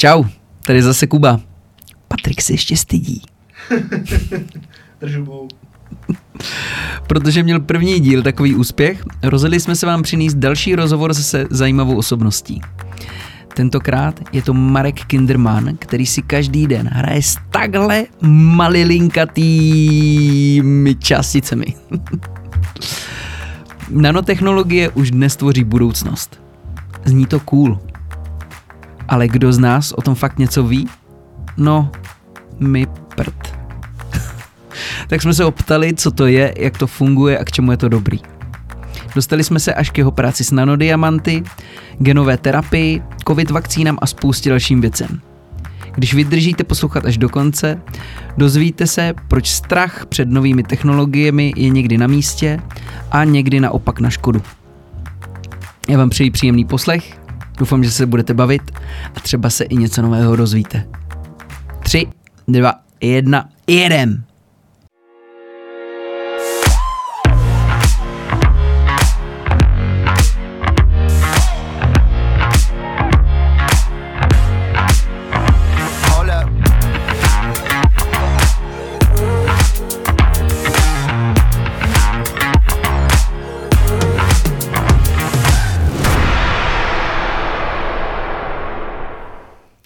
Čau, tady zase Kuba. Patrik se ještě stydí. Držu Protože měl první díl takový úspěch, rozhodli jsme se vám přinést další rozhovor se zajímavou osobností. Tentokrát je to Marek Kinderman, který si každý den hraje s takhle malilinkatými částicemi. Nanotechnologie už dnes tvoří budoucnost. Zní to cool. Ale kdo z nás o tom fakt něco ví? No, my prd. tak jsme se optali, co to je, jak to funguje a k čemu je to dobrý. Dostali jsme se až k jeho práci s nanodiamanty, genové terapii, covid vakcínám a spoustě dalším věcem. Když vydržíte poslouchat až do konce, dozvíte se, proč strach před novými technologiemi je někdy na místě a někdy naopak na škodu. Já vám přeji příjemný poslech, doufám, že se budete bavit a třeba se i něco nového dozvíte. Tři, dva, jedna, jedem!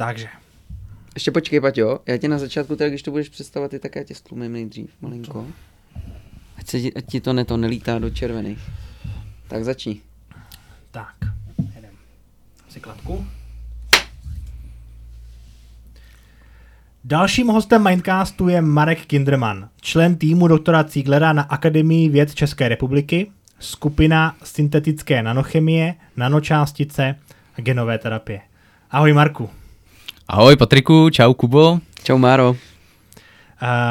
Takže. Ještě počkej, Paťo, já tě na začátku, teda, když to budeš představovat, ty tak já tě stlumím nejdřív, malinko. Ať, se, ať ti to neto nelítá do červených. Tak začni. Tak, jedem. Si kladku. Dalším hostem Mindcastu je Marek Kinderman, člen týmu doktora Cíglera na Akademii věd České republiky, skupina syntetické nanochemie, nanočástice a genové terapie. Ahoj Marku. Ahoj Patriku, čau Kubo. Čau Máro. Uh,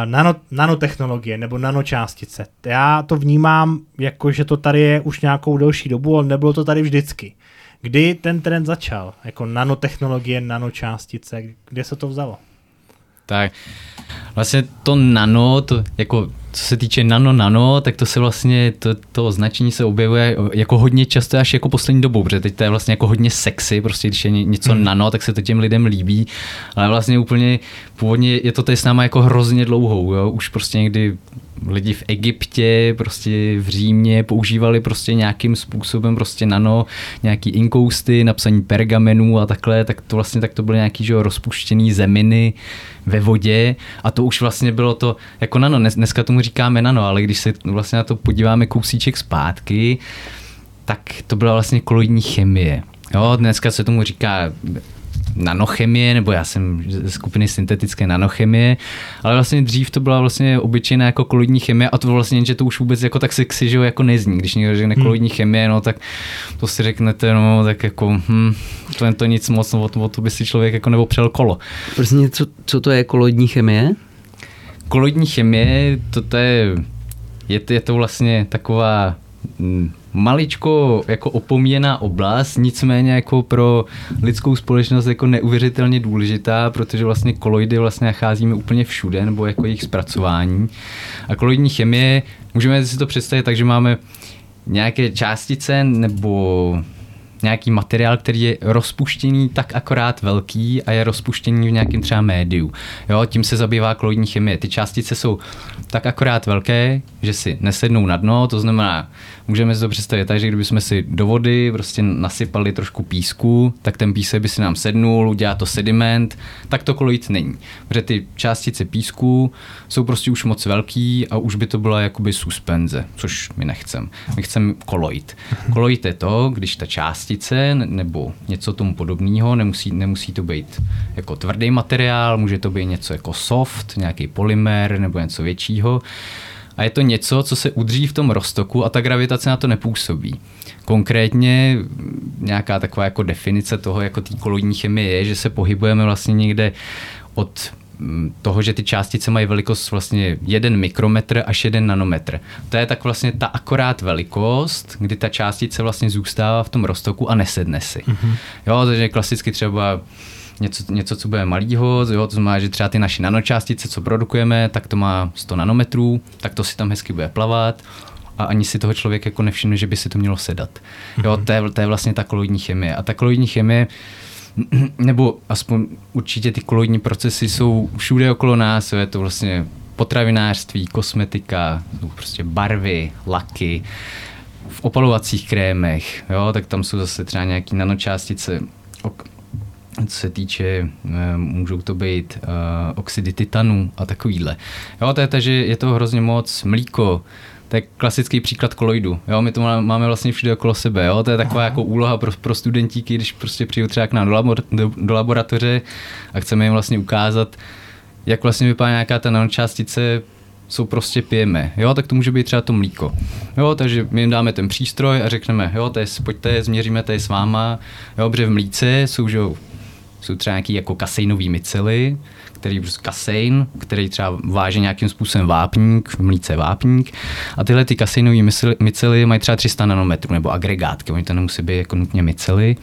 nano, nanotechnologie nebo nanočástice. Já to vnímám jako, že to tady je už nějakou delší dobu, ale nebylo to tady vždycky. Kdy ten trend začal? Jako nanotechnologie, nanočástice, kde se to vzalo? Tak vlastně to nano, to jako co se týče nano nano, tak to se vlastně, to, to označení se objevuje jako hodně často až jako poslední dobou, protože teď to je vlastně jako hodně sexy, prostě když je něco hmm. nano, tak se to těm lidem líbí, ale vlastně úplně původně je to tady s náma jako hrozně dlouhou, jo? už prostě někdy lidi v Egyptě, prostě v Římě používali prostě nějakým způsobem prostě nano, nějaký inkousty, napsaní pergamenů a takhle, tak to vlastně tak to byly nějaký že, rozpuštěný zeminy ve vodě a to už vlastně bylo to jako nano, dneska tomu říkáme nano, ale když se vlastně na to podíváme kousíček zpátky, tak to byla vlastně koloidní chemie. Jo, dneska se tomu říká nanochemie, nebo já jsem ze skupiny syntetické nanochemie, ale vlastně dřív to byla vlastně obyčejná jako koloidní chemie a to vlastně, že to už vůbec jako tak sexy, že jako nezní. Když někdo řekne hmm. koloidní chemie, no tak to si řeknete, no tak jako, hm, to je to nic moc, no, to, to by si člověk jako nebo přel kolo. Prostě co, co to je koloidní chemie? Koloidní chemie, to, to je, je, je to vlastně taková hm, maličko jako opomíjená oblast, nicméně jako pro lidskou společnost jako neuvěřitelně důležitá, protože vlastně koloidy vlastně nacházíme úplně všude, nebo jako jejich zpracování. A koloidní chemie, můžeme si to představit tak, že máme nějaké částice nebo nějaký materiál, který je rozpuštěný tak akorát velký a je rozpuštěný v nějakém třeba médiu. Jo, tím se zabývá koloidní chemie. Ty částice jsou tak akorát velké, že si nesednou na dno, to znamená, můžeme si to představit tak, že kdybychom si do vody prostě nasypali trošku písku, tak ten písek by si nám sednul, udělá to sediment, tak to koloid není. Protože ty částice písku jsou prostě už moc velký a už by to byla jakoby suspenze, což my nechcem. My chceme koloid. Koloid je to, když ta částice nebo něco tomu podobného, nemusí, nemusí to být jako tvrdý materiál, může to být něco jako soft, nějaký polymer nebo něco většího, a je to něco, co se udrží v tom roztoku a ta gravitace na to nepůsobí. Konkrétně nějaká taková jako definice toho, jako té koloidní chemie je, že se pohybujeme vlastně někde od toho, že ty částice mají velikost vlastně 1 mikrometr až 1 nanometr. To je tak vlastně ta akorát velikost, kdy ta částice vlastně zůstává v tom roztoku a nesedne si. Mm-hmm. Jo, takže klasicky třeba něco, něco co bude malýho, jo, to znamená, že třeba ty naše nanočástice, co produkujeme, tak to má 100 nanometrů, tak to si tam hezky bude plavat a ani si toho člověk jako nevšimne, že by si to mělo sedat. Jo, mhm. to je, to je vlastně ta koloidní chemie. A ta koloidní chemie nebo aspoň určitě ty koloidní procesy jsou všude okolo nás, je to vlastně potravinářství, kosmetika, prostě barvy, laky, v opalovacích krémech, jo, tak tam jsou zase třeba nějaké nanočástice, ok, co se týče, eh, můžou to být uh, oxidy titanu a takovýhle. Jo, to je, takže je to hrozně moc mlíko, to je klasický příklad koloidu. Jo, my to máme vlastně všude okolo sebe. Jo? To je taková Aha. jako úloha pro, pro studentíky, když prostě přijdu třeba k nám do, labor, do, do laboratoře a chceme jim vlastně ukázat, jak vlastně vypadá nějaká ta nanočástice, jsou prostě pijeme, jo, tak to může být třeba to mlíko. Jo, takže my jim dáme ten přístroj a řekneme, jo, to je, pojďte, změříme tady s váma, jo, protože v mlíce jsou, že jsou třeba nějaký jako kaseinový mycely, který prostě kasein, který třeba váže nějakým způsobem vápník, v mlíce vápník. A tyhle ty kaseinové mycely mají třeba 300 nanometrů nebo agregátky, oni to nemusí být jako nutně mycely.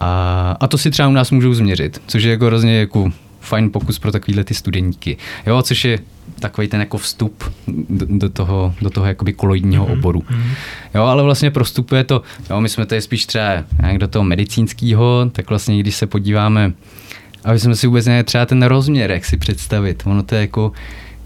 A, a to si třeba u nás můžou změřit, což je jako hrozně jako fajn pokus pro takovýhle ty studentíky. Jo, což je takový ten jako vstup do, do toho, do toho jakoby koloidního mm-hmm. oboru. Mm-hmm. Jo, ale vlastně prostupuje to, jo, my jsme tady spíš třeba nějak do toho medicínského, tak vlastně když se podíváme, aby jsme si vůbec měli třeba ten rozměr, jak si představit. Ono to je jako,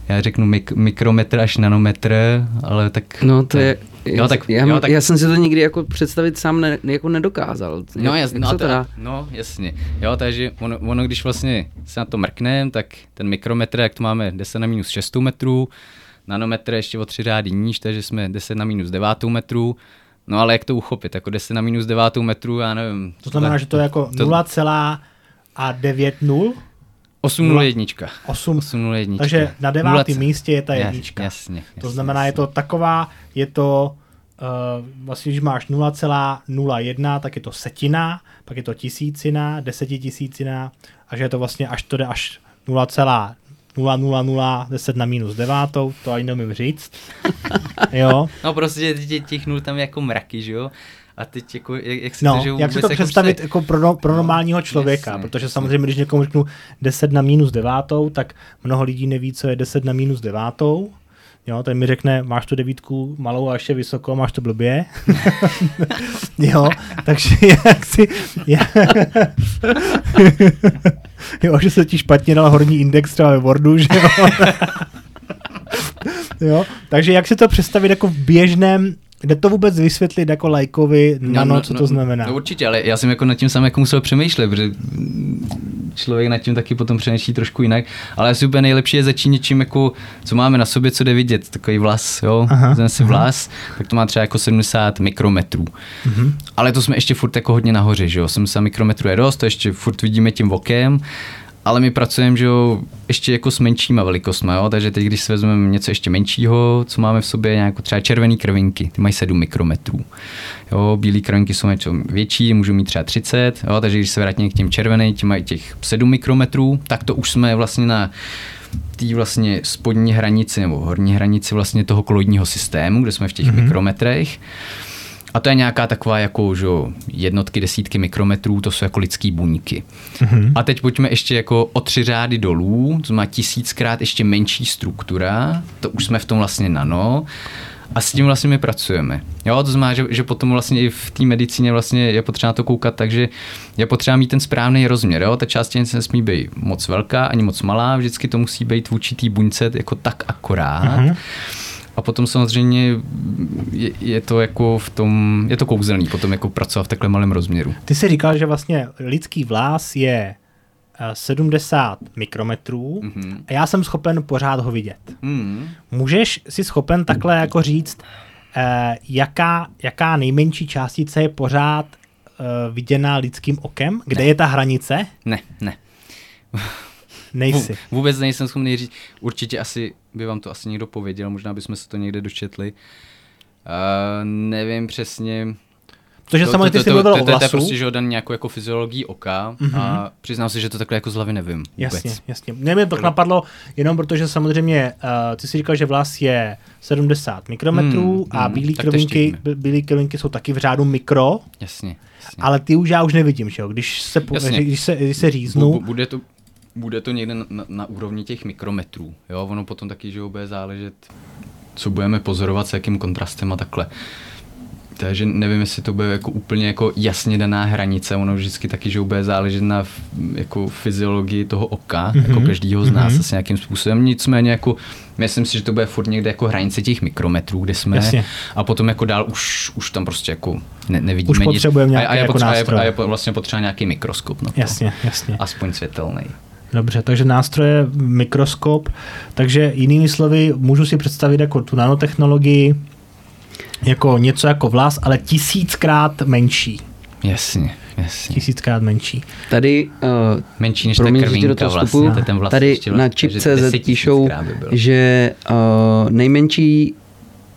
já řeknu mik- mikrometr až nanometr, ale tak... No to je, Jo, tak, já, jo, tak... já jsem si to nikdy jako představit sám ne, jako nedokázal. No, jasně, no, to, no jasně. Jo, takže ono, ono, když vlastně se na to mrkneme, tak ten mikrometr, jak to máme 10 na minus 6 metrů, nanometr ještě o tři řády níž, takže jsme 10 na minus 9 metrů, No ale jak to uchopit, jako 10 na minus 9 metrů, já nevím. To znamená, to, že to je jako to... 0,9 801. 8, 801. Takže na devátém místě je ta jednička. Jasně, jasně, to znamená, je to taková, je to, uh, vlastně, když máš 0,01, tak je to setina, pak je to tisícina, desetitisícina, a že je to vlastně, až to jde až 0,000 10 na minus devátou, to ani nemím říct. jo. No prostě těch nul tam jako mraky, že jo? A teď jako, jak, jak si no, to, jak si to jako představit se... jako pro, no, pro normálního člověka, jasně, protože jasně. samozřejmě, když někomu řeknu 10 na minus devátou, tak mnoho lidí neví, co je 10 na minus devátou. Jo, ten mi řekne, máš tu devítku malou a ještě vysoko, máš to blbě. jo, takže jak si... jo, že se ti špatně dal horní index třeba ve Wordu, že jo. jo, takže jak si to představit jako v běžném Jde to vůbec vysvětlit jako lajkovi nano, no, no, co to no, znamená? No určitě, ale já jsem jako nad tím sám jako musel přemýšlet, protože člověk nad tím taky potom přemýšlí trošku jinak, ale asi úplně nejlepší je začít něčím, jako, co máme na sobě, co jde vidět, takový vlas, jo, aha, si vlas, tak to má třeba jako 70 mikrometrů. Uh-huh. Ale to jsme ještě furt jako hodně nahoře, že jo, 70 mikrometrů je dost, to ještě furt vidíme tím okem, ale my pracujeme, že jo, ještě jako s menšíma velikostma, jo? takže teď, když si vezmeme něco ještě menšího, co máme v sobě, nějakou třeba červené krvinky, ty mají 7 mikrometrů. Jo, bílé krvinky jsou něco větší, můžou mít třeba 30, jo? takže když se vrátíme k těm červeným, ti mají těch 7 mikrometrů, tak to už jsme vlastně na té vlastně spodní hranici nebo horní hranici vlastně toho koloidního systému, kde jsme v těch mm-hmm. mikrometrech. A to je nějaká taková jako že jednotky, desítky mikrometrů, to jsou jako lidský buňky. Mm-hmm. A teď pojďme ještě jako o tři řády dolů, to má tisíckrát ještě menší struktura, to už jsme v tom vlastně nano. A s tím vlastně my pracujeme. Jo, to znamená, že, že potom vlastně i v té medicíně vlastně je potřeba na to koukat, takže je potřeba mít ten správný rozměr. Jo? Ta část se nesmí být moc velká ani moc malá, vždycky to musí být v určitý buňce jako tak akorát. Mm-hmm. A potom samozřejmě je, je, to jako v tom, je to kouzelný potom jako pracovat v takhle malém rozměru. Ty jsi říkal, že vlastně lidský vlás je 70 eh, mikrometrů mm-hmm. a já jsem schopen pořád ho vidět. Mm-hmm. Můžeš si schopen takhle jako říct, eh, jaká, jaká nejmenší částice je pořád eh, viděná lidským okem? Kde ne. je ta hranice? Ne, ne. Nejsi. Vůbec nejsem schopný říct. Určitě asi by vám to asi někdo pověděl, možná bychom se to někde dočetli. Uh, nevím přesně. Protože samozřejmě ty jsi mluvil o vlasu. To je prostě, že dan nějakou jako fyziologii oka mm-hmm. a přiznám se, že to takhle jako z hlavy nevím. Jasně, vůbec. jasně. Mě mě to napadlo jenom protože samozřejmě, uh, ty jsi říkal, že vlas je 70 mikrometrů mm, a mm, bílé krvinky, bílé krvinky jsou taky v řádu mikro. Jasně. jasně. Ale ty už já už nevidím, že jo? Když se, když se, když se říznu. Bude to, bude to někde na, na, na úrovni těch mikrometrů. Jo? Ono potom taky, že bude záležet, co budeme pozorovat, s jakým kontrastem a takhle. Takže nevím, jestli to bude jako úplně jako jasně daná hranice, ono vždycky taky, že bude záležet na jako fyziologii toho oka, mm-hmm. jako každýho z nás mm-hmm. asi nějakým způsobem. Nicméně jako myslím si, že to bude furt někde jako hranice těch mikrometrů, kde jsme. Jasně. A potom jako dál už, už tam prostě jako ne, nevidíme Už potřebujeme nic. nějaký a, a, je jako potřeba, a, je, a je vlastně potřeba nějaký mikroskop na to. Jasně, jasně. Aspoň světelný. Dobře, takže nástroje, mikroskop, takže jinými slovy můžu si představit jako tu nanotechnologii jako něco jako vlas, ale tisíckrát menší. Jasně, jasně. Tisíckrát menší. Tady uh, Menší než ta Promiň, že ti do krvinka toho vlastně, je ten Tady ještě na vlastně, že 10 píšou, by že uh, nejmenší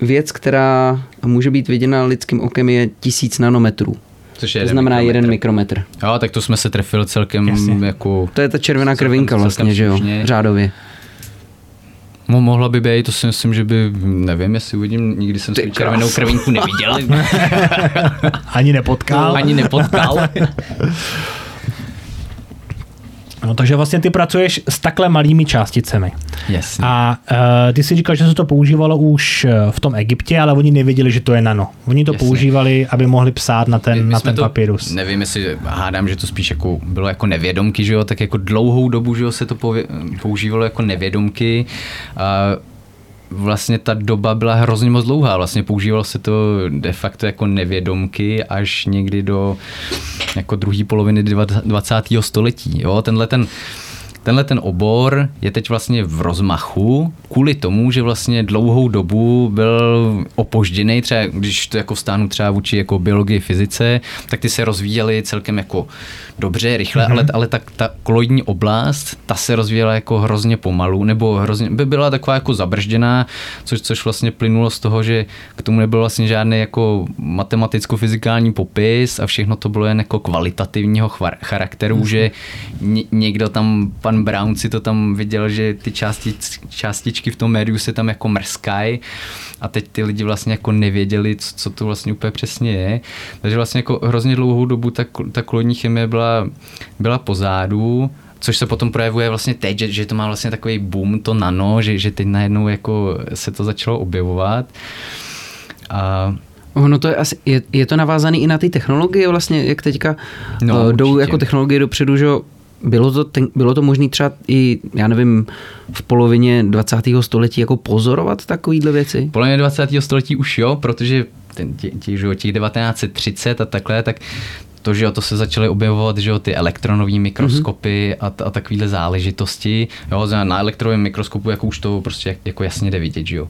věc, která může být viděna lidským okem, je tisíc nanometrů. Což je To znamená jeden mikrometr. Jo, tak to jsme se trefili celkem Jasně. jako... To je ta červená krvinka vlastně, že jo, řádově. Mo- mohla by být, to si myslím, že by, nevím, jestli uvidím, nikdy jsem svou červenou krvinku neviděl, Ani nepotkal. ani nepotkal. No, takže vlastně ty pracuješ s takhle malými částicemi. Jasně. A uh, ty si říkal, že se to používalo už eh, v tom Egyptě, ale oni nevěděli, že to je nano. Oni to Jasně. používali, aby mohli psát na ten, My na jsme ten to, papírus. Nevím, jestli hádám, že to spíš jako bylo jako nevědomky, že jo, tak jako dlouhou dobu, že jo, se to pově- používalo jako nevědomky. A vlastně ta doba byla hrozně moc dlouhá, vlastně používalo se to de facto jako nevědomky až někdy do jako druhé poloviny 20. století, jo, tenhle ten Tenhle ten obor je teď vlastně v rozmachu kvůli tomu, že vlastně dlouhou dobu byl opožděný, třeba když to jako vstánu třeba vůči jako biologii, fyzice, tak ty se rozvíjely celkem jako dobře, rychle, mm-hmm. ale, ale ta, ta koloidní oblast, ta se rozvíjela jako hrozně pomalu, nebo hrozně, by byla taková jako zabržděná, což, což vlastně plynulo z toho, že k tomu nebyl vlastně žádný jako matematicko-fyzikální popis a všechno to bylo jen jako kvalitativního charakteru, mm-hmm. že ně, někdo tam, pan Brown si to tam viděl, že ty částič, částičky v tom médiu se tam jako mrskají a teď ty lidi vlastně jako nevěděli, co, co to vlastně úplně přesně je. Takže vlastně jako hrozně dlouhou dobu ta, ta koloidní chemie byla, byla pozádu, což se potom projevuje vlastně teď, že, že to má vlastně takový boom, to nano, že, že teď najednou jako se to začalo objevovat. A Ono to je asi, je, je to navázané i na ty technologie vlastně, jak teďka No, no, jdou určitě. jako technologie dopředu, že jo? Bylo to, ten, bylo to možné třeba i, já nevím, v polovině 20. století jako pozorovat takovýhle věci? polovině 20. století už jo, protože ten, tě, tě, že jo, těch 1930 a takhle, tak to, že jo, to se začaly objevovat, že jo, ty elektronové mikroskopy mm-hmm. a, a takovéhle záležitosti. Jo, na elektronovém mikroskopu jako už to prostě jako jasně jde vidět, že jo.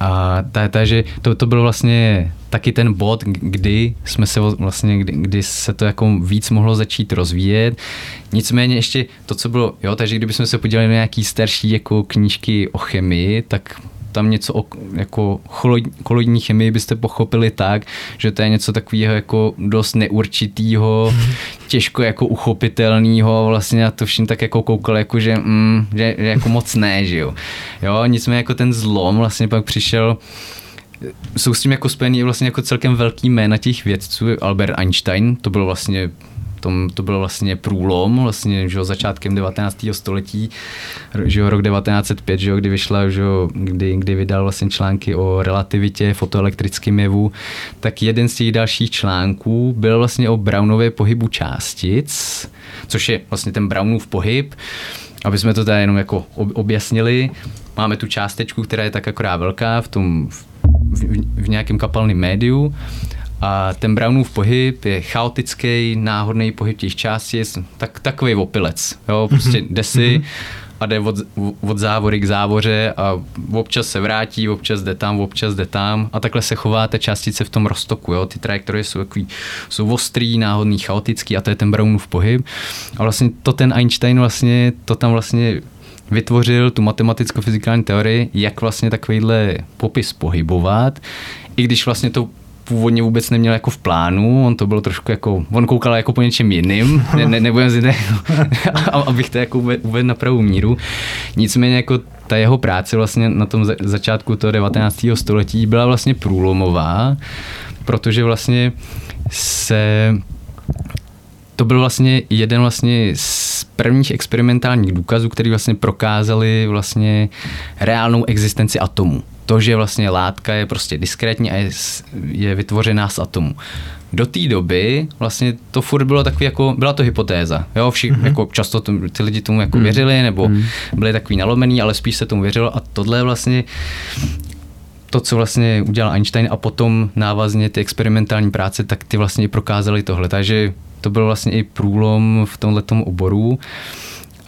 A ta- takže to, to byl vlastně taky ten bod, kdy jsme se vlastně, kdy, kdy se to jako víc mohlo začít rozvíjet. Nicméně ještě to, co bylo, jo, takže kdybychom se podívali na nějaký starší jako knížky o chemii, tak tam něco o jako koloidní chemii byste pochopili tak, že to je něco takového jako dost neurčitýho, těžko jako uchopitelného, vlastně a to vším tak jako koukal, jako že, mm, že, že jako moc ne, že jo. Jo, nicméně jako ten zlom vlastně pak přišel jsou s tím jako spojený vlastně jako celkem velký jména těch vědců. Albert Einstein, to byl vlastně tom, to byl vlastně průlom, vlastně, že jo, začátkem 19. století, že jo, rok 1905, že jo, kdy vyšla, že jo, kdy, kdy vydal vlastně články o relativitě, fotoelektrickém jevu, tak jeden z těch dalších článků byl vlastně o Brownově pohybu částic, což je vlastně ten Brownův pohyb, aby jsme to tady jenom jako ob- objasnili, máme tu částečku, která je tak akorát velká v tom, v, v nějakém kapalném médiu a ten Brownův pohyb je chaotický, náhodný pohyb těch částic, tak, takový opilec. Jo? Prostě jde si a jde od, od závory k závoře a občas se vrátí, občas jde tam, občas jde tam a takhle se chová ta částice v tom roztoku. Jo? Ty trajektorie jsou, takový, jsou ostrý, náhodný, chaotický a to je ten Brownův pohyb. A vlastně to ten Einstein vlastně, to tam vlastně vytvořil tu matematicko-fyzikální teorii, jak vlastně takovýhle popis pohybovat, i když vlastně to původně vůbec neměl jako v plánu, on to bylo trošku jako, on koukal jako po něčem jiným, ne, ne, nebudem ne, abych to jako uvedl, na pravou míru. Nicméně jako ta jeho práce vlastně na tom za, začátku toho 19. století byla vlastně průlomová, protože vlastně se to byl vlastně jeden vlastně z prvních experimentálních důkazů, který vlastně prokázali vlastně reálnou existenci atomů. To, že vlastně látka je prostě diskrétní a je, je vytvořená z atomů. Do té doby vlastně to furt bylo takový jako, byla to hypotéza, jo, vši, mm-hmm. jako často to, ty lidi tomu jako mm-hmm. věřili, nebo mm-hmm. byli takový nalomený, ale spíš se tomu věřilo a tohle je vlastně to, co vlastně udělal Einstein a potom návazně ty experimentální práce, tak ty vlastně prokázali tohle. Takže to byl vlastně i průlom v tomhle oboru.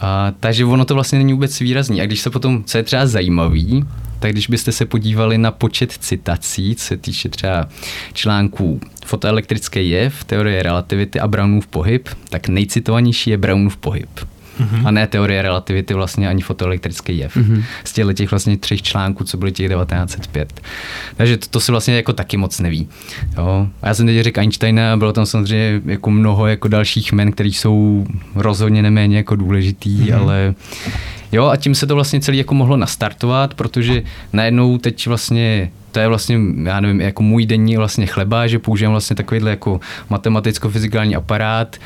A, takže ono to vlastně není vůbec výrazný. A když se potom, co je třeba zajímavý, tak když byste se podívali na počet citací, co se týče třeba článků fotoelektrický jev, teorie relativity a Brownův pohyb, tak nejcitovanější je Brownův pohyb mm-hmm. a ne teorie relativity vlastně ani fotoelektrický jev. Mm-hmm. Z těchto těch vlastně třech článků, co byly těch 1905. Takže to, to se vlastně jako taky moc neví. Jo. A já jsem teď řekl Einsteina, bylo tam samozřejmě jako mnoho jako dalších men, který jsou rozhodně neméně jako důležitý, mm-hmm. ale Jo, a tím se to vlastně celý jako mohlo nastartovat, protože najednou teď vlastně to je vlastně, já nevím, jako můj denní vlastně chleba, že používám vlastně takovýhle jako matematicko-fyzikální aparát,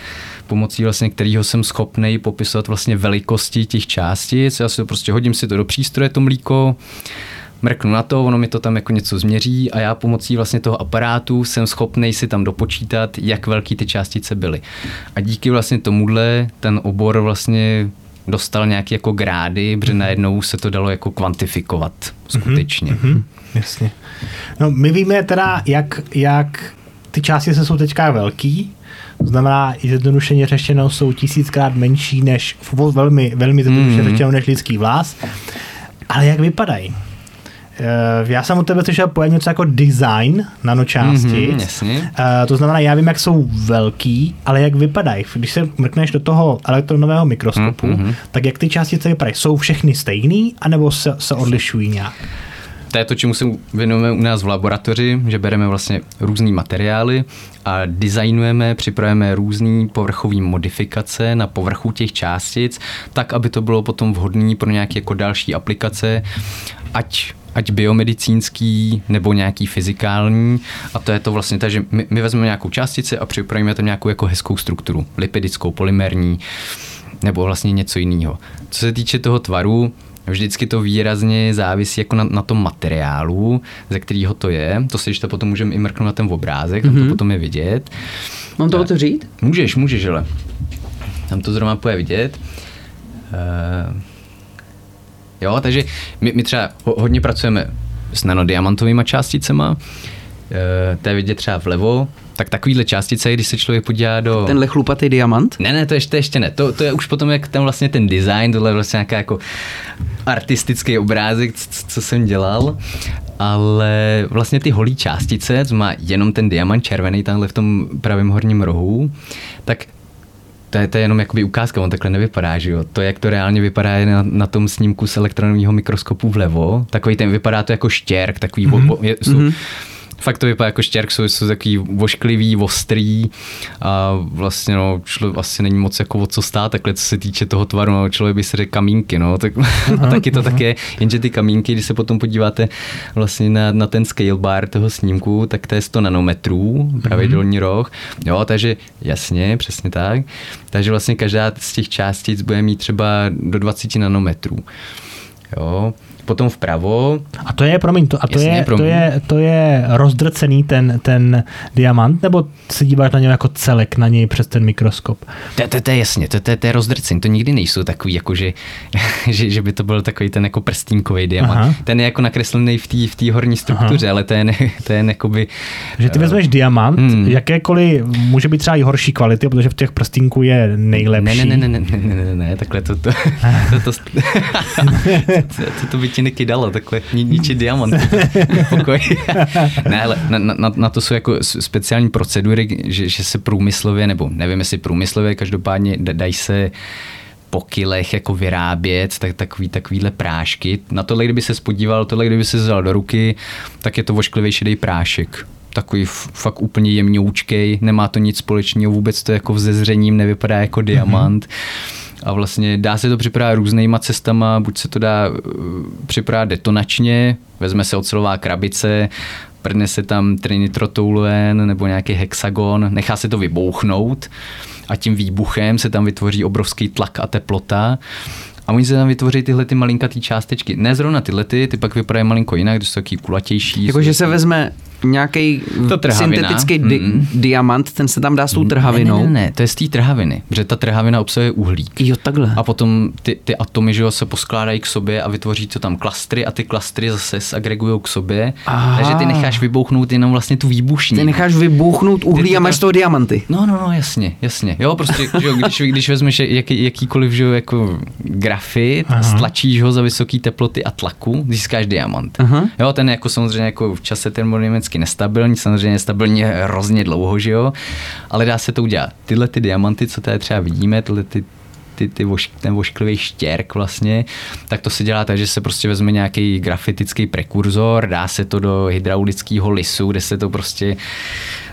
pomocí vlastně kterého jsem schopný popisovat vlastně velikosti těch částic. Já si to prostě hodím si to do přístroje, to mlíko, mrknu na to, ono mi to tam jako něco změří a já pomocí vlastně toho aparátu jsem schopný si tam dopočítat, jak velký ty částice byly. A díky vlastně tomuhle ten obor vlastně dostal nějaké jako grády, protože najednou se to dalo jako kvantifikovat skutečně. Mm-hmm, jasně. No my víme teda, jak, jak ty částice jsou teďka velký, to znamená, zjednodušeně řešeno jsou tisíckrát menší než, velmi, velmi zjednodušeně mm. řešeno než lidský vlas. Ale jak vypadají? Eh, já jsem u tebe slyšel pojem něco jako design nanočástic. Mm-hmm, jasně. Uh, to znamená, já vím, jak jsou velký, ale jak vypadají. Když se mrkneš do toho elektronového mikroskopu, mm-hmm. tak jak ty částice vypadají? Jsou všechny stejný, anebo se, se odlišují nějak? To je to, čemu se věnujeme u nás v laboratoři, že bereme vlastně různé materiály a designujeme, připravujeme různé povrchové modifikace na povrchu těch částic, tak, aby to bylo potom vhodné pro nějaké jako další aplikace, ať ať biomedicínský nebo nějaký fyzikální a to je to vlastně tak, že my, my vezmeme nějakou částici a připravíme tam nějakou jako hezkou strukturu, lipidickou, polymerní nebo vlastně něco jiného. Co se týče toho tvaru, Vždycky to výrazně závisí jako na, na tom materiálu, ze kterého to je. To si ještě potom můžeme i mrknout na ten obrázek, mm-hmm. tam to mhm. potom je vidět. Mám to otevřít? Můžeš, můžeš, ale tam to zrovna půjde vidět. Uh, jo, takže my, my třeba hodně pracujeme s nanodiamantovými částicema. Uh, to je vidět třeba vlevo, tak takovýhle částice, když se člověk podívá do... Tenhle chlupatý diamant? Ne, ne, to ještě, ještě ne. To, to je už potom jak ten vlastně ten design, tohle je vlastně nějaká jako artistický obrázek, co, co jsem dělal. Ale vlastně ty holí částice, co má jenom ten diamant červený tamhle v tom pravém horním rohu, tak to je, to je jenom jakoby ukázka, on takhle nevypadá, že jo. To, jak to reálně vypadá je na, na tom snímku z elektronového mikroskopu vlevo, takový ten vypadá to jako štěrk, takový, mm-hmm. bo, je, jsou, mm-hmm fakt to vypadá jako štěrk, jsou, jsou takový vošklivý, ostrý a vlastně no, člověk asi není moc jako o co stát, takhle co se týče toho tvaru, no, člověk by se řekl kamínky, no, tak, a taky to také, jenže ty kamínky, když se potom podíváte vlastně na, na ten scale bar toho snímku, tak to je 100 nanometrů, pravidelný mm roh, jo, takže jasně, přesně tak, takže vlastně každá z těch částic bude mít třeba do 20 nanometrů. Jo, potom vpravo. A to je, promiň, to, a to, Jasně, je, promiň. to, je, to je rozdrcený ten, ten diamant, nebo se díváš na něj jako celek, na něj přes ten mikroskop? To, to, to je jasně, to, to, to je rozdrcený, to nikdy nejsou takový, jako že, že, že by to byl takový ten jako prstínkový diamant. Aha. Ten je jako nakreslený v té v horní struktuře, Aha. ale to je, ne, to je jakoby... Že ty vezmeš uh, diamant, hmm. jakékoliv, může být třeba i horší kvality, protože v těch prstínku je nejlepší. Ne, ne, ne, ne, ne, ne, ne, ne takhle to, to, to, to, to, to, to, to by ti nekydalo, takhle ni, ničit diamant. Pokoj. ne, ale na, na, na, to jsou jako speciální procedury, že, že se průmyslově, nebo nevím jestli průmyslově, každopádně dají se po kilech jako vyrábět, tak takový, takovýhle prášky. Na tohle, kdyby se spodíval, tohle, kdyby se vzal do ruky, tak je to vošklivý šedý prášek takový fakt úplně jemňoučkej, nemá to nic společného, vůbec to jako vzezřením nevypadá jako diamant. Mm-hmm a vlastně dá se to připravit různýma cestama, buď se to dá uh, připravit detonačně, vezme se ocelová krabice, prdne se tam trinitrotoluen nebo nějaký hexagon, nechá se to vybouchnout a tím výbuchem se tam vytvoří obrovský tlak a teplota a a oni se tam vytvoří tyhle ty malinkatý částečky. Ne zrovna tyhle ty, ty pak vypadají malinko jinak, když jsou taky kulatější. Jakože se vezme nějaký syntetický di- mm. diamant, ten se tam dá s tou trhavinou. Ne, ne, ne, to je z té trhaviny, protože ta trhavina obsahuje uhlík. Jo, takhle. A potom ty, ty atomy že jo, se poskládají k sobě a vytvoří to tam klastry a ty klastry zase agregují k sobě. Aha. Takže ty necháš vybouchnout jenom vlastně tu výbušní. Ty necháš vybouchnout uhlí ty, a máš z toho diamanty. No, no, no, jasně, jasně. Jo, prostě, že jo, když, když vezmeš jaký, jakýkoliv že jo, jako grafit, Aha. stlačíš ho za vysoké teploty a tlaku, získáš diamant. Aha. Jo, ten jako samozřejmě jako v čase termodynamicky nestabilní, samozřejmě stabilní hrozně dlouho, že jo, ale dá se to udělat. Tyhle ty diamanty, co tady třeba vidíme, tyhle ty ty, ty voš, ten vošklivý štěrk vlastně, tak to se dělá tak, že se prostě vezme nějaký grafitický prekurzor, dá se to do hydraulického lisu, kde se to prostě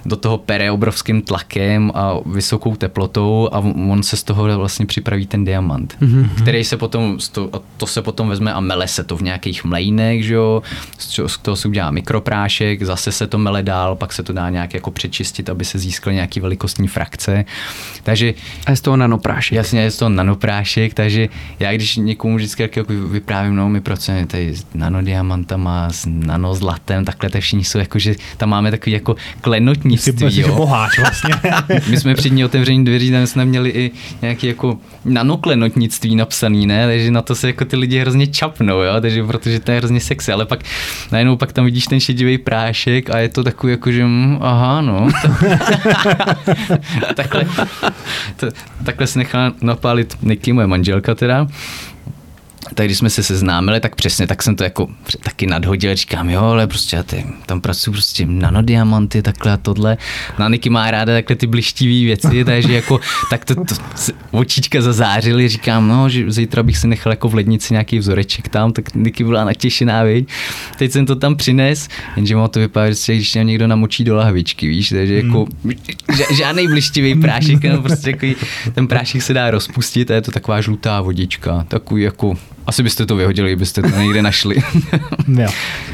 do toho pere obrovským tlakem a vysokou teplotou a on se z toho vlastně připraví ten diamant, mm-hmm. který se potom, to, to se potom vezme a mele se to v nějakých mlejnech, že jo, z toho se udělá mikroprášek, zase se to mele dál, pak se to dá nějak jako přečistit, aby se získal nějaký velikostní frakce. Takže, a je z toho nanoprášek. Jasně, je z toho nanoprášek, takže já když někomu vždycky jako vyprávím, no my pracujeme tady s nanodiamantama, s nanozlatem, takhle, to všichni jsou jako, že tam máme takový jako klenotní knihovnictví. jo. boháč vlastně. My jsme při dní otevření dveří, tam jsme měli i nějaký jako nanoklenotnictví napsaný, ne? Takže na to se jako ty lidi hrozně čapnou, jo? Takže protože to je hrozně sexy, ale pak najednou pak tam vidíš ten šedivý prášek a je to takový jako, že mm, aha, no. takhle, to, takhle se nechala napálit Niky, moje manželka teda tak když jsme se seznámili, tak přesně, tak jsem to jako taky nadhodil, říkám, jo, ale prostě já ty, tam pracuji prostě nanodiamanty, takhle a tohle. No Niky má ráda takhle ty blištivý věci, takže jako, tak to, to očička zazářily, říkám, no, že zítra bych si nechal jako v lednici nějaký vzoreček tam, tak Niky byla natěšená, viď. Teď jsem to tam přines, jenže má to vypadá, že když někdo namočí do lahvičky, víš, takže jako hmm. žádný blištivý prášek, no prostě jako ten prášek se dá rozpustit a je to taková žlutá vodička, takový jako asi byste to vyhodili, byste to někde našli. jo.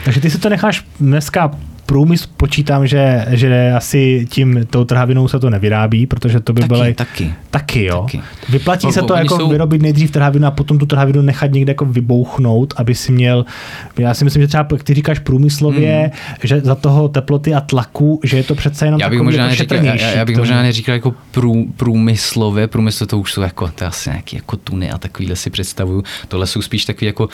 Takže ty si to necháš dneska průmysl počítám, že, že asi tím tou trhavinou se to nevyrábí, protože to by taky, bylo... Taky, taky. jo. Taky. Vyplatí no, se to jako jsou... vyrobit nejdřív trhavinu a potom tu trhavinu nechat někde jako vybouchnout, aby si měl... Já si myslím, že třeba ty říkáš průmyslově, hmm. že za toho teploty a tlaku, že je to přece jenom já bych možná jako neříkal, já, já, bych možná neříkal jako prů, průmyslově, průmysl to už jsou jako, to asi nějaký jako tuny a takovýhle si představuju. Tohle jsou spíš takový jako,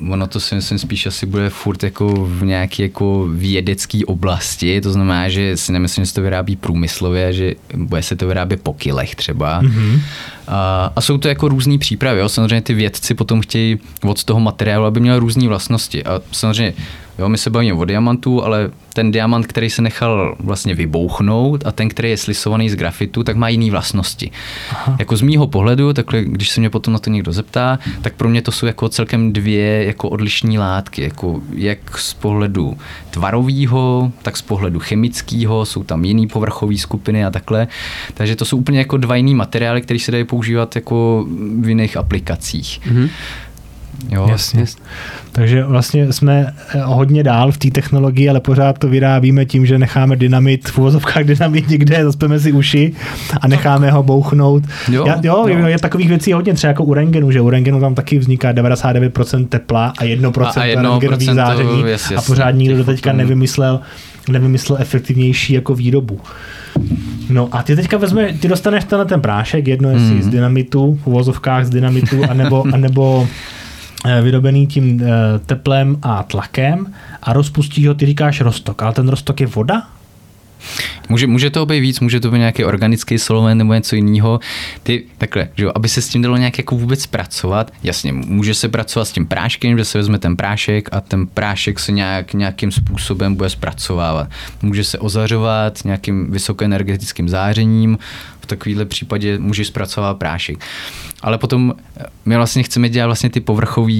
uh, ono to si myslím spíš asi bude furt jako v nějaký jako věd vědecké oblasti, to znamená, že si nemyslím, že se to vyrábí průmyslově, že bude se to vyrábět po kilech třeba. Mm-hmm. A, a jsou to jako různé přípravy. Jo? Samozřejmě ty vědci potom chtějí od toho materiálu, aby měl různé vlastnosti. A samozřejmě Jo, my se bavíme o diamantu, ale ten diamant, který se nechal vlastně vybouchnout a ten, který je slisovaný z grafitu, tak má jiné vlastnosti. Aha. Jako z mýho pohledu, takhle, když se mě potom na to někdo zeptá, tak pro mě to jsou jako celkem dvě jako odlišní látky, jako jak z pohledu tvarového, tak z pohledu chemického, jsou tam jiný povrchové skupiny a takhle. Takže to jsou úplně jako dva jiný materiály, které se dají používat jako v jiných aplikacích. Mhm. Jo, jasně. jasně. Takže vlastně jsme eh, hodně dál v té technologii, ale pořád to vyrábíme tím, že necháme dynamit, v uvozovkách dynamit někde, zaspeme si uši a necháme ho bouchnout. Jo, Já, jo, jo. je takových věcí hodně, třeba jako u rengenu, že u rengenu tam taky vzniká 99% tepla a 1% a, a rengenových záření yes, yes, a pořád nikdo do teďka nevymyslel, nevymyslel efektivnější jako výrobu. No a ty teďka vezme, ty dostaneš tenhle ten prášek, jedno jestli mm. z dynamitu, v uvozovkách z dynamitu, anebo, anebo vyrobený tím eh, teplem a tlakem a rozpustí ho, ty říkáš roztok, ale ten roztok je voda? Může, může to být víc, může to být nějaký organický solvent nebo něco jiného. Ty, takhle, že jo, aby se s tím dalo nějak jako vůbec pracovat, jasně, může se pracovat s tím práškem, že se vezme ten prášek a ten prášek se nějak, nějakým způsobem bude zpracovávat. Může se ozařovat nějakým vysokoenergetickým zářením, v takovéhle případě může zpracovat prášek. Ale potom my vlastně chceme dělat vlastně ty povrchové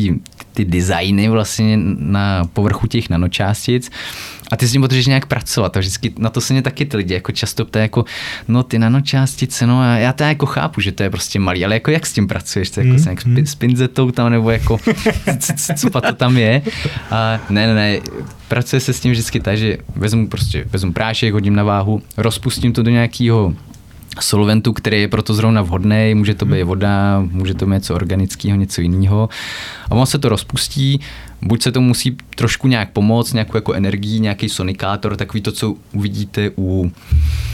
ty designy vlastně na povrchu těch nanočástic a ty s tím potřebuješ nějak pracovat a vždycky na to se mě taky ty lidi jako často ptají jako no ty nanočástice, no já to jako chápu, že to je prostě malý, ale jako jak s tím pracuješ, to jako mm, s, mm. s pinzetou tam nebo jako co to tam je a ne, ne, ne, pracuje se s tím vždycky tak, že vezmu prostě, vezmu prášek, hodím na váhu, rozpustím to do nějakého solventu, který je proto zrovna vhodný, může to být voda, může to být něco organického, něco jiného. A on se to rozpustí, buď se to musí trošku nějak pomoct, nějakou jako energii, nějaký sonikátor, takový to, co uvidíte u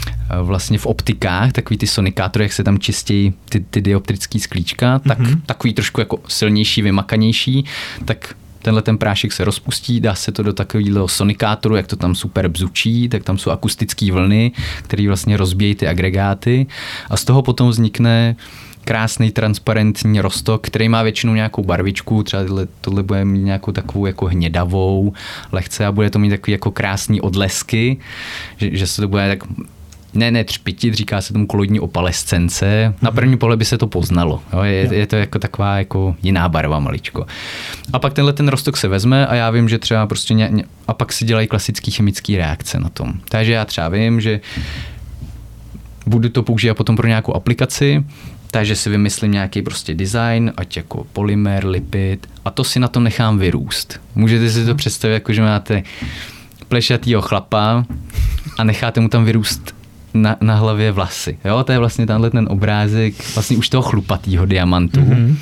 eh, vlastně v optikách, takový ty sonikátory, jak se tam čistí ty, ty dioptrický sklíčka, tak mm-hmm. takový trošku jako silnější, vymakanější, tak tenhle ten prášek se rozpustí, dá se to do takového sonikátoru, jak to tam super bzučí, tak tam jsou akustické vlny, které vlastně rozbíjí ty agregáty. A z toho potom vznikne krásný transparentní rostok, který má většinou nějakou barvičku, třeba tohle, tohle bude mít nějakou takovou jako hnědavou lehce a bude to mít takový jako krásný odlesky, že, že se to bude tak ne, ne třpitit, říká se tomu kolodní opalescence. Na mhm. první pohled by se to poznalo. Jo? Je, je, to jako taková jako jiná barva maličko. A pak tenhle ten rostok se vezme a já vím, že třeba prostě ně, ně, a pak si dělají klasické chemické reakce na tom. Takže já třeba vím, že budu to používat potom pro nějakou aplikaci, takže si vymyslím nějaký prostě design, ať jako polymer, lipid a to si na tom nechám vyrůst. Můžete si to mhm. představit, jako že máte plešatýho chlapa a necháte mu tam vyrůst na, na hlavě vlasy. Jo, to je vlastně tenhle ten obrázek vlastně už toho chlupatýho diamantu. Mm-hmm.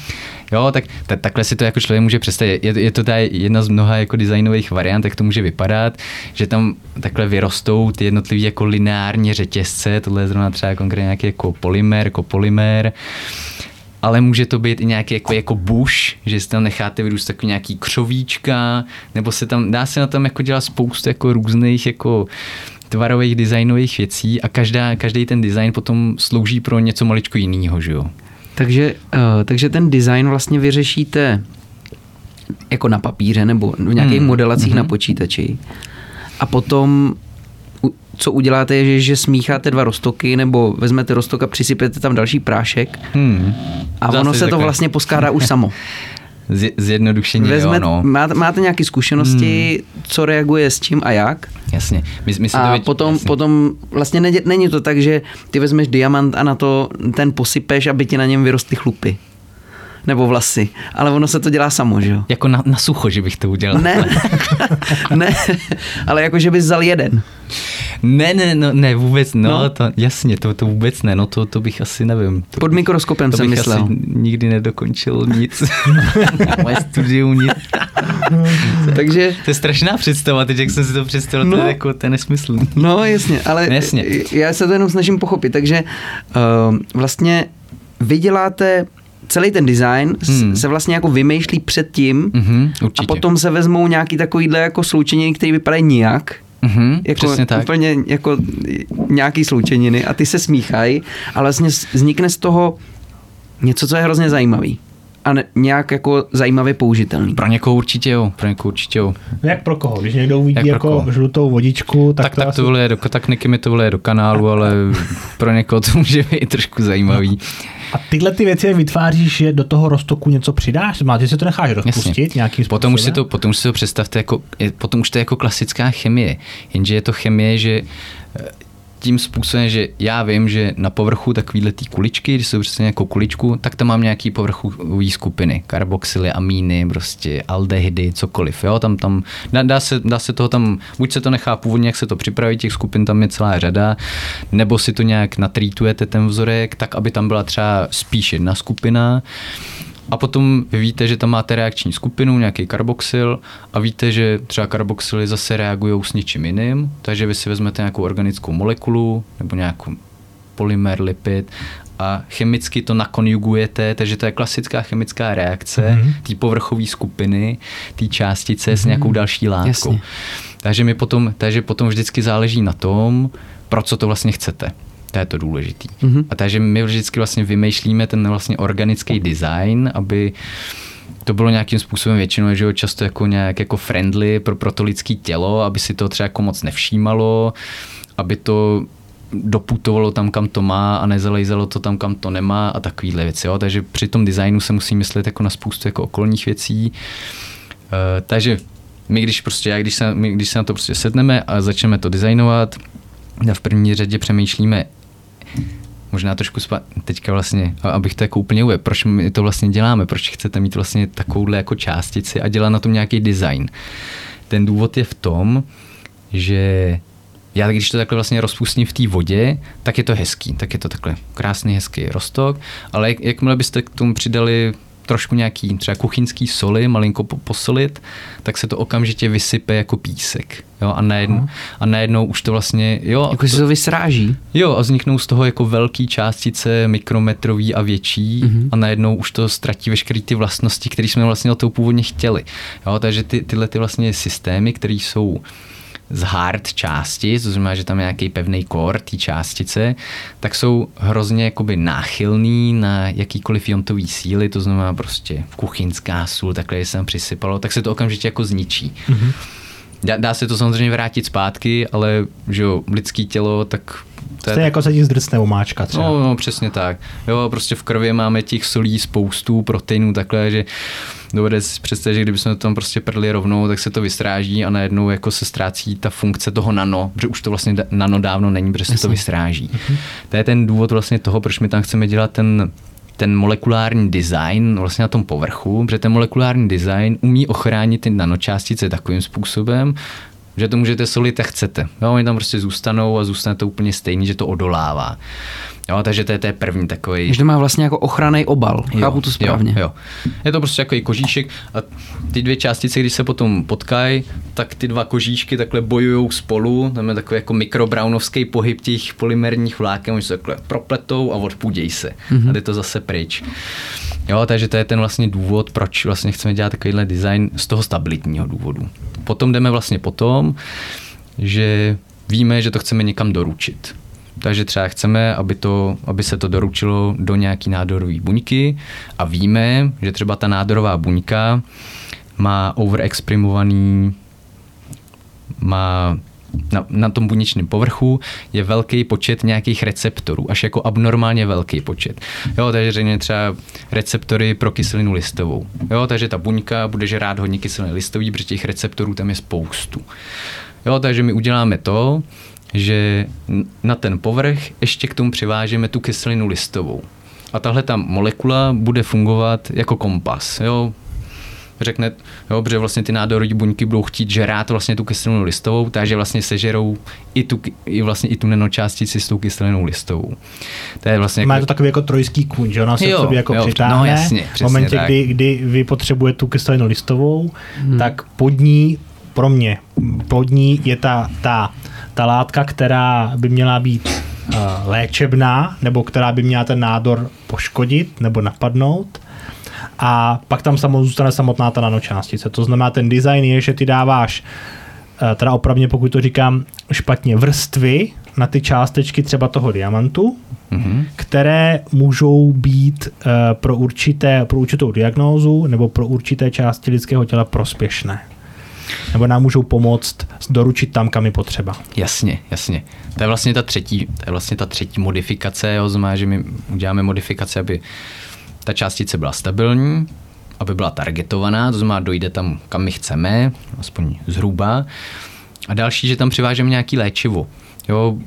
Jo, tak t- takhle si to jako člověk může představit. Je, je to ta jedna z mnoha jako designových variant, jak to může vypadat, že tam takhle vyrostou ty jednotlivé jako lineární řetězce, tohle je zrovna třeba konkrétně nějaký jako polymer, kopolymer, ale může to být i nějaký jako, jako bush, že si tam necháte vyrůst takový nějaký křovíčka, nebo se tam, dá se na tom jako dělat spoustu jako různých jako tvarových designových věcí a každá, každý ten design potom slouží pro něco maličko jiného, že jo? Takže, uh, takže ten design vlastně vyřešíte jako na papíře nebo v nějakých hmm. modelacích hmm. na počítači a potom co uděláte, je, že, že smícháte dva roztoky, nebo vezmete roztok a přisypete tam další prášek hmm. a Zase ono se to vlastně poskládá už samo. zjednodušení, Vezme, jo, no. máte, máte nějaké zkušenosti, hmm. co reaguje s čím a jak? Jasně. My, my a to potom, jasně. potom vlastně ne, není to tak, že ty vezmeš diamant a na to ten posypeš, aby ti na něm vyrostly chlupy nebo vlasy, ale ono se to dělá samo, že jo? Jako na, na sucho, že bych to udělal. Ne, ne, ale jako, že bys vzal jeden. Ne, ne, no, ne, vůbec, no, no. To, jasně, to, to vůbec ne, no to, to bych asi nevím. To, Pod mikroskopem to jsem bych myslel. Asi nikdy nedokončil nic. Moje studium nic. Takže... To je strašná představa, teď jak jsem si to představil, no, to je jako, to je nesmysl. No jasně, ale no, jasně. já se to jenom snažím pochopit, takže uh, vlastně vy děláte celý ten design hmm. se vlastně jako vymýšlí předtím mm-hmm, a potom se vezmou nějaký takovýhle jako sloučeniny, které vypadají nijak. Mm-hmm, jako přesně tak. úplně jako nějaký sloučeniny a ty se smíchají a vlastně vznikne z toho něco, co je hrozně zajímavý a ne, nějak jako zajímavě použitelný. Pro někoho určitě jo, pro někoho určitě jo. Jak pro koho? Když někdo uvidí Jak jako žlutou vodičku, tak, tak to, tak asi... to vleje do, tak Niky mi to vleje do kanálu, ale pro někoho to může být trošku zajímavý. A tyhle ty věci vytváříš, že do toho roztoku něco přidáš? Máte si to necháš rozpustit Jasně. nějakým způsobem? Potom už, si to, potom už si to představte jako, potom už to je jako klasická chemie, jenže je to chemie, že tím způsobem, že já vím, že na povrchu takovýhle ty kuličky, když jsou přesně jako kuličku, tak tam mám nějaký povrchový skupiny, karboxyly, amíny, prostě aldehydy, cokoliv. Jo? Tam, tam, dá, dá, se, dá se toho tam, buď se to nechá původně, jak se to připraví, těch skupin tam je celá řada, nebo si to nějak natrítujete ten vzorek, tak aby tam byla třeba spíš jedna skupina a potom vy víte, že tam máte reakční skupinu, nějaký karboxyl a víte, že třeba karboxyly zase reagují s něčím jiným, takže vy si vezmete nějakou organickou molekulu nebo nějakou polymer, lipid a chemicky to nakonjugujete, takže to je klasická chemická reakce mm-hmm. té povrchové skupiny, té částice mm-hmm. s mhm. nějakou další látkou. Jasně. Takže, mi potom, takže potom vždycky záleží na tom, pro co to vlastně chcete. To je to důležitý. Mm-hmm. A takže my vždycky vlastně vymýšlíme ten vlastně organický design, aby to bylo nějakým způsobem většinou, že jo, často jako nějak jako friendly pro, pro to lidské tělo, aby si to třeba jako moc nevšímalo, aby to doputovalo tam, kam to má a nezalejzalo to tam, kam to nemá a takovýhle věci. Jo. Takže při tom designu se musí myslet jako na spoustu jako okolních věcí. Uh, takže my když prostě, já, když se, my, když se na to prostě sedneme a začneme to designovat, v první řadě přemýšlíme, možná trošku spa- teďka vlastně, abych to jako úplně uvedl, proč my to vlastně děláme, proč chcete mít vlastně takovouhle jako částici a dělat na tom nějaký design. Ten důvod je v tom, že já když to takhle vlastně rozpustím v té vodě, tak je to hezký, tak je to takhle krásný, hezký rostok, ale jak, jakmile byste k tomu přidali trošku nějaký třeba kuchyňský soli, malinko posolit, tak se to okamžitě vysype jako písek. Jo, a, najednou, a najednou už to vlastně, jo. Jako to, se to vysráží. Jo, a vzniknou z toho jako velký částice, mikrometrový a větší mm-hmm. a najednou už to ztratí veškeré ty vlastnosti, které jsme vlastně o to původně chtěli. Jo, takže ty, tyhle ty vlastně systémy, které jsou z hard části, to znamená, že tam je nějaký pevný core té částice, tak jsou hrozně jakoby náchylný na jakýkoliv jontový síly, to znamená prostě kuchyňská sůl, takhle se tam přisypalo, tak se to okamžitě jako zničí. Mm-hmm. Dá, dá se to samozřejmě vrátit zpátky, ale že jo, lidský tělo, tak to je jako se ti zdrcne omáčka třeba. No, no, přesně tak. Jo, prostě v krvi máme těch solí spoustu, proteinů, takhle, že dovede si představit, že kdybychom to tam prostě prdli rovnou, tak se to vystráží a najednou jako se ztrácí ta funkce toho nano, protože už to vlastně nano dávno není, protože se to vystráží. Uh-huh. To je ten důvod vlastně toho, proč my tam chceme dělat ten ten molekulární design vlastně na tom povrchu, protože ten molekulární design umí ochránit ty nanočástice takovým způsobem, že to můžete solit, jak chcete. Jo, oni tam prostě zůstanou a zůstane to úplně stejný, že to odolává. Jo, takže to je, to je první takový. Že to má vlastně jako ochranný obal, jo, chápu to správně. Jo, jo. Je to prostě jako kožíšek a ty dvě částice, když se potom potkají, tak ty dva kožíšky takhle bojují spolu, tam je takový jako mikrobrownovský pohyb těch polymerních vláken, oni se takhle propletou a odpůdějí se. Mm-hmm. A jde to zase pryč. Jo, takže to je ten vlastně důvod, proč vlastně chceme dělat takovýhle design z toho stabilitního důvodu. Potom jdeme vlastně potom, že víme, že to chceme někam doručit. Takže třeba chceme, aby, to, aby se to doručilo do nějaký nádorové buňky a víme, že třeba ta nádorová buňka má overexprimovaný, má na, na tom buněčném povrchu je velký počet nějakých receptorů, až jako abnormálně velký počet. Jo, takže řekněme třeba receptory pro kyselinu listovou. Jo, takže ta buňka bude žrát hodně kyseliny listový, protože těch receptorů tam je spoustu. Jo, takže my uděláme to, že na ten povrch ještě k tomu přivážeme tu kyselinu listovou. A tahle ta molekula bude fungovat jako kompas. Jo? Řekne, jo, protože vlastně ty nádorové buňky budou chtít žerát vlastně tu kyselinu listovou, takže vlastně sežerou i tu, i vlastně i tu nanočástici s tou kyselinou listovou. To je vlastně Má jako... to takový jako trojský kůň, že ona se jo, sobě jako jo, přitáhne. No, jasně, v momentě, kdy, kdy vy potřebujete tu kyselinu listovou, hmm. tak pod ní pro mě pod ní je ta, ta ta látka, která by měla být uh, léčebná, nebo která by měla ten nádor poškodit nebo napadnout, a pak tam samo, zůstane samotná ta nanočástice. To znamená, ten design je, že ty dáváš, uh, teda opravně pokud to říkám špatně, vrstvy na ty částečky třeba toho diamantu, mm-hmm. které můžou být uh, pro, určité, pro určitou diagnózu nebo pro určité části lidského těla prospěšné nebo nám můžou pomoct doručit tam, kam je potřeba. Jasně, jasně. To je vlastně ta třetí, to je vlastně ta třetí modifikace, jo, znamená, že my uděláme modifikace, aby ta částice byla stabilní, aby byla targetovaná, to znamená, dojde tam, kam my chceme, aspoň zhruba. A další, že tam přivážeme nějaký léčivo. Jo,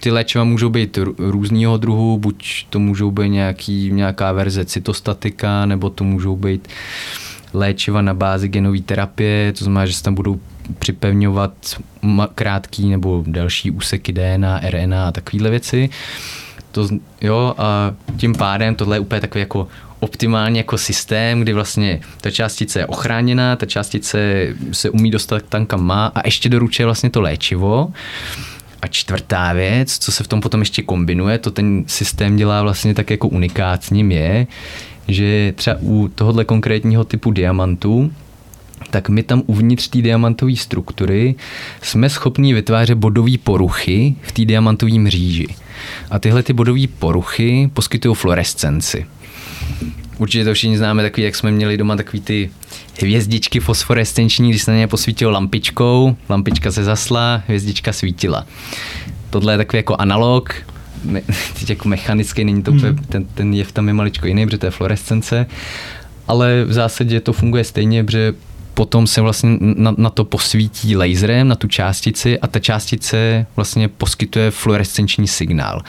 ty léčiva můžou být různýho druhu, buď to můžou být nějaký, nějaká verze cytostatika, nebo to můžou být léčiva na bázi genové terapie, to znamená, že se tam budou připevňovat krátký nebo delší úseky DNA, RNA a takovéhle věci. To, jo, a tím pádem tohle je úplně takový jako optimální jako systém, kdy vlastně ta částice je ochráněná, ta částice se umí dostat tam, kam má a ještě doručuje vlastně to léčivo. A čtvrtá věc, co se v tom potom ještě kombinuje, to ten systém dělá vlastně tak jako unikátním je, že třeba u tohohle konkrétního typu diamantů, tak my tam uvnitř té diamantové struktury jsme schopni vytvářet bodové poruchy v té diamantové mříži. A tyhle ty bodové poruchy poskytují fluorescenci. Určitě to všichni známe, takový, jak jsme měli doma takový ty hvězdičky fosforescenční, když se na ně posvítilo lampičkou, lampička se zasla, hvězdička svítila. Tohle je takový jako analog, me, teď jako mechanický, není to hmm. ten, ten jev tam je maličko jiný, protože to je fluorescence, ale v zásadě to funguje stejně, protože potom se vlastně na, na to posvítí laserem, na tu částici a ta částice vlastně poskytuje fluorescenční signál.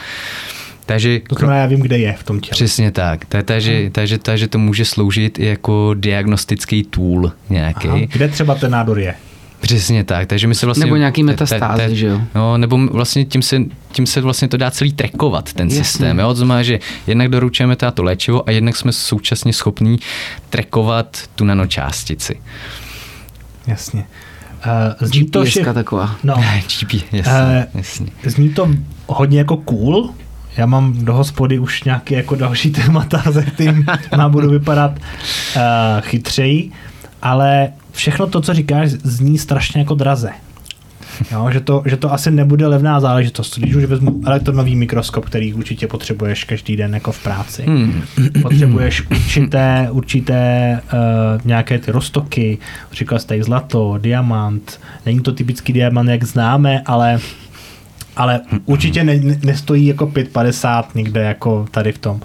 Takže, to znamená, já vím, kde je v tom těle. Přesně tak. Takže, takže, takže to může sloužit i jako diagnostický tool nějaký. Aha. Kde třeba ten nádor je? Přesně tak, takže my se vlastně... Nebo nějaký te- te- metastázy, te- že jo? No, nebo vlastně tím se, tím se vlastně to dá celý trackovat, ten Jasně. systém. Jo? To znamená, že jednak doručujeme teda to léčivo a jednak jsme současně schopní trackovat tu nanočástici. Jasně. Uh, zní to, že... Taková. No, GP, jasně, Eh, jasně. zní to hodně jako cool. Já mám do hospody už nějaké jako další témata, ze kterým má budu vypadat uh, chytřeji, ale všechno to, co říkáš, zní strašně jako draze. Jo, že, to, že to asi nebude levná záležitost. Když už vezmu elektronový mikroskop, který určitě potřebuješ každý den jako v práci. Hmm. Potřebuješ určité, určité uh, nějaké ty roztoky, říkal jste zlato, diamant. Není to typický diamant, jak známe, ale ale určitě ne, ne- nestojí jako 5,50 někde jako tady v tom.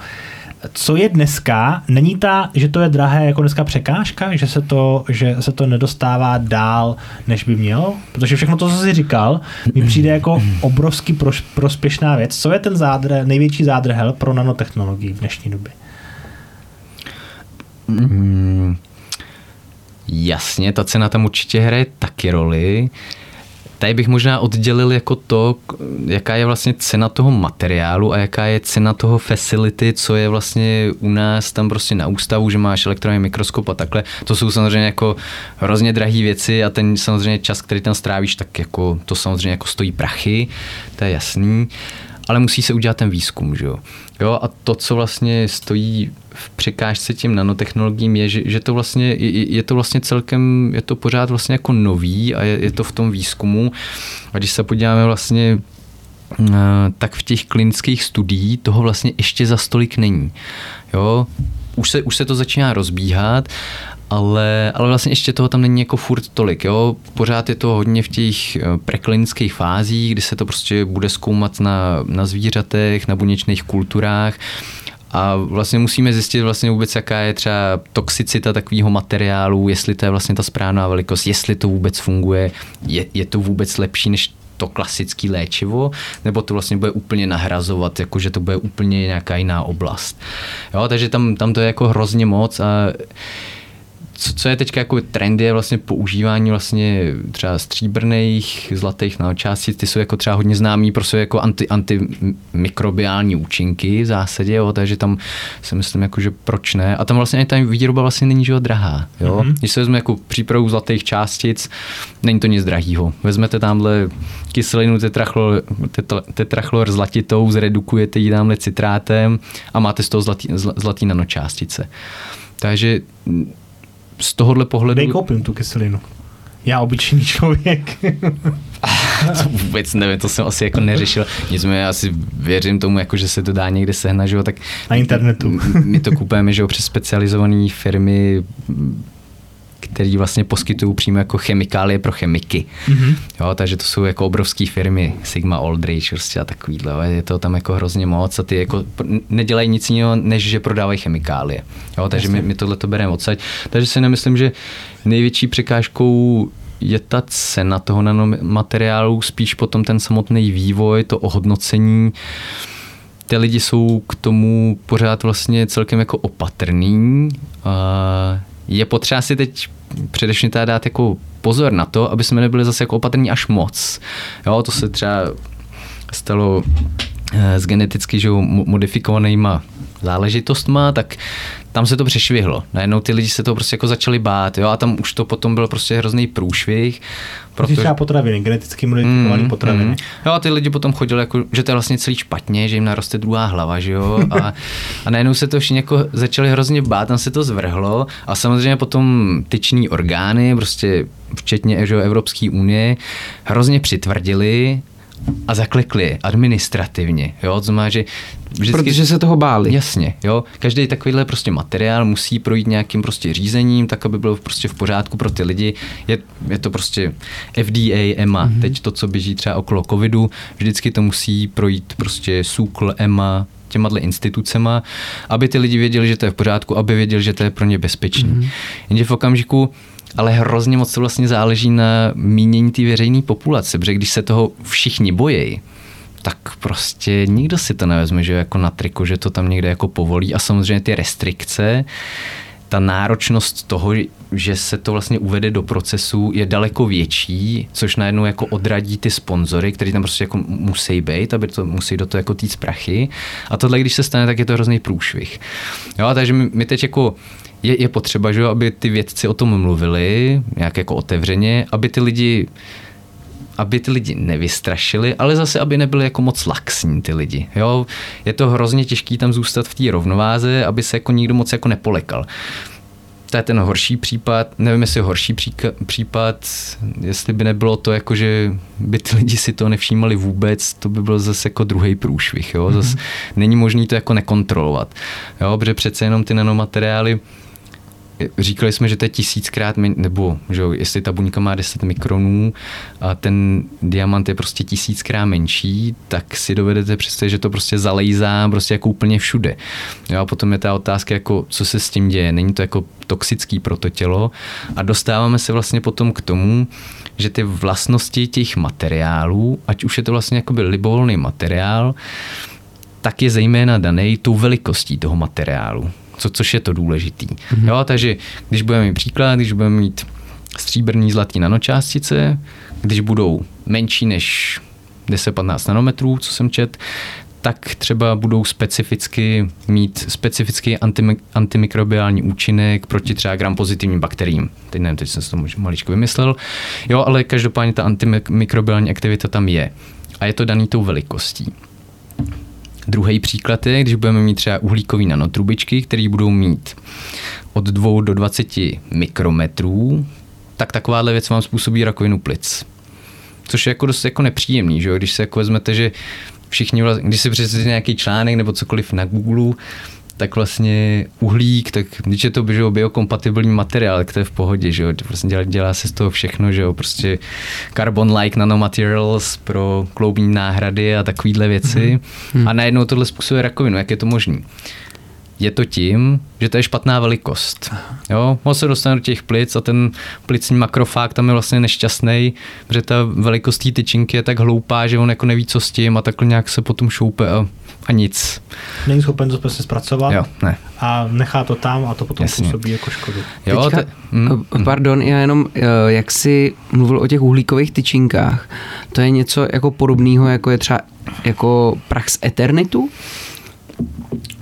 Co je dneska, není ta, že to je drahé jako dneska překážka, že se to, že se to nedostává dál, než by mělo? Protože všechno to, co jsi říkal, mi přijde jako obrovský proš, prospěšná věc. Co je ten zádr, největší zádrhel pro nanotechnologii v dnešní době? Mm, jasně, ta cena tam určitě hraje taky roli. Tady bych možná oddělil jako to, jaká je vlastně cena toho materiálu a jaká je cena toho facility, co je vlastně u nás tam prostě na ústavu, že máš elektronový mikroskop a takhle. To jsou samozřejmě jako hrozně drahé věci a ten samozřejmě čas, který tam strávíš, tak jako to samozřejmě jako stojí prachy, to je jasný ale musí se udělat ten výzkum, že jo. Jo a to, co vlastně stojí v překážce těm nanotechnologiím, je, že, že to vlastně, je, je to vlastně celkem, je to pořád vlastně jako nový a je, je to v tom výzkumu. A když se podíváme vlastně eh, tak v těch klinických studií toho vlastně ještě za stolik není. Jo? Už se, už se to začíná rozbíhat, ale, ale vlastně ještě toho tam není jako furt tolik. Jo? Pořád je to hodně v těch eh, preklinických fázích, kdy se to prostě bude zkoumat na, na zvířatech, na buněčných kulturách a vlastně musíme zjistit vlastně vůbec, jaká je třeba toxicita takového materiálu, jestli to je vlastně ta správná velikost, jestli to vůbec funguje, je, je to vůbec lepší než to klasické léčivo, nebo to vlastně bude úplně nahrazovat, jakože to bude úplně nějaká jiná oblast. Jo, takže tam, tam to je jako hrozně moc a co, co je teď jako trend, je vlastně používání vlastně třeba stříbrných, zlatých nanočástic, ty jsou jako třeba hodně známý pro své jako anti, antimikrobiální účinky v zásadě, jo, takže tam si myslím, jako, že proč ne. A tam vlastně ani ta výroba vlastně není že drahá. Jo? Mm-hmm. Když se vezme jako přípravu zlatých částic, není to nic drahýho. Vezmete tamhle kyselinu tetrachlor, tetra, tetrachlor zlatitou, zredukujete ji tamhle citrátem a máte z toho zlatý, zl, zlatý nanočástice. Takže z tohohle pohledu... Dej koupím tu kyselinu. Já obyčejný člověk. to vůbec nevím, to jsem asi jako neřešil. Nicméně já si věřím tomu, jako, že se to dá někde sehnat, že jo, tak Na internetu. My to kupujeme, že jo, přes specializované firmy, který vlastně poskytují přímo jako chemikálie pro chemiky. Mhm. Jo, takže to jsou jako obrovské firmy, Sigma Aldrich prostě a takovýhle. jo. Je to tam jako hrozně moc a ty jako nedělají nic jiného, než že prodávají chemikálie. Jo, takže my, my tohle to bereme odsaď. Takže si nemyslím, že největší překážkou je ta cena toho nanomateriálu, spíš potom ten samotný vývoj, to ohodnocení. Ty lidi jsou k tomu pořád vlastně celkem jako opatrný. A je potřeba si teď především teda dát jako pozor na to, aby jsme nebyli zase jako opatrní až moc. Jo, to se třeba stalo s geneticky že modifikovanýma záležitostma, tak tam se to přešvihlo. Najednou ty lidi se to prostě jako začali bát, jo, a tam už to potom byl prostě hrozný průšvih. Protože... třeba potraviny, geneticky modifikované Mm, potraviny. mm. Jo, a ty lidi potom chodili, jako, že to je vlastně celý špatně, že jim naroste druhá hlava, že jo. A, a najednou se to všichni jako začali hrozně bát, tam se to zvrhlo a samozřejmě potom tyční orgány, prostě včetně že jo, Evropské unie, hrozně přitvrdili a zaklekli administrativně. Jo, to znamená, že vždycky... Protože se toho báli. Jasně, jo. Každý takovýhle prostě materiál musí projít nějakým prostě řízením, tak aby bylo prostě v pořádku pro ty lidi. Je, je to prostě FDA, EMA, mm-hmm. teď to, co běží třeba okolo covidu, vždycky to musí projít prostě SÚKL, EMA, těma institucema, aby ty lidi věděli, že to je v pořádku, aby věděli, že to je pro ně bezpečný. Mm-hmm. Jenže v okamžiku, ale hrozně moc to vlastně záleží na mínění té veřejné populace, protože když se toho všichni bojejí, tak prostě nikdo si to nevezme, že jako na triku, že to tam někde jako povolí. A samozřejmě ty restrikce ta náročnost toho, že se to vlastně uvede do procesu, je daleko větší, což najednou jako odradí ty sponzory, kteří tam prostě jako musí být, aby to musí do toho jako týc prachy. A tohle, když se stane, tak je to hrozný průšvih. Jo, takže my, my teď jako je, je potřeba, že, aby ty vědci o tom mluvili, nějak jako otevřeně, aby ty lidi aby ty lidi nevystrašili, ale zase, aby nebyli jako moc laxní ty lidi. Jo? Je to hrozně těžký tam zůstat v té rovnováze, aby se jako nikdo moc jako nepolekal. To je ten horší případ, nevím, jestli horší případ, jestli by nebylo to jako, že by ty lidi si to nevšímali vůbec, to by byl zase jako druhý průšvih, jo? Mm-hmm. není možný to jako nekontrolovat, jo? protože přece jenom ty nanomateriály, říkali jsme, že to je tisíckrát, nebo že jo, jestli ta buňka má 10 mikronů a ten diamant je prostě tisíckrát menší, tak si dovedete představit, že to prostě zalejzá prostě jako úplně všude. Jo, a potom je ta otázka, jako, co se s tím děje. Není to jako toxický pro to tělo a dostáváme se vlastně potom k tomu, že ty vlastnosti těch materiálů, ať už je to vlastně jakoby libovolný materiál, tak je zejména daný tou velikostí toho materiálu co, což je to důležitý. Mm-hmm. Jo, takže když budeme mít příklad, když budeme mít stříbrný zlatý nanočástice, když budou menší než 10-15 nanometrů, co jsem čet, tak třeba budou specificky mít specifický antimikrobiální účinek proti třeba gram pozitivním bakteriím. Teď nevím, teď jsem si to maličko vymyslel. Jo, ale každopádně ta antimikrobiální aktivita tam je. A je to daný tou velikostí. Druhý příklad je, když budeme mít třeba uhlíkový nanotrubičky, které budou mít od 2 do 20 mikrometrů, tak takováhle věc vám způsobí rakovinu plic. Což je jako dost jako nepříjemný, že jo? když se jako vezmete, že všichni, když si přečtete nějaký článek nebo cokoliv na Google, tak vlastně uhlík, tak když je to že jo, biokompatibilní materiál, tak to je v pohodě, že jo, vlastně dělá, dělá se z toho všechno, že jo, prostě carbon-like nanomaterials pro kloubní náhrady a takovýhle věci mm-hmm. a najednou tohle způsobuje rakovinu, jak je to možný? Je to tím, že to je špatná velikost. Jo, on se dostane do těch plic a ten plicní makrofág tam je vlastně nešťastný, protože ta velikost té tyčinky je tak hloupá, že on jako neví, co s tím a takhle nějak se potom šoupe a a nic. Není schopen to prostě zpracovat jo, ne. a nechá to tam a to potom Jasně. působí jako škodu. Jo, Teďka, te, mm, pardon, já jenom, eh, jak jsi mluvil o těch uhlíkových tyčinkách, to je něco jako podobného, jako je třeba jako prach z Eternitu?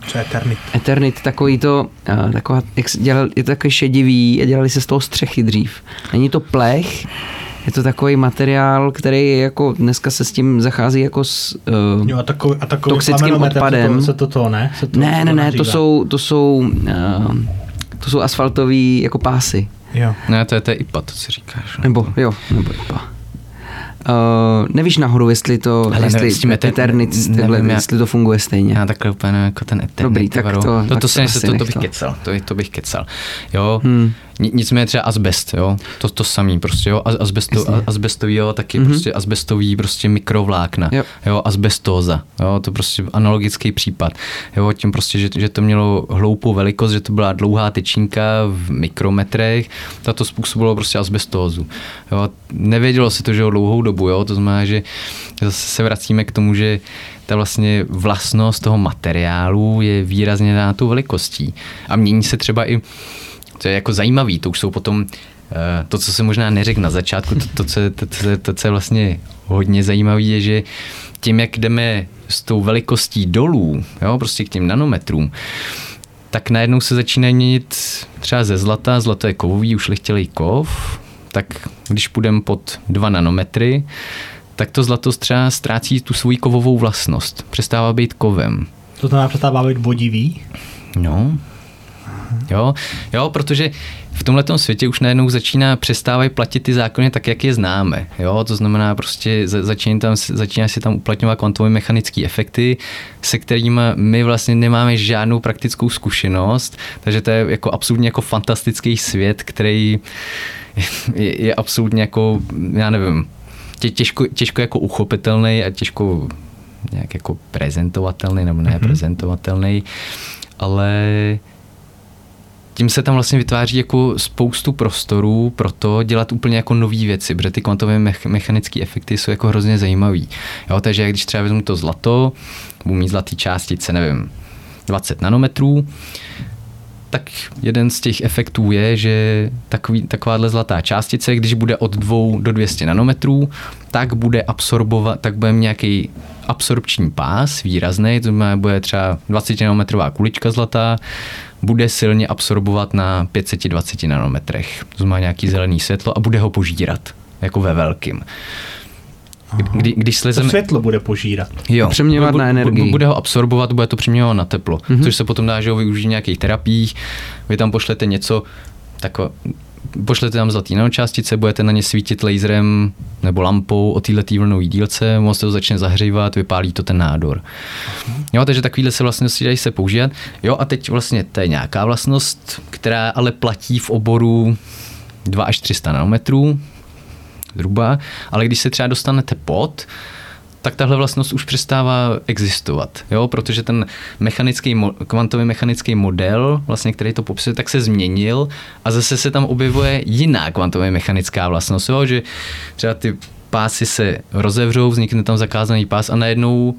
Co je Eternit? Eternit, takový to, uh, taková, jak dělal, je to takový šedivý a dělali se z toho střechy dřív. Není to plech, je to takový materiál, který jako dneska se s tím zachází jako s uh, jo, a takový, a takový toxickým odpadem. Se to, to ne? Se to, ne, ne, ne, to jsou, to jsou, uh, to jsou asfaltový jako pásy. Jo. Ne, to je, to je IPA, to si říkáš. Ne? Nebo, jo, nebo IPA. Uh, nevíš nahoru, jestli to, Ale jestli nevím, Eternit, nevím, jestli to funguje stejně. Já takhle úplně jako ten Eternit. Dobrý, tak to, to, to, to, to, to, to bych kecal, to, to bych kecal. Jo, hmm. Nicméně třeba asbest, jo, to, to samý prostě, jo, Asbesto, asbestový, jo, taky mm-hmm. prostě asbestový prostě mikrovlákna, jo. jo, asbestóza, jo, to prostě analogický případ, jo, tím prostě, že, že to mělo hloupou velikost, že to byla dlouhá tyčinka v mikrometrech, to způsobilo prostě asbestózu, jo, nevědělo se to, že o dlouhou dobu, jo, to znamená, že zase se vracíme k tomu, že ta vlastně vlastnost toho materiálu je výrazně na tou velikostí. A mění se třeba i to je jako zajímavý, to už jsou potom eh, to, co se možná neřekl na začátku, to, to, co, to, to, to, co je vlastně hodně zajímavé, je, že tím, jak jdeme s tou velikostí dolů, jo, prostě k těm nanometrům, tak najednou se začíná měnit třeba ze zlata, zlato je kovový, ušlechtilý kov, tak když půjdeme pod 2 nanometry, tak to zlato třeba ztrácí tu svoji kovovou vlastnost. Přestává být kovem. To znamená, přestává být vodivý? No, Jo, jo, protože v tomhle světě už najednou začíná, přestávají platit ty zákony tak, jak je známe. Jo, to znamená prostě začíná, tam, začíná si tam uplatňovat kvantové mechanické efekty, se kterými my vlastně nemáme žádnou praktickou zkušenost, takže to je jako absolutně jako fantastický svět, který je, je absolutně jako, já nevím, tě, těžko, těžko jako uchopitelný a těžko nějak jako prezentovatelný nebo neprezentovatelný, mm-hmm. ale tím se tam vlastně vytváří jako spoustu prostorů pro to dělat úplně jako nové věci, protože ty kvantové mech- mechanické efekty jsou jako hrozně zajímavý. Jo, takže když třeba vezmu to zlato, budu mít zlatý částice, nevím, 20 nanometrů, tak jeden z těch efektů je, že takový, takováhle zlatá částice, když bude od 2 do 200 nanometrů, tak bude absorbovat, tak bude nějaký absorpční pás výrazný, to bude třeba 20 nanometrová kulička zlatá, bude silně absorbovat na 520 nanometrech. To znamená nějaký zelený světlo a bude ho požírat, jako ve velkým. Kdy, když slezeme... To světlo bude požírat. Jo. Přeměňovat Bu- na energii. Bude ho absorbovat, bude to přeměňovat na teplo, Mhm. mm-hmm. což se potom dá že ho využít v nějakých terapiích. Vy tam pošlete něco, tako, pošlete tam zlatý nanočástice, budete na ně svítit laserem nebo lampou o této vlnové dílce, moc to začne zahřívat, vypálí to ten nádor. Jo, takže takovýhle se vlastnosti dají se používat. Jo, a teď vlastně to je nějaká vlastnost, která ale platí v oboru 2 až 300 nanometrů, zhruba, ale když se třeba dostanete pod, tak tahle vlastnost už přestává existovat, jo? protože ten mechanický, kvantový mechanický model, vlastně, který to popisuje, tak se změnil a zase se tam objevuje jiná kvantově mechanická vlastnost, jo? že třeba ty pásy se rozevřou, vznikne tam zakázaný pás a najednou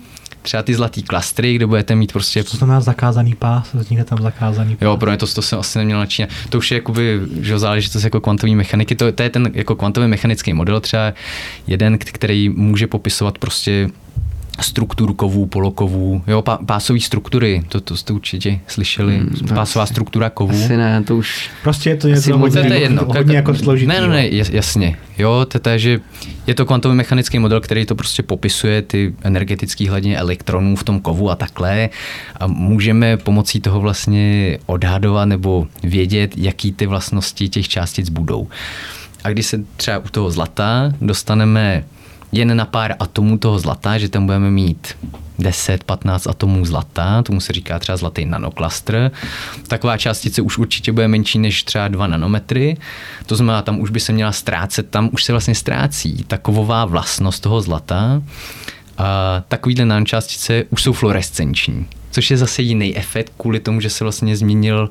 třeba ty zlatý klastry, kde budete mít prostě Co znamená zakázaný pás? Vznikne tam zakázaný pás. Jo, pro mě to, to jsem asi neměl načínat. To už je jakoby, že záležitost jako kvantové mechaniky. To, to je ten jako kvantový mechanický model, třeba jeden, který může popisovat prostě strukturu kovů, polokovů, jo, pá, pásové struktury, to, to jste určitě slyšeli, Hmm, pásová struktura kovů. Asi ne, to už... Prostě je to Asi něco hodně, to je jedno. hodně jako složitý. Ne, ne, ne, jas- jasně. Jo, to je, že je to kvantový mechanický model, který to prostě popisuje ty energetické hladiny elektronů v tom kovu a takhle. A můžeme pomocí toho vlastně odhadovat nebo vědět, jaký ty vlastnosti těch částic budou. A když se třeba u toho zlata dostaneme jen na pár atomů toho zlata, že tam budeme mít 10-15 atomů zlata, tomu se říká třeba zlatý nanoklastr. Taková částice už určitě bude menší než třeba 2 nanometry, to znamená, tam už by se měla ztrácet, tam už se vlastně ztrácí ta kovová vlastnost toho zlata. A takovýhle nanočástice už jsou fluorescenční, což je zase jiný efekt kvůli tomu, že se vlastně změnil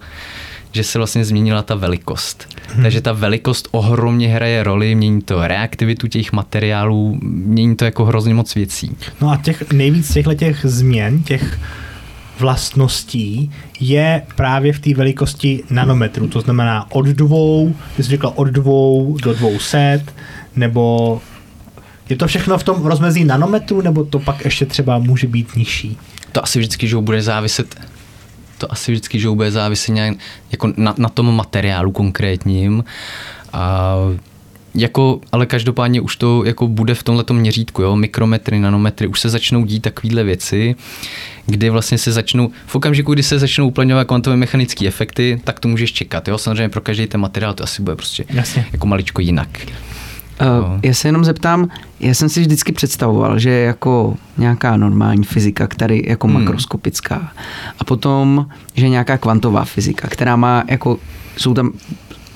že se vlastně změnila ta velikost. Hmm. Takže ta velikost ohromně hraje roli, mění to reaktivitu těch materiálů, mění to jako hrozně moc věcí. No a těch nejvíc těchto těch změn, těch vlastností je právě v té velikosti nanometru. To znamená od dvou, ty jsi řekla od dvou do dvou set, nebo je to všechno v tom rozmezí nanometru, nebo to pak ještě třeba může být nižší? To asi vždycky, že bude záviset to asi vždycky, že bude záviset nějak jako na, na tom materiálu konkrétním. A jako, ale každopádně už to jako bude v tomhle měřítku, jo, mikrometry, nanometry, už se začnou dít takovéhle věci, kdy vlastně se začnou, v okamžiku, kdy se začnou uplatňovat kvantové mechanické efekty, tak to můžeš čekat, jo, samozřejmě pro každý ten materiál to asi bude prostě Jasně. jako maličko jinak. Uh, já se jenom zeptám, já jsem si vždycky představoval, že je jako nějaká normální fyzika, která je jako Hmm. makroskopická. A potom, že nějaká kvantová fyzika, která má jako, jsou tam,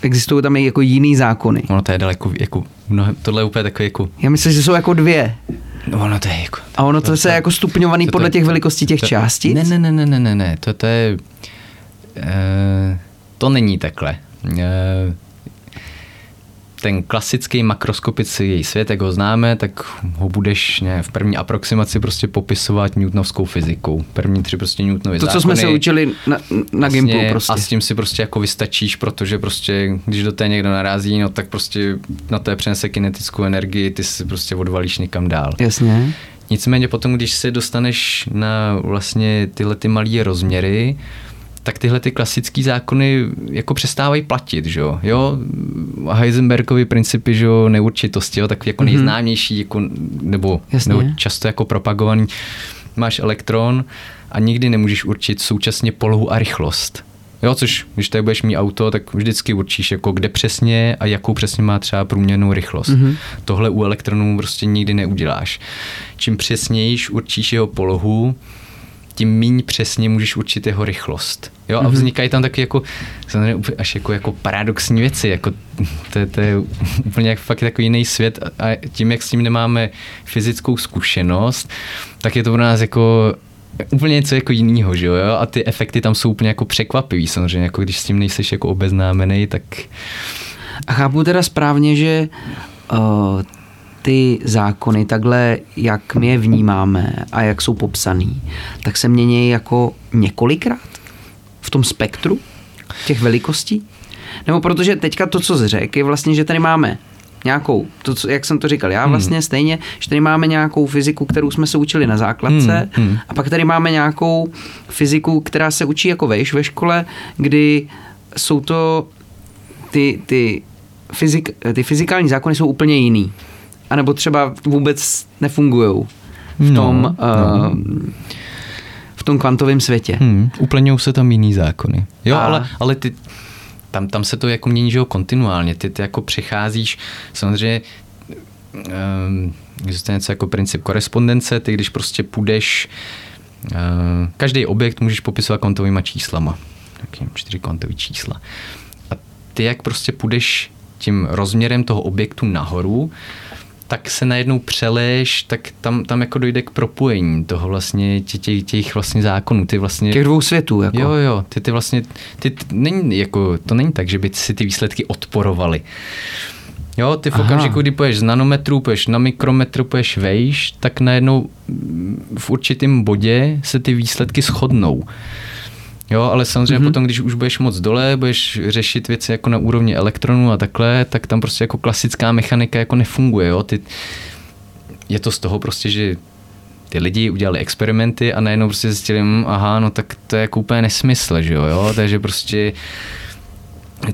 existují tam i jako jiný zákony. Ono to je daleko, jako, mnohem, tohle je úplně takový jako, Já myslím, že jsou jako dvě. no ono to je jako, A ono to, se je jako stupňovaný to- podle to- těch velikostí těch to- částic? Ne, ne, ne, ne, ne, ne, ne, to, to je, e, to není takhle. E, ten klasický makroskopický svět, jak ho známe, tak ho budeš ne, v první aproximaci prostě popisovat newtonovskou fyzikou. První tři prostě Newtonovy To, co jsme se zákony. učili na, na Gimplu prostě. A s tím si prostě jako vystačíš, protože prostě, když do té někdo narazí, no tak prostě na té přenese kinetickou energii, ty si prostě odvalíš někam dál. Jasně. Nicméně potom, když se dostaneš na vlastně tyhle ty malé rozměry, tak tyhle ty klasické zákony jako přestávají platit, že jo? jo? Heisenbergovy principy, že jo, neurčitosti, jo, tak jako Mhm. nejznámější, jako, nebo, Jasně. nebo často jako propagovaný, máš elektron a nikdy nemůžeš určit současně polohu a rychlost. Jo, což když tady budeš mít auto, tak vždycky určíš, jako kde přesně a jakou přesně má třeba průměrnou rychlost. Mhm. Tohle u elektronů prostě nikdy neuděláš. Čím přesnějiš určíš jeho polohu, tím míň přesně můžeš určit jeho rychlost. Jo, a Mhm. vznikají tam taky jako, až jako, jako paradoxní věci, jako to, je- to je úplně jak, fakt jako jiný svět a a tím, jak s tím nemáme fyzickou zkušenost, tak je to pro nás jako úplně něco jako jiného, že jo? A ty efekty tam jsou úplně jako překvapivý, samozřejmě, jako když s tím nejseš jako obeznámený, tak A chápu teda správně, že uh, ty zákony takhle, jak my je vnímáme a jak jsou popsaný, tak se mění jako několikrát v tom spektru? těch velikostí? Nebo protože teďka to, co řekl, je vlastně, že tady máme nějakou, to, co, jak jsem to říkal, já vlastně hmm. stejně, že tady máme nějakou fyziku, kterou jsme se učili na základce hmm. Hmm. a pak tady máme nějakou fyziku, která se učí jako vejš ve škole, kdy jsou to ty, ty, fyzik, ty fyzikální zákony jsou úplně jiný. A nebo třeba vůbec nefungují v no, tom, no. uh, v tom kvantovém světě. Hmm, úplně se tam jiný zákony. Jo, a... ale, ale ty, tam, tam se to jako mění, že jo, kontinuálně. Ty, ty jako přicházíš, samozřejmě um, existuje něco jako princip korespondence, ty když prostě půjdeš, uh, každý objekt můžeš popisovat kvantovými číslama. Taky čtyři kvantové čísla. A ty jak prostě půjdeš tím rozměrem toho objektu nahoru, tak se najednou přeleš, tak tam, tam jako dojde k propojení toho vlastně, těch, těch, těch vlastně zákonů. Ty vlastně, těch dvou světů. Jako. Jo, jo, ty, ty vlastně, ty, ty, není, jako, to není tak, že by si ty výsledky odporovaly. Jo, ty v Aha. okamžiku, kdy poješ z nanometru, poješ na mikrometru, poješ vejš, tak najednou v určitém bodě se ty výsledky shodnou. Jo, ale samozřejmě mm-hmm. potom, když už budeš moc dole, budeš řešit věci jako na úrovni elektronů a takhle, tak tam prostě jako klasická mechanika jako nefunguje. Jo? Ty, je to z toho prostě, že ty lidi udělali experimenty a najednou prostě zjistili, hm, aha, no tak to je jako úplně nesmysl, že jo, jo? takže prostě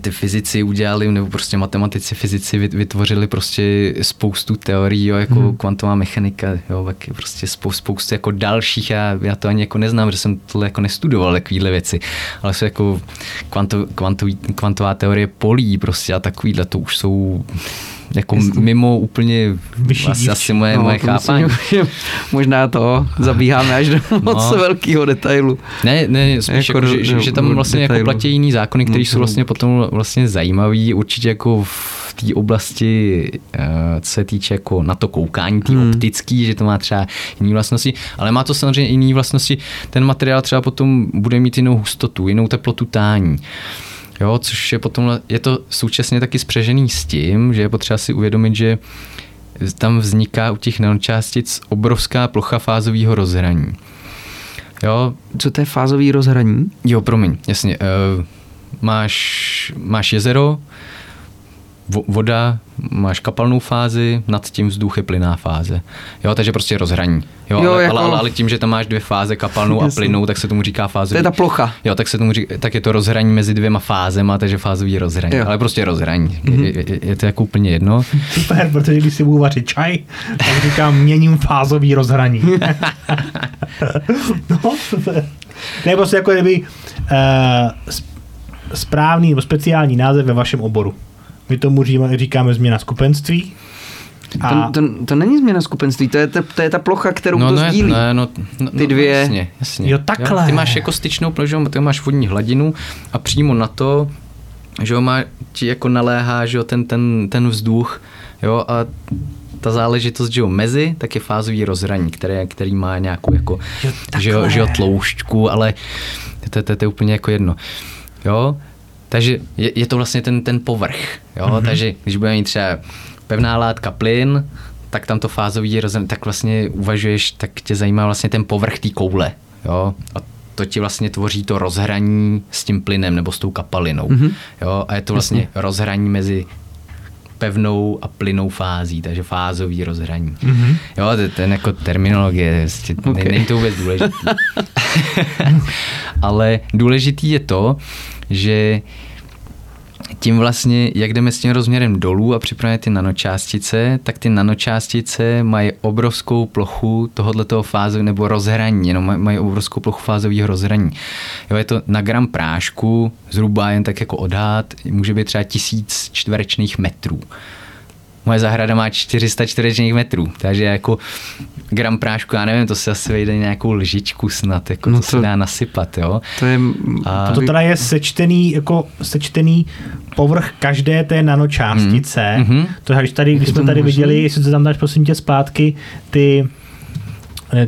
ty fyzici udělali, nebo prostě matematici, fyzici vytvořili prostě spoustu teorií, jo, jako hmm. kvantová mechanika, jo, tak prostě spou, spoustu jako dalších, já, já to ani jako neznám, že jsem tohle jako nestudoval, takovýhle věci, ale jsou jako kvanto, kvantový, kvantová teorie polí prostě a takovýhle, to už jsou jako Jestli... mimo úplně Vyšší asi, asi moje, no, moje chápání. Myslím, možná to zabíháme až do no. moc velkého detailu. Ne, ne, spíš jako, jako, že, že, tam vlastně jako platí jiný zákony, které jsou vlastně potom vlastně zajímavý, určitě jako v té oblasti, eh, co se týče jako na to koukání, tý hmm. optický, že to má třeba jiné vlastnosti, ale má to samozřejmě jiné vlastnosti. Ten materiál třeba potom bude mít jinou hustotu, jinou teplotu tání. Jo, což je potom, je to současně taky spřežený s tím, že je potřeba si uvědomit, že tam vzniká u těch nanočástic obrovská plocha fázového rozhraní. Jo. Co to je fázový rozhraní? Jo, promiň, jasně. Uh, máš, máš jezero, voda, máš kapalnou fázi, nad tím vzduch je plyná fáze. Jo, takže prostě rozhraní. Jo, jo ale, jako... ale, ale, tím, že tam máš dvě fáze, kapalnou a plynou, tak se tomu říká fázový. To je ta plocha. Jo, tak se tomu říká, tak je to rozhraní mezi dvěma fázema, takže fázový rozhraní. Jo. Ale prostě rozhraní. Mm-hmm. Je, je, je, to jako úplně jedno. Super, protože když si budu vařit čaj, tak říkám, měním fázový rozhraní. no, super. Ne, prostě jako kdyby uh, správný nebo speciální název ve vašem oboru. My tomu říkáme změna skupenství. A... To, to, to není změna skupenství, to je, ta, to je ta plocha, kterou no, to no, sdílí. No, no, no, ty dvě. Jasně, jasně. Jo, takhle. Jo, ty máš jako styčnou pložu, ty máš vodní hladinu a přímo na to, že jo, má, ti jako naléhá, že jo, ten, ten, ten vzduch, jo, a ta záležitost, že jo, mezi, tak je fázový rozhraní, které, který má nějakou jako, jo, že, jo, že jo, tloušťku, ale to, to, to, to je úplně jako jedno. Jo, takže je, je to vlastně ten, ten povrch. Jo? Mm-hmm. Takže když budeme mít třeba pevná látka plyn, tak tam to fázový rozhraní, tak vlastně uvažuješ, tak tě zajímá vlastně ten povrch té koule. Jo? A to ti vlastně tvoří to rozhraní s tím plynem nebo s tou kapalinou. Mm-hmm. Jo? A je to vlastně mm-hmm. rozhraní mezi pevnou a plynou fází, takže fázový rozhraní. Mm-hmm. Jo, to, ten jako terminologie, vlastně okay. není to vůbec důležité. Ale důležitý je to, že tím vlastně, jak jdeme s tím rozměrem dolů a připravíme ty nanočástice, tak ty nanočástice mají obrovskou plochu tohoto fázu nebo rozhraní, jenom mají obrovskou plochu fázového rozhraní. Jo, je to na gram prášku, zhruba jen tak jako odhad, může být třeba tisíc čtverečných metrů moje zahrada má 400 čtverečních metrů, takže jako gram prášku, já nevím, to se asi vejde nějakou lžičku snad, jako no to, to se dá nasypat, jo. To je... A... To teda je sečtený, jako sečtený povrch každé té nanočástice. Mm, mm-hmm. To, když, tady, když jsme tady viděli, jestli to tam dáš prosím tě zpátky, ty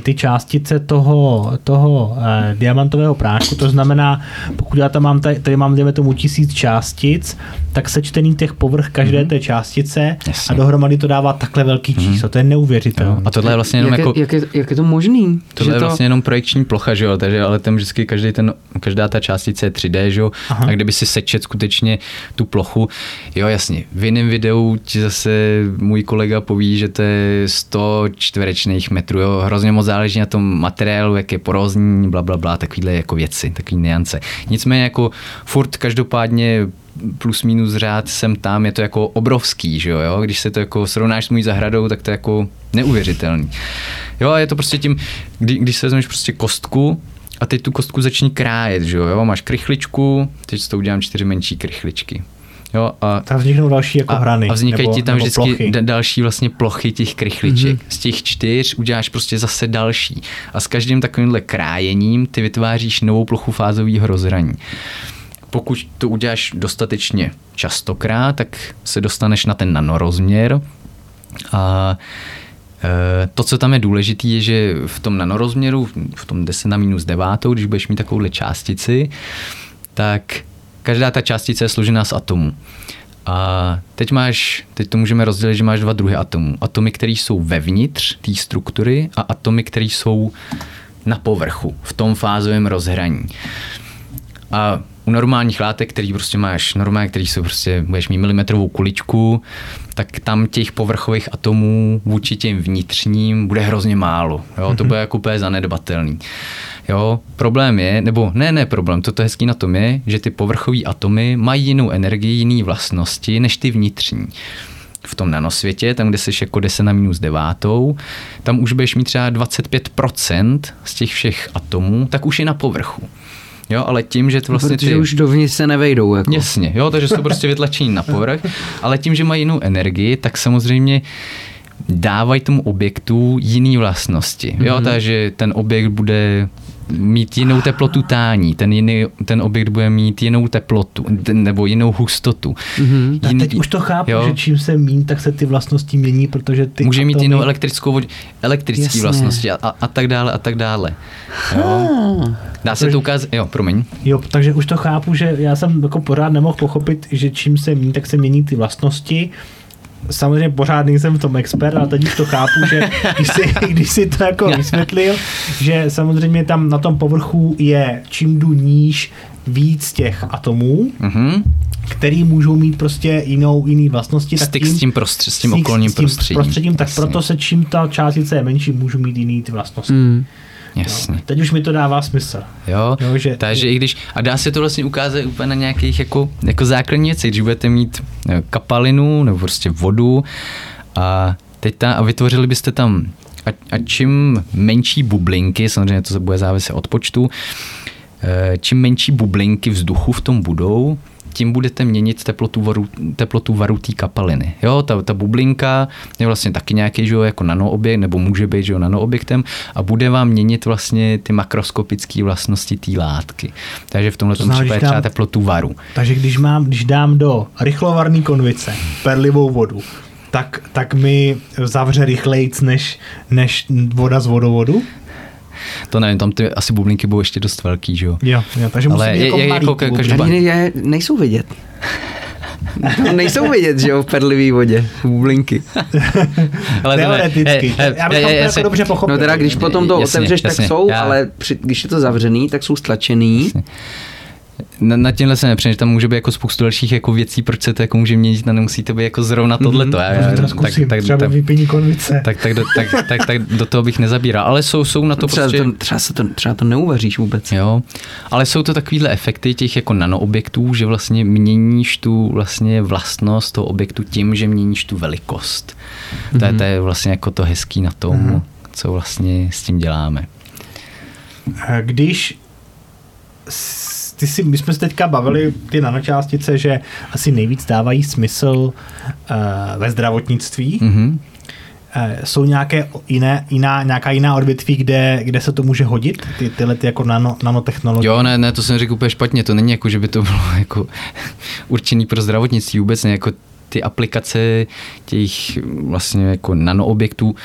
ty částice toho, toho eh, diamantového prášku, to znamená, pokud já tam mám, tady, tady mám, dejme tomu, tisíc částic, tak sečtený těch povrch každé Mhm. té částice Jasně. a dohromady to dává takhle velký číslo, to je neuvěřitelné. A tohle je vlastně jenom jak, jako... je, jak, je, jak je to možný? Tohle že je to, vlastně jenom projekční plocha, že jo, takže ale tam vždycky každý ten, každá ta částice je 3D, že jo, Aha. a kdyby si sečet skutečně tu plochu, jo jasně, v jiném videu ti zase můj kolega poví, že to je 100 čtverečných metrů, jo, hrozně moc záleží na tom materiálu, jak je porozní, bla, bla, bla, takovýhle jako věci, takový niance. Nicméně jako furt každopádně plus minus řád sem tam, je to jako obrovský, že jo, když se to jako srovnáš s mojí zahradou, tak to je jako neuvěřitelný. Jo, a je to prostě tím, kdy, když se vezmeš prostě kostku a teď tu kostku začni krájet, že jo, jo? máš krychličku, teď s tou udělám čtyři menší krychličky. Jo, a Tak vzniknou další jako a, hrany. a vznikají nebo, ti tam nebo vždycky plochy. da- další vlastně plochy těch krychliček. Mm-hmm. Z těch čtyř uděláš prostě zase další. A s každým takovýmhle krájením ty vytváříš novou plochu fázového rozhraní. Pokud to uděláš dostatečně častokrát, tak se dostaneš na ten nanorozměr a e, to, co tam je důležité, je, že v tom nanorozměru, v tom 10 na minus 9, když budeš mít takovouhle částici, tak každá ta částice je složená z atomů. A teď máš, teď to můžeme rozdělit, že máš dva druhy atomů. Atomy, které jsou vevnitř té struktury a atomy, které jsou na povrchu, v tom fázovém rozhraní. A u normálních látek, který prostě máš normálně, který jsou prostě, budeš mít milimetrovou kuličku, tak tam těch povrchových atomů vůči těm vnitřním bude hrozně málo. Jo? To bude jako úplně zanedbatelný. Jo, problém je, nebo ne, ne problém, to, to hezký na tom je, že ty povrchové atomy mají jinou energii, jiné vlastnosti než ty vnitřní. V tom nanosvětě, tam, kde jsi jako 10 na minus devátou, tam už budeš mít třeba 25% z těch všech atomů, tak už je na povrchu. Jo, ale tím, že ty vlastně protože ty... už dovnitř se nevejdou. Jako. Jasně, jo, takže jsou prostě vytlačení na povrch, ale tím, že mají jinou energii, tak samozřejmě dávají tomu objektu jiný vlastnosti. Jo, Mhm. takže ten objekt bude mít jinou teplotu tání, ten, jiný, ten objekt bude mít jinou teplotu nebo jinou hustotu. Mhm. Tak teď už to chápu, jo. že čím se míň, tak se ty vlastnosti mění, protože ty Může mít atomy- jinou elektrickou vod, elektrické vlastnosti a, a, a tak dále a tak dále. Jo. Dá se to ukázat, jo, promiň. Jo, takže už to chápu, že já jsem jako pořád nemohl pochopit, že čím se mění, tak se mění ty vlastnosti. Samozřejmě pořád nejsem v tom expert, ale teď už to chápu, že když si, když si to jako vysvětlil, že samozřejmě tam na tom povrchu je čím jdu níž víc těch atomů, Mhm. který můžou mít prostě jinou, jiný vlastnosti. tak Styk s tím, prostřed, s tím styk okolním s tím prostředím. prostředím tak proto se čím ta částice je menší, můžou mít jiný ty vlastnosti. Mm. Jasně. Teď už mi to dává smysl. Jo, Jo, že- takže i když, a dá se to vlastně ukázat úplně na nějakých jako, jako základní věci, když budete mít eh, kapalinu nebo prostě vodu a teď ta, a vytvořili byste tam a, a čím menší bublinky, samozřejmě to se bude záviset od počtu, eh, čím menší bublinky vzduchu v tom budou, tím budete měnit teplotu varu, teplotu varu té kapaliny. Jo, ta, ta bublinka je vlastně taky nějaký, že jo, jako nanoobjekt, nebo může být, že jo, nanoobjektem a bude vám měnit vlastně ty makroskopické vlastnosti té látky. Takže v tomhle To znamená, případě dám- třeba teplotu varu. Takže když, mám, když dám do rychlovarné konvice perlivou vodu, tak, tak mi zavře rychlejc než, než voda z vodovodu? To nevím, tam ty asi bublinky budou ještě dost velký, že jo. Jo, jo takže Ale musí být je- jako je- malý jako ka- bubliny. každopádně- ne, nejsou vidět. No, nejsou vidět, že jo, v perlivý vodě, bublinky. Ale Teoreticky. eh, eh, Já bych eh, to jako dobře pochopil. No teda, když potom to Jasně, otevřeš, tak jasně, jsou, já- ale při, když je to zavřený, tak jsou stlačený. Na, na tímhle se nepřemýšlím, tam může být jako spoustu dalších jako věcí, proč se to jako může měnit a nemusí to být jako zrovna tohleto. Já- Možná to tak, zkusím, tak, třeba tak, vypění konvice. tak, tak, do, tak, tak, tak, do toho bych nezabíral. Ale jsou, jsou na to třeba, prostě... to, třeba, se to, třeba to neuvaříš vůbec. Jo, ale jsou to takovýhle efekty těch jako nanoobjektů, že vlastně měníš tu vlastně vlastnost toho objektu tím, že měníš tu velikost. Mm-hmm. To, je, to je vlastně jako to hezký na tom, mm-hmm. co vlastně s tím děláme. Když ty si, my jsme se teďka bavili ty nanočástice, že asi nejvíc dávají smysl uh, ve zdravotnictví. Mm-hmm. Jsou nějaké jiné, jiná, nějaká jiná odvětví, kde, kde se to může hodit, ty, tyhle ty jako nano, nanotechnologie? Jo, ne, ne, to jsem řekl úplně špatně, to není jako, že by to bylo jako určený pro zdravotnictví vůbec, ne, jako ty aplikace těch vlastně jako nanoobjektů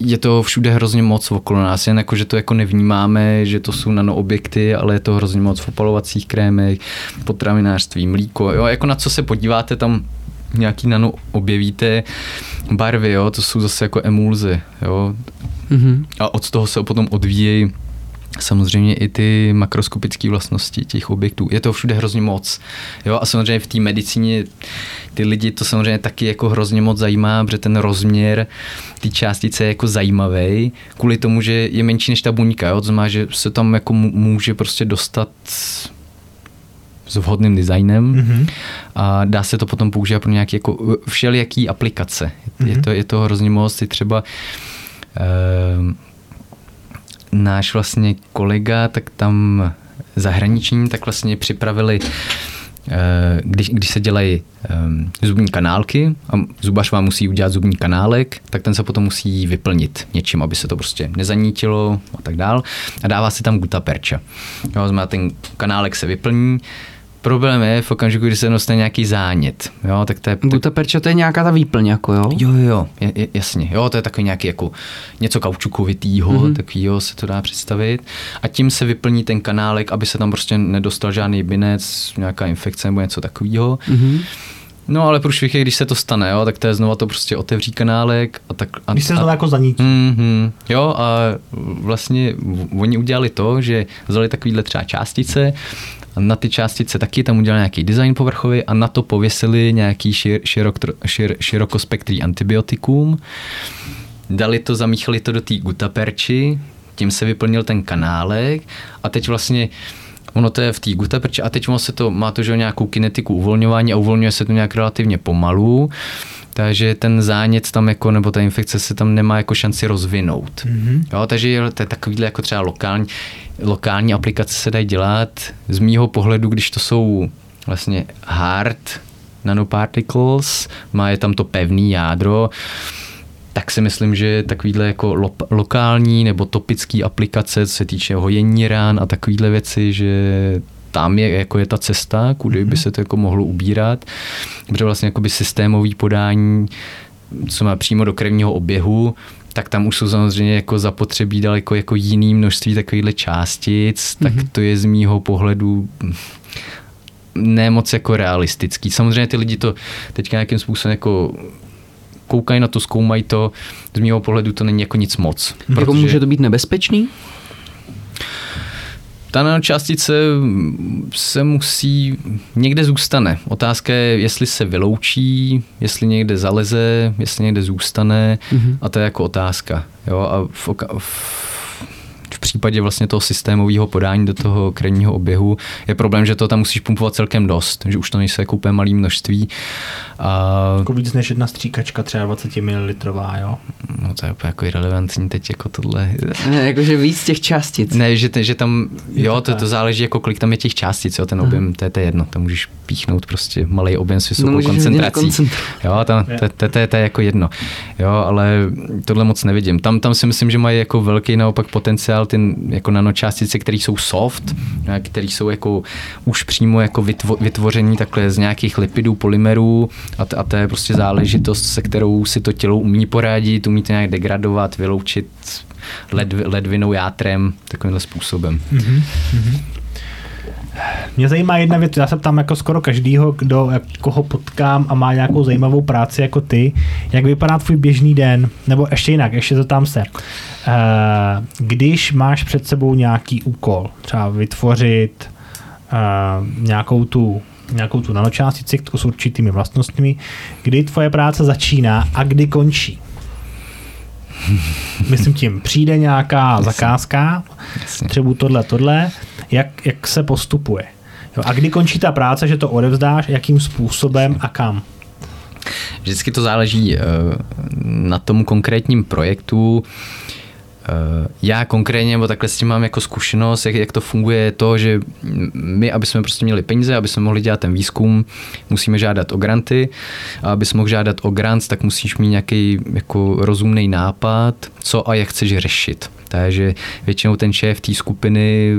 je to všude hrozně moc okolo nás, jen jako, že to jako nevnímáme, že to jsou nanoobjekty, ale je to hrozně moc v opalovacích krémech, potravinářství, mlíko, jo, jako na co se podíváte, tam nějaký nano objevíte, barvy, jo, to jsou zase jako emulze, jo, mm-hmm. a od toho se potom odvíjejí samozřejmě i ty makroskopické vlastnosti těch objektů. Je to všude hrozně moc. Jo? A samozřejmě v té medicíně ty lidi to samozřejmě taky jako hrozně moc zajímá, protože ten rozměr té částice je jako zajímavý, kvůli tomu, že je menší než ta buňka. Jo? To znamená, že se tam jako může prostě dostat s vhodným designem mm-hmm. a dá se to potom používat pro nějaké jako všelijaký aplikace. Mm-hmm. Je, to, je to hrozně moc, i třeba uh, náš vlastně kolega, tak tam zahraniční, tak vlastně připravili eh, když, když se dělají um, zubní kanálky a zubař vám musí udělat zubní kanálek, tak ten se potom musí vyplnit něčím, aby se to prostě nezanítilo a tak dál. A dává se tam gutaperča. Jo, znamená, ten kanálek se vyplní, Problém je v okamžiku, kdy se dostane nějaký zánět. Jo, tak to je... Guta perča to je nějaká ta výplň, jako jo? Jo, jo, je, je, jasně. Jo, to je takový nějaký jako něco kaučukovitýho, mm-hmm. takovýho se to dá představit. A tím se vyplní ten kanálek, aby se tam prostě nedostal žádný binec, nějaká infekce nebo něco takového. Mm-hmm. No ale průšvih je, když se to stane, jo, tak to je znova to prostě otevří kanálek. A tak, a, když se to jako zanítí. Mm-hmm, jo a vlastně oni udělali to, že vzali takovýhle třeba částice, na ty částice taky tam udělali nějaký design povrchový a na to pověsili nějaký šir, širok, šir, širokospektrý antibiotikum. Dali to, zamíchali to do té gutaperči, tím se vyplnil ten kanálek a teď vlastně ono to je v té gutaperči a teď ono se to, má to že nějakou kinetiku uvolňování a uvolňuje se to nějak relativně pomalu takže ten zánět tam jako, nebo ta infekce se tam nemá jako šanci rozvinout. Mm-hmm. Jo, takže to je takovýhle jako třeba lokální, lokální aplikace se dají dělat. Z mýho pohledu, když to jsou vlastně hard nanoparticles, má je tam to pevný jádro, tak si myslím, že takovýhle jako lo- lokální nebo topický aplikace, co se týče hojení rán a takovýhle věci, že tam je, jako je ta cesta, kudy by mhm. se to jako mohlo ubírat, protože vlastně jakoby systémový podání, co má přímo do krevního oběhu, tak tam už jsou samozřejmě jako zapotřebí daleko jako jiný množství takovýchhle částic, mm-hmm. tak mhm. to je z mýho pohledu ne moc jako realistický. Samozřejmě ty lidi to teďka nějakým způsobem jako koukají na to, zkoumají to, z mého pohledu to není jako nic moc. Jako protože... může to být nebezpečný? Ta nanočástice se musí, někde zůstane. Otázka je, jestli se vyloučí, jestli někde zaleze, jestli někde zůstane mm-hmm. a to je jako otázka. Jo? A v, v případě vlastně toho systémového podání do toho krevního oběhu je problém, že to tam musíš pumpovat celkem dost, že už to nejsou jako úplně malé množství. A... Jako víc než jedna stříkačka, třeba 20 ml, jo? No to je úplně jako irrelevantní teď jako tohle. Ne, jakože víc těch částic. Ne, že, že tam, jo, to, to záleží jako kolik tam je těch částic, jo, ten objem, to je, to je jedno, tam můžeš píchnout prostě malý objem s vysokou no, koncentrací. Jo, tam, to, to, to, to, je jako jedno. Jo, ale tohle moc nevidím. Tam, tam si myslím, že mají jako velký naopak potenciál ty jako nanočástice, které jsou soft, které jsou jako už přímo jako vytvo, vytvoření takhle z nějakých lipidů, polymerů a, t, a to je prostě záležitost, se kterou si to tělo umí poradit, umí to nějak degradovat, vyloučit led, ledvinou játrem, takovýmhle způsobem. Mm-hmm. Mě zajímá jedna věc, já se ptám jako skoro každýho, kdo, koho potkám a má nějakou zajímavou práci jako ty, jak vypadá tvůj běžný den, nebo ještě jinak, ještě to tam se. Eh, když máš před sebou nějaký úkol, třeba vytvořit eh, nějakou tu nějakou tu nanočástici s určitými vlastnostmi, kdy tvoje práce začíná a kdy končí. Myslím tím, přijde nějaká Jasně. zakázka, Jasně. třeba tohle, tohle, jak, jak se postupuje. Jo, a kdy končí ta práce, že to odevzdáš, jakým způsobem a kam? Vždycky to záleží uh, na tom konkrétním projektu. Uh, já konkrétně, nebo takhle s tím mám jako zkušenost, jak, jak to funguje, to, že my, aby jsme prostě měli peníze, aby jsme mohli dělat ten výzkum, musíme žádat o granty a aby jsme mohli žádat o grant, tak musíš mít nějaký jako rozumný nápad, co a jak chceš řešit. Takže většinou ten šéf té skupiny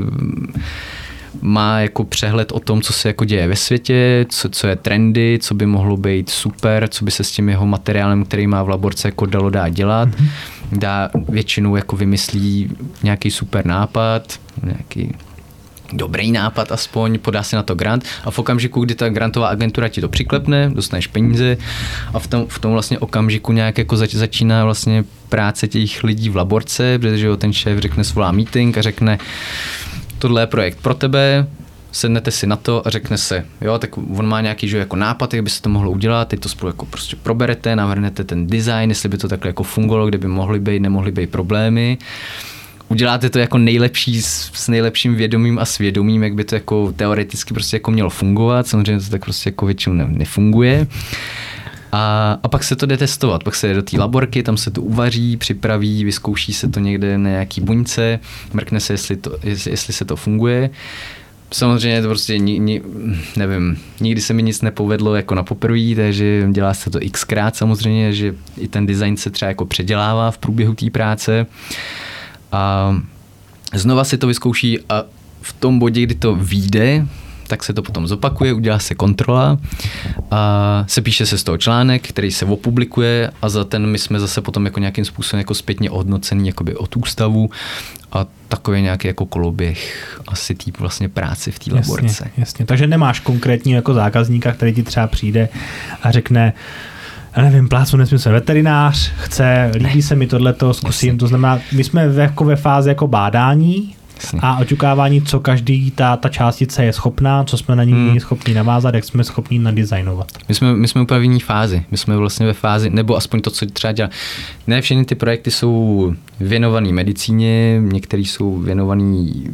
má jako přehled o tom, co se jako děje ve světě, co, co je trendy, co by mohlo být super, co by se s tím jeho materiálem, který má v laborce, jako dalo dá dělat. Mm-hmm. Dá většinou jako vymyslí nějaký super nápad, nějaký dobrý nápad aspoň, podá se na to grant a v okamžiku, kdy ta grantová agentura ti to přiklepne, dostaneš peníze a v tom, v tom vlastně okamžiku nějak jako zač, začíná vlastně práce těch lidí v laborce, protože ten šéf řekne, svolá meeting a řekne, tohle je projekt pro tebe, sednete si na to a řekne se, jo, tak on má nějaký že jako nápad, jak by se to mohlo udělat, teď to spolu jako prostě proberete, navrhnete ten design, jestli by to takhle jako fungovalo, kde by mohly být, nemohly být problémy uděláte to jako nejlepší s, s nejlepším vědomím a svědomím, jak by to jako teoreticky prostě jako mělo fungovat. Samozřejmě to tak prostě jako většinou ne, nefunguje. A, a pak se to jde testovat, pak se jde do té laborky, tam se to uvaří, připraví, vyzkouší se to někde na nějaký buňce, mrkne se, jestli, to, jestli, jestli se to funguje. Samozřejmě to prostě, ni, ni, nevím, nikdy se mi nic nepovedlo jako na poprvé, takže dělá se to xkrát samozřejmě, že i ten design se třeba jako předělává v průběhu té práce. A znova si to vyzkouší a v tom bodě, kdy to vyjde, tak se to potom zopakuje, udělá se kontrola a se píše se z toho článek, který se opublikuje a za ten my jsme zase potom jako nějakým způsobem jako zpětně ohodnocený jakoby od ústavu a takový nějaký jako koloběh asi tý vlastně práci v té laborce. Jasně, jasně, takže nemáš konkrétní jako zákazníka, který ti třeba přijde a řekne, já nevím, plácu nesmysl veterinář, chce, líbí se mi tohleto, zkusím, to znamená, my jsme v, jako ve fázi jako bádání, Jasně. a očekávání, co každý ta, ta částice je schopná, co jsme na ní hmm. schopni navázat, jak jsme schopni nadizajnovat. My jsme, my jsme úplně v jiné fázi. My jsme vlastně ve fázi, nebo aspoň to, co třeba dělá. Ne všechny ty projekty jsou věnované medicíně, některé jsou věnované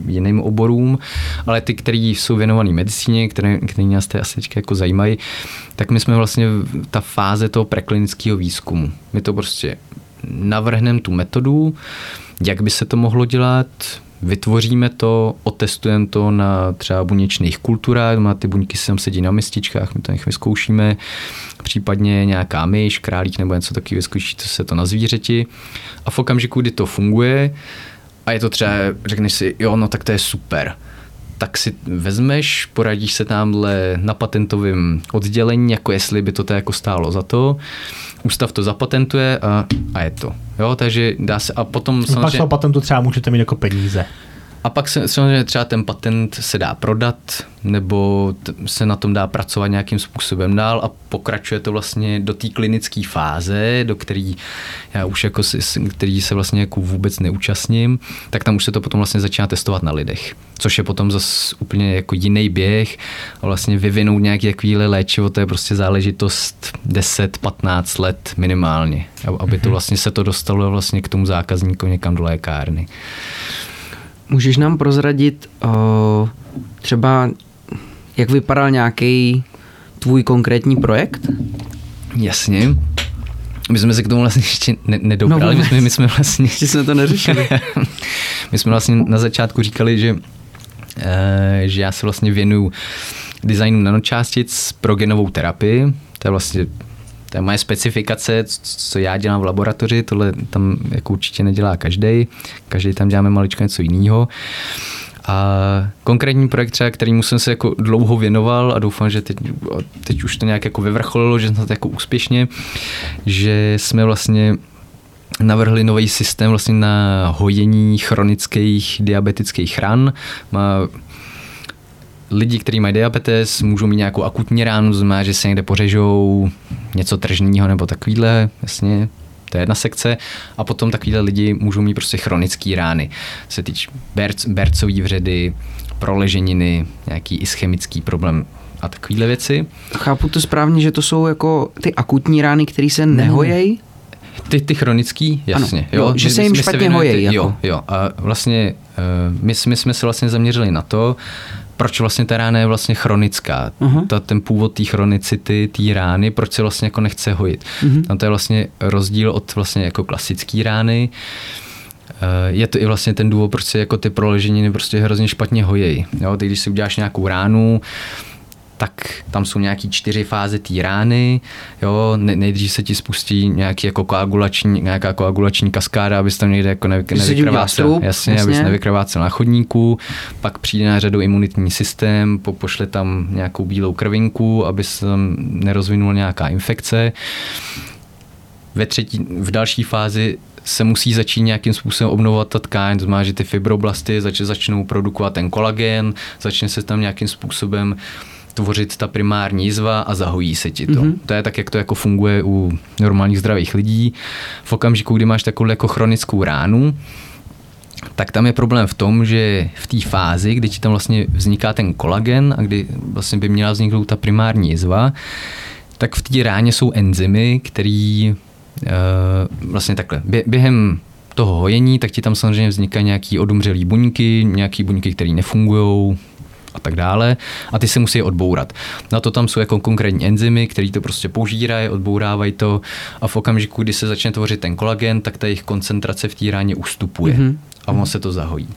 jiným oborům, ale ty, které jsou věnované medicíně, které, které nás té asi jako zajímají, tak my jsme vlastně ta fáze toho preklinického výzkumu. My to prostě navrhneme tu metodu, jak by se to mohlo dělat, vytvoříme to, otestujeme to na třeba buněčných kulturách, má ty buňky tam sedí na mističkách, my to nech vyzkoušíme, případně nějaká myš, králík nebo něco takového, vyzkouší to se to na zvířeti. A v okamžiku, kdy to funguje a je to třeba, řekneš si, jo, no tak to je super, tak si vezmeš, poradíš se tamhle na patentovém oddělení, jako jestli by to jako stálo za to. Ústav to zapatentuje a, a je to. Jo, takže dá se a potom samozřejmě... Pak patentu třeba můžete mít jako peníze. A pak se, samozřejmě třeba ten patent se dá prodat, nebo t- se na tom dá pracovat nějakým způsobem dál a pokračuje to vlastně do té klinické fáze, do který já už jako si, který se vlastně jako vůbec neúčastním, tak tam už se to potom vlastně začíná testovat na lidech. Což je potom zase úplně jako jiný běh a vlastně vyvinout nějaký takovýhle léčivo, to je prostě záležitost 10-15 let minimálně, aby to mhm. vlastně se to dostalo vlastně k tomu zákazníkovi někam do lékárny. Můžeš nám prozradit uh, třeba, jak vypadal nějaký tvůj konkrétní projekt? Jasně. My jsme se k tomu vlastně ještě ne- nedobrali, no, my, jsme, my jsme vlastně... Ještě jsme to neřešili. my jsme vlastně na začátku říkali, že, uh, že já se vlastně věnuju designu nanočástic pro genovou terapii. To je vlastně to je moje specifikace, co já dělám v laboratoři, tohle tam jako určitě nedělá každý. Každý tam děláme maličko něco jiného. A konkrétní projekt třeba, kterýmu jsem se jako dlouho věnoval a doufám, že teď, teď už to nějak jako vyvrcholilo, že jsme to jako úspěšně, že jsme vlastně navrhli nový systém vlastně na hojení chronických diabetických ran. Má lidi, kteří mají diabetes, můžou mít nějakou akutní ránu, znamená, že se někde pořežou něco tržního nebo takovýhle, jasně, to je jedna sekce. A potom takovýhle lidi můžou mít prostě chronické rány. Se týč berc, bercový vředy, proleženiny, nějaký ischemický problém a takovéhle věci. Chápu to správně, že to jsou jako ty akutní rány, které se nehojejí? Ty, ty chronický, jasně. Ano, jo, že se jim špatně hojejí. Jako. Jo, jo. A vlastně uh, my, my jsme se vlastně zaměřili na to, proč vlastně ta rána je vlastně chronická. Uh-huh. Ta, ten původ té chronicity, té rány, proč se vlastně jako nechce hojit. Uh-huh. Tam to je vlastně rozdíl od vlastně jako klasické rány. Eh, je to i vlastně ten důvod, proč se jako ty proleženiny prostě hrozně špatně hojejí. Jo, ty, když si uděláš nějakou ránu, tak tam jsou nějaký čtyři fáze té rány, jo, ne, nejdřív se ti spustí nějaký jako koagulační, nějaká koagulační kaskáda, abys tam někde jako nevy, nevykrvácel, jasně, jasně, abys nevykrvácel na chodníku, pak přijde na řadu imunitní systém, po, pošle tam nějakou bílou krvinku, aby se tam nerozvinula nějaká infekce. Ve třetí, v další fázi se musí začít nějakým způsobem obnovovat ta tkáň, to znamená, že ty fibroblasty zač, začnou produkovat ten kolagen, začne se tam nějakým způsobem tvořit ta primární jizva a zahojí se ti to. Mm-hmm. To je tak, jak to jako funguje u normálních zdravých lidí. V okamžiku, kdy máš takovou jako chronickou ránu, tak tam je problém v tom, že v té fázi, kdy ti tam vlastně vzniká ten kolagen a kdy vlastně by měla vzniknout ta primární jizva, tak v té ráně jsou enzymy, které uh, vlastně takhle, během toho hojení, tak ti tam samozřejmě vznikají nějaký odumřelý buňky, nějaký buňky, které nefungují, a tak dále a ty se musí odbourat. Na to tam jsou jako konkrétní enzymy, které to prostě požírají, odbourávají to a v okamžiku, kdy se začne tvořit ten kolagen, tak ta jejich koncentrace v té ráně ustupuje mm-hmm. a ono se to zahojí.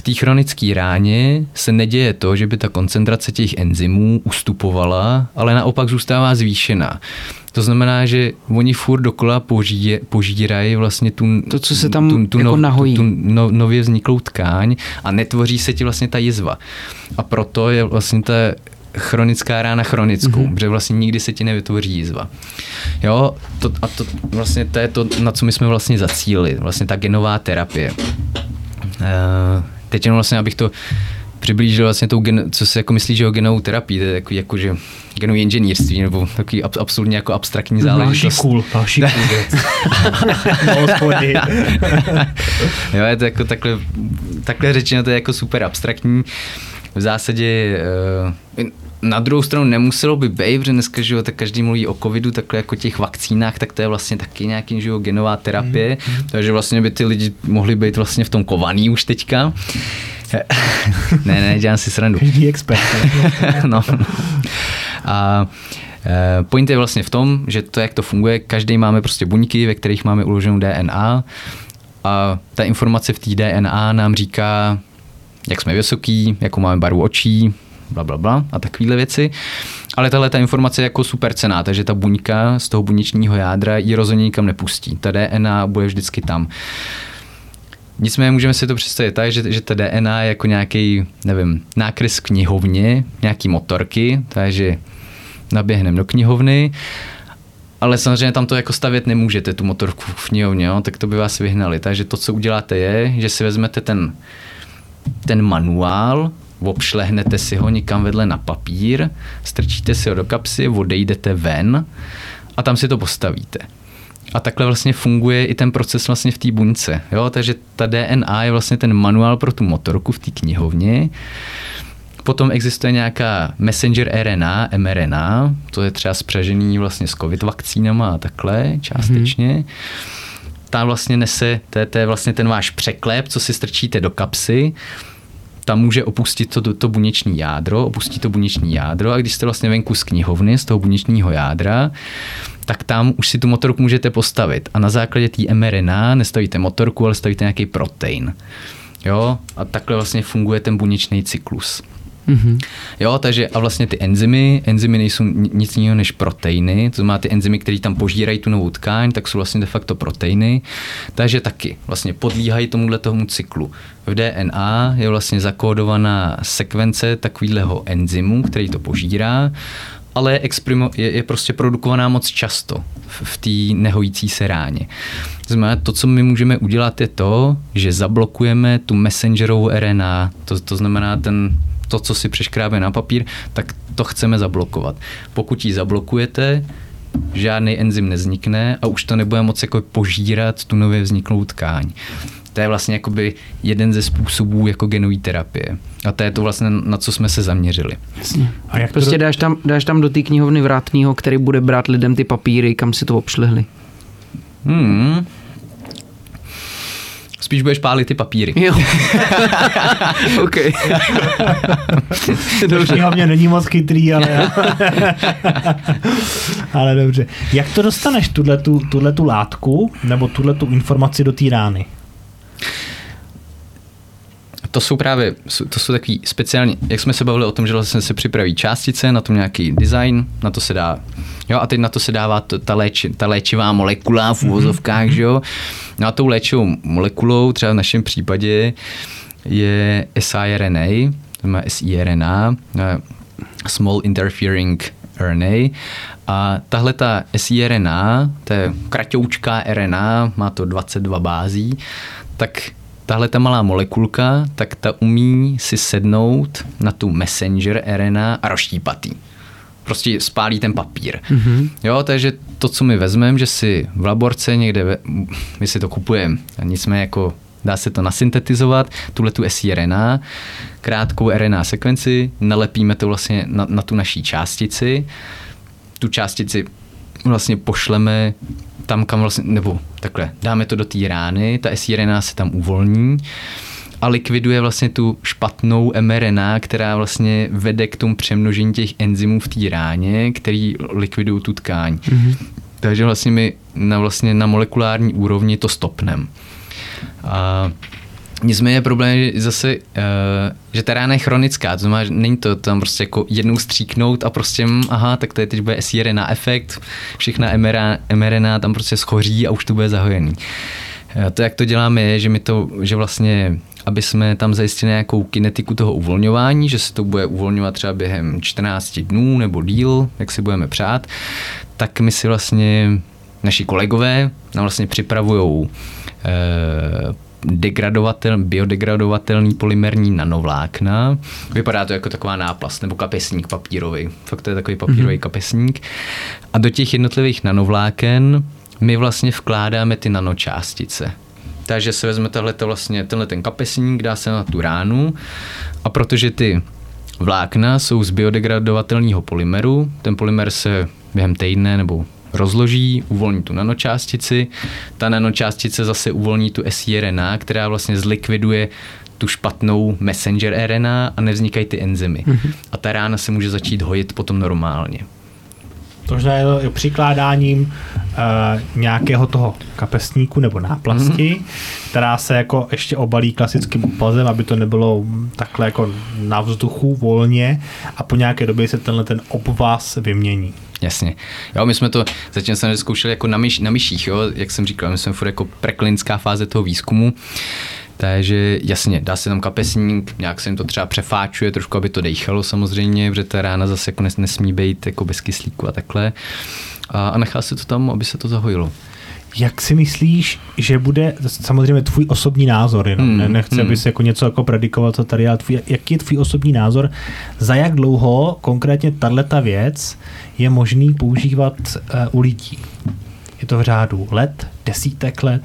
V té chronické ráně se neděje to, že by ta koncentrace těch enzymů ustupovala, ale naopak zůstává zvýšená. To znamená, že oni furt dokola požíje, požírají vlastně tu, to, co se tam tu, tu, jako no, nahojí. tu, tu no, nově vzniklou tkáň a netvoří se ti vlastně ta jizva. A proto je vlastně ta chronická rána chronickou, mm-hmm. protože vlastně nikdy se ti nevytvoří jizva. Jo, to, a to vlastně to je to, na co my jsme vlastně zacílili, vlastně ta genová terapie. Uh, teď jenom vlastně, abych to přiblížil vlastně tou, gen, co se jako myslí, že o genovou terapii, to je jako, jako že genový inženýrství, nebo takový ab, absolutně jako abstraktní záležitost. Další cool, další cool věc. jo, je to jako takhle, takhle řečeno, to je jako super abstraktní. V zásadě uh, na druhou stranu nemuselo by být, protože dneska, že jo, tak každý mluví o covidu, takhle jako těch vakcínách, tak to je vlastně taky nějaký, že jo, genová terapie, mm. takže vlastně by ty lidi mohli být vlastně v tom kovaný už teďka. ne, ne, dělám si srandu. Každý expert. no. A e, Point je vlastně v tom, že to, jak to funguje, každý máme prostě buňky, ve kterých máme uloženou DNA a ta informace v té DNA nám říká, jak jsme vysoký, jakou máme barvu očí, bla, bla, bla a takovéhle věci. Ale tahle ta informace je jako super cená, takže ta buňka z toho buněčního jádra ji rozhodně nikam nepustí. Ta DNA bude vždycky tam. Nicméně můžeme si to představit tak, že, že ta DNA je jako nějaký, nevím, nákres knihovně, nějaký motorky, takže naběhneme do knihovny, ale samozřejmě tam to jako stavět nemůžete, tu motorku v knihovně, jo? tak to by vás vyhnali. Takže to, co uděláte je, že si vezmete ten, ten manuál, obšlehnete si ho někam vedle na papír, strčíte si ho do kapsy, odejdete ven a tam si to postavíte. A takhle vlastně funguje i ten proces vlastně v té buňce. Jo? Takže ta DNA je vlastně ten manuál pro tu motorku v té knihovně. Potom existuje nějaká messenger RNA, mRNA, to je třeba spřažený vlastně s covid vakcínama a takhle částečně. Mm-hmm. Ta vlastně nese, to je, to je vlastně ten váš překlep, co si strčíte do kapsy tam může opustit to, to, buněční jádro, opustí to buněční jádro a když jste vlastně venku z knihovny, z toho buněčního jádra, tak tam už si tu motorku můžete postavit. A na základě té mRNA nestavíte motorku, ale stavíte nějaký protein. Jo? A takhle vlastně funguje ten buněčný cyklus. Mm-hmm. Jo, takže a vlastně ty enzymy, enzymy nejsou nic jiného než proteiny, to znamená ty enzymy, které tam požírají tu novou tkáň, tak jsou vlastně de facto proteiny, takže taky vlastně podlíhají tomuhle tomu cyklu. V DNA je vlastně zakódovaná sekvence takového enzymu, který to požírá ale je, exprimo, je, je prostě produkovaná moc často v, v té nehojící se ráně. Znamená, to, co my můžeme udělat, je to, že zablokujeme tu messengerovou RNA, to, to znamená ten to, co si přeškrábe na papír, tak to chceme zablokovat. Pokud ji zablokujete, žádný enzym neznikne a už to nebude moc jako požírat tu nově vzniklou tkáň. To je vlastně jakoby jeden ze způsobů jako genové terapie. A to je to vlastně, na co jsme se zaměřili. Jasně. A jak prostě do... dáš, tam, dáš tam do té knihovny vrátního, který bude brát lidem ty papíry, kam si to obšlehli. Hmm, Spíš budeš pálit ty papíry. Jo. OK. dobře. hlavně není moc chytrý, ale... ale dobře. Jak to dostaneš, tuhle tu, tuhle tu látku, nebo tuhle tu informaci do té rány? To jsou právě, to jsou takový speciální, jak jsme se bavili o tom, že vlastně se připraví částice, na tom nějaký design, na to se dá, jo, a teď na to se dává to, ta, léči, ta léčivá molekula v uvozovkách, mm-hmm. že jo. No a tou léčivou molekulou, třeba v našem případě, je siRNA, to má siRNA, Small Interfering RNA. A tahle ta siRNA, to je kratoučká RNA, má to 22 bází, tak tahle ta malá molekulka, tak ta umí si sednout na tu messenger RNA a rozštípat Prostě spálí ten papír. Mm-hmm. Jo, takže to, co my vezmeme, že si v laborce někde, ve, my si to kupujeme, nicméně jako dá se to nasyntetizovat, tuhle tu siRNA, krátkou RNA sekvenci, nalepíme to vlastně na, na tu naší částici, tu částici vlastně pošleme tam, kam vlastně, nebo takhle, dáme to do té rány, ta siRNA se tam uvolní a likviduje vlastně tu špatnou mRNA, která vlastně vede k tomu přemnožení těch enzymů v té ráně, který likvidují tu tkáň. Mm-hmm. Takže vlastně my na, vlastně na molekulární úrovni to stopneme. A Nicméně problém je zase, uh, že ta rána je chronická, to znamená, že není to tam prostě jako jednou stříknout a prostě, hm, aha, tak to je teď bude siRNA efekt, všechna mRNA, mRNA tam prostě schoří a už to bude zahojený. Uh, to, jak to děláme, je, že my to, že vlastně aby jsme tam zajistili nějakou kinetiku toho uvolňování, že se to bude uvolňovat třeba během 14 dnů nebo díl, jak si budeme přát, tak my si vlastně, naši kolegové nám vlastně připravují eh, degradovatel, biodegradovatelný polymerní nanovlákna. Vypadá to jako taková náplast nebo kapesník papírový. Fakt to je takový papírový mm-hmm. kapesník. A do těch jednotlivých nanovláken my vlastně vkládáme ty nanočástice. Takže se vezme tahle, vlastně, tenhle ten kapesník, dá se na tu ránu a protože ty vlákna jsou z biodegradovatelného polymeru, ten polymer se během týdne nebo rozloží, uvolní tu nanočástici, ta nanočástice zase uvolní tu siRNA, která vlastně zlikviduje tu špatnou messenger RNA a nevznikají ty enzymy. Mm-hmm. A ta rána se může začít hojit potom normálně. To je přikládáním uh, nějakého toho kapesníku nebo náplasti, mm-hmm. která se jako ještě obalí klasickým opazem, aby to nebylo takhle jako na vzduchu volně a po nějaké době se tenhle ten obvaz vymění. Jasně. Jo, my jsme to zatím jsme zkoušeli jako na, myš, na myších, jo, jak jsem říkal, my jsme furt jako preklinická fáze toho výzkumu. Takže jasně, dá se tam kapesník, nějak se jim to třeba přefáčuje trošku, aby to dejchalo samozřejmě, protože ta rána zase jako nesmí být jako bez kyslíku a takhle. A, a nechá se to tam, aby se to zahojilo. Jak si myslíš, že bude samozřejmě tvůj osobní názor, jenom hmm, nechci, hmm. aby se jako něco jako predikoval, co tady, ale tvůj, jaký je tvůj osobní názor, za jak dlouho konkrétně tato věc je možný používat uh, u lidí? Je to v řádu let, desítek let?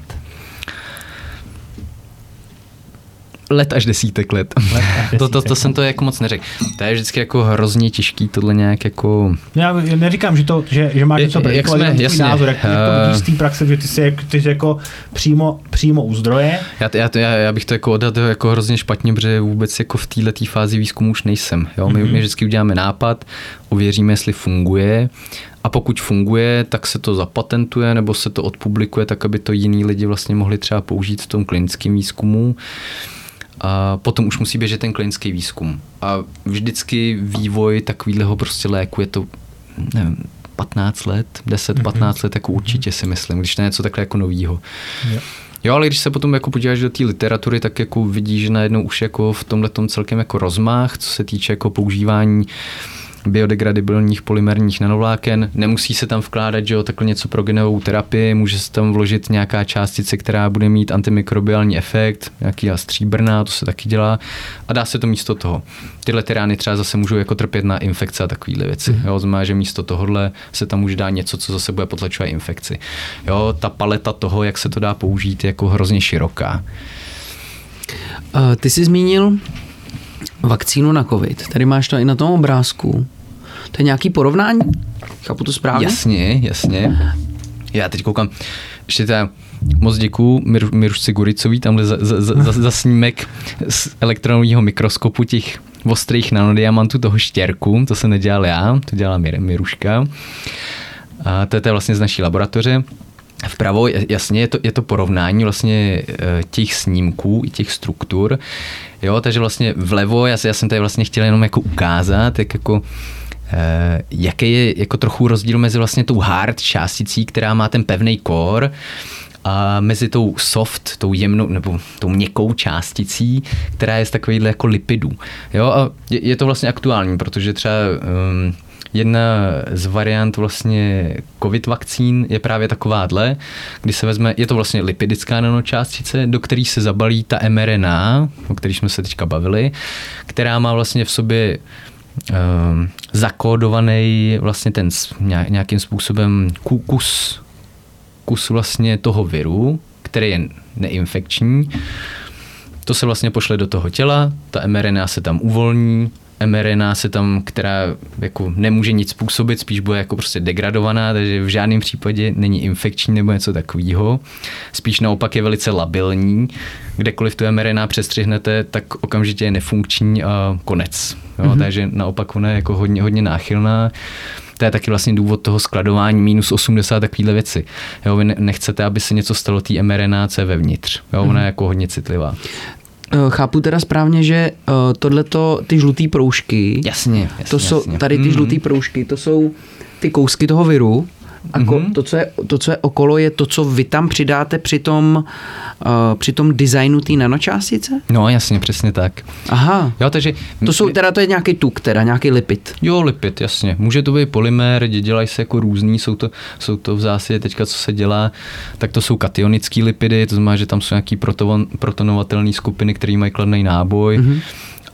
Let až desítek let. let až desítek to, to, to, jsem to jako moc neřekl. To je vždycky jako hrozně těžký tohle nějak jako... Já neříkám, že, to, že, že máš něco jak jsme, jasně, názor, jak, uh, jak to vidíš z té praxe, že ty jsi, ty jsi jako přímo, přímo u zdroje. Já, já, já, já bych to jako odhadl jako hrozně špatně, protože vůbec jako v této fázi výzkumu už nejsem. Jo? My, mm-hmm. my vždycky uděláme nápad, ověříme, jestli funguje a pokud funguje, tak se to zapatentuje nebo se to odpublikuje, tak aby to jiní lidi vlastně mohli třeba použít v tom klinickém výzkumu a potom už musí běžet ten klinický výzkum. A vždycky vývoj takového prostě léku je to, nevím, 15 let, 10, 15 mm-hmm. let, jako určitě si myslím, když to je něco takhle jako novýho. Jo. Jo, ale když se potom jako podíváš do té literatury, tak jako vidíš, že najednou už jako v tomhle celkem jako rozmach, co se týče jako používání uh, biodegradibilních polymerních nanovláken. Nemusí se tam vkládat že jo, takhle něco pro genovou terapii, může se tam vložit nějaká částice, která bude mít antimikrobiální efekt, nějaký stříbrná, to se taky dělá a dá se to místo toho. Tyhle tyrány třeba zase můžou jako trpět na infekce a takovéhle věci. Mm. Jo, znamená, že místo tohohle se tam může dát něco, co zase bude potlačovat infekci. Jo, ta paleta toho, jak se to dá použít, je jako hrozně široká. Uh, ty jsi zmínil vakcínu na COVID. Tady máš to i na tom obrázku. To je nějaký porovnání? Chápu to správně? Jasně, jasně. Já teď koukám, ještě teda moc děkuju Mir, Mirušci Guricový, tamhle za, za, za, za snímek z elektronového mikroskopu těch ostrých nanodiamantů toho štěrku, to se nedělal já, to dělala Mir, Miruška. A to je, to je vlastně z naší laboratoře. Vpravo, jasně, je to, je to porovnání vlastně eh, těch snímků i těch struktur. Jo, takže vlastně vlevo, já, já jsem tady vlastně chtěl jenom jako ukázat, jak jako jaký je jako trochu rozdíl mezi vlastně tou hard částicí, která má ten pevný core, a mezi tou soft, tou jemnou nebo tou měkkou částicí, která je z takovýhle jako lipidů. Jo, a je, je to vlastně aktuální, protože třeba um, Jedna z variant vlastně covid vakcín je právě takováhle, kdy se vezme, je to vlastně lipidická nanočástice, do který se zabalí ta mRNA, o který jsme se teďka bavili, která má vlastně v sobě zakódovaný vlastně ten nějakým způsobem kus, kus vlastně toho viru, který je neinfekční. To se vlastně pošle do toho těla, ta mRNA se tam uvolní, mRNA se tam, která jako nemůže nic způsobit, spíš bude jako prostě degradovaná, takže v žádném případě není infekční nebo něco takového. Spíš naopak je velice labilní. Kdekoliv tu mRNA přestřihnete, tak okamžitě je nefunkční a konec. Jo, mm-hmm. Takže naopak ona je jako hodně, hodně náchylná. To je taky vlastně důvod toho skladování minus 80 takovéhle věci. Jo, vy nechcete, aby se něco stalo té mRNA, co je vevnitř. Jo, ona je mhm. jako hodně citlivá. Eh, chápu teda správně, že uh, tohleto, ty žlutý proužky, jasně, jasně, to jsou, jasně. tady ty mm-hmm. žlutý proužky, to jsou ty kousky toho viru, a mm-hmm. to, co je, to, co je okolo, je to, co vy tam přidáte při tom, uh, při tom designu té nanočástice? No jasně, přesně tak. Aha. Jo, takže... To jsou, teda to je nějaký tuk, teda nějaký lipid. Jo, lipid, jasně. Může to být polymer, dělají se jako různý, jsou to, jsou to v zásadě teďka, co se dělá, tak to jsou kationické lipidy, to znamená, že tam jsou nějaký protonovatelné skupiny, které mají kladný náboj. Mm-hmm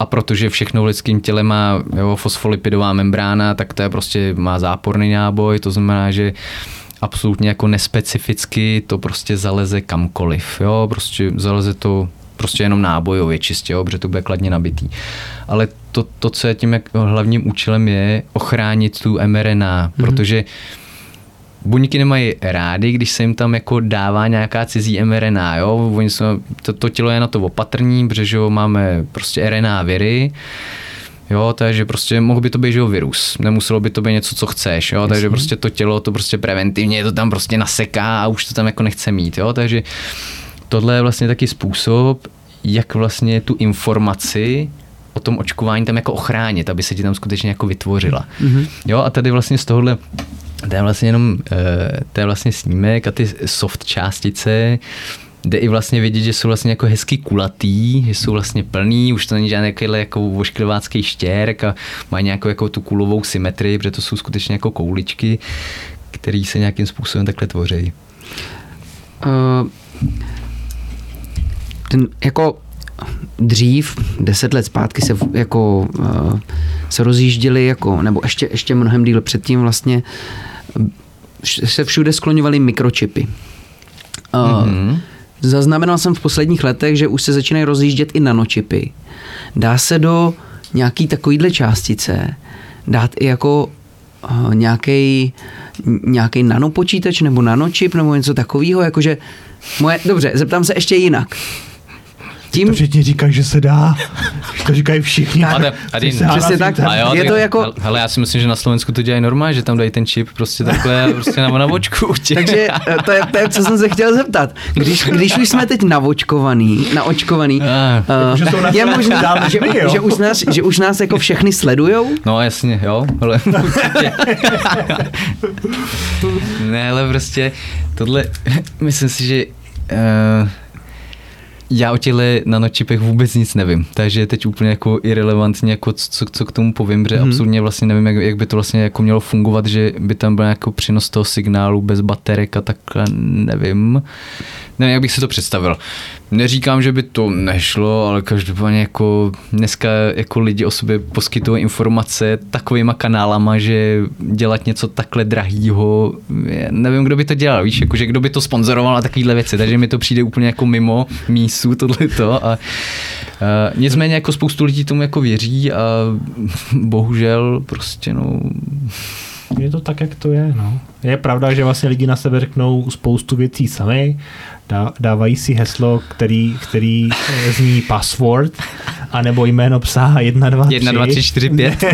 a protože všechno v lidském těle má jo, fosfolipidová membrána, tak to je prostě má záporný náboj, to znamená, že absolutně jako nespecificky to prostě zaleze kamkoliv, jo, prostě zaleze to prostě jenom nábojově čistě, jo, protože to bude kladně nabitý. Ale to, to co je tím jak hlavním účelem je ochránit tu mRNA, mm-hmm. protože buňky nemají rády, když se jim tam jako dává nějaká cizí mRNA, jo? Oni jsou, to, to tělo je na to opatrný, protože jo, máme prostě RNA viry, Jo, takže prostě mohl by to být že virus, nemuselo by to být něco, co chceš, jo, Jasně. takže prostě to tělo to prostě preventivně to tam prostě naseká a už to tam jako nechce mít, jo, takže tohle je vlastně taky způsob, jak vlastně tu informaci o tom očkování tam jako ochránit, aby se ti tam skutečně jako vytvořila. Mm-hmm. Jo, a tady vlastně z tohohle to je vlastně jenom, eh, to je vlastně snímek a ty soft částice, jde i vlastně vidět, že jsou vlastně jako hezky kulatý, že jsou vlastně plný, už to není žádný jako vošklivácký štěrk a mají nějakou jako tu kulovou symetrii, protože to jsou skutečně jako kouličky, které se nějakým způsobem takhle tvoří. Uh, ten jako dřív, deset let zpátky se jako uh, se rozjížděli jako, nebo ještě, ještě mnohem díl předtím vlastně se všude skloňovaly mikročipy. Mm-hmm. Zaznamenal jsem v posledních letech, že už se začínají rozjíždět i nanočipy. Dá se do nějaký takovýhle částice dát i jako nějaký nějaký nanopočítač nebo nanočip nebo něco takového, jakože moje, dobře, zeptám se ještě jinak. Tím... To všichni říkají, že se dá. to říkají všichni. Tak, přesně tak. A jo, je to jako... Hele, já si myslím, že na Slovensku to dělají normálně, že tam dají ten čip prostě takhle prostě na, na vočku. Takže eh, to je, to je, co jsem se chtěl zeptat. Když, když už jsme teď navočkovaný, naočkovaný, uh, je možné, že, že, už nás, že už nás jako všechny sledujou? No jasně, jo. Ale ne, ale prostě tohle, myslím si, že uh, já o těchto nanočipech vůbec nic nevím, takže je teď úplně jako irrelevantní, jako co, co k tomu povím, protože hmm. absolutně vlastně nevím, jak, jak, by to vlastně jako mělo fungovat, že by tam byl jako přínos toho signálu bez baterek a takhle, nevím. Nevím, jak bych si to představil. Neříkám, že by to nešlo, ale každopádně jako dneska jako lidi o sobě poskytují informace takovýma kanálama, že dělat něco takhle drahýho, nevím, kdo by to dělal, víš, jakože kdo by to sponzoroval a takovéhle věci, takže mi to přijde úplně jako mimo mísu tohleto a, a nicméně jako spoustu lidí tomu jako věří a bohužel prostě no je to tak, jak to je. No. Je pravda, že vlastně lidi na sebe řeknou spoustu věcí sami, dávají si heslo, který, který eh, zní password a nebo jméno psa 1, 2, 3. 1, 2, 3, 4, 5.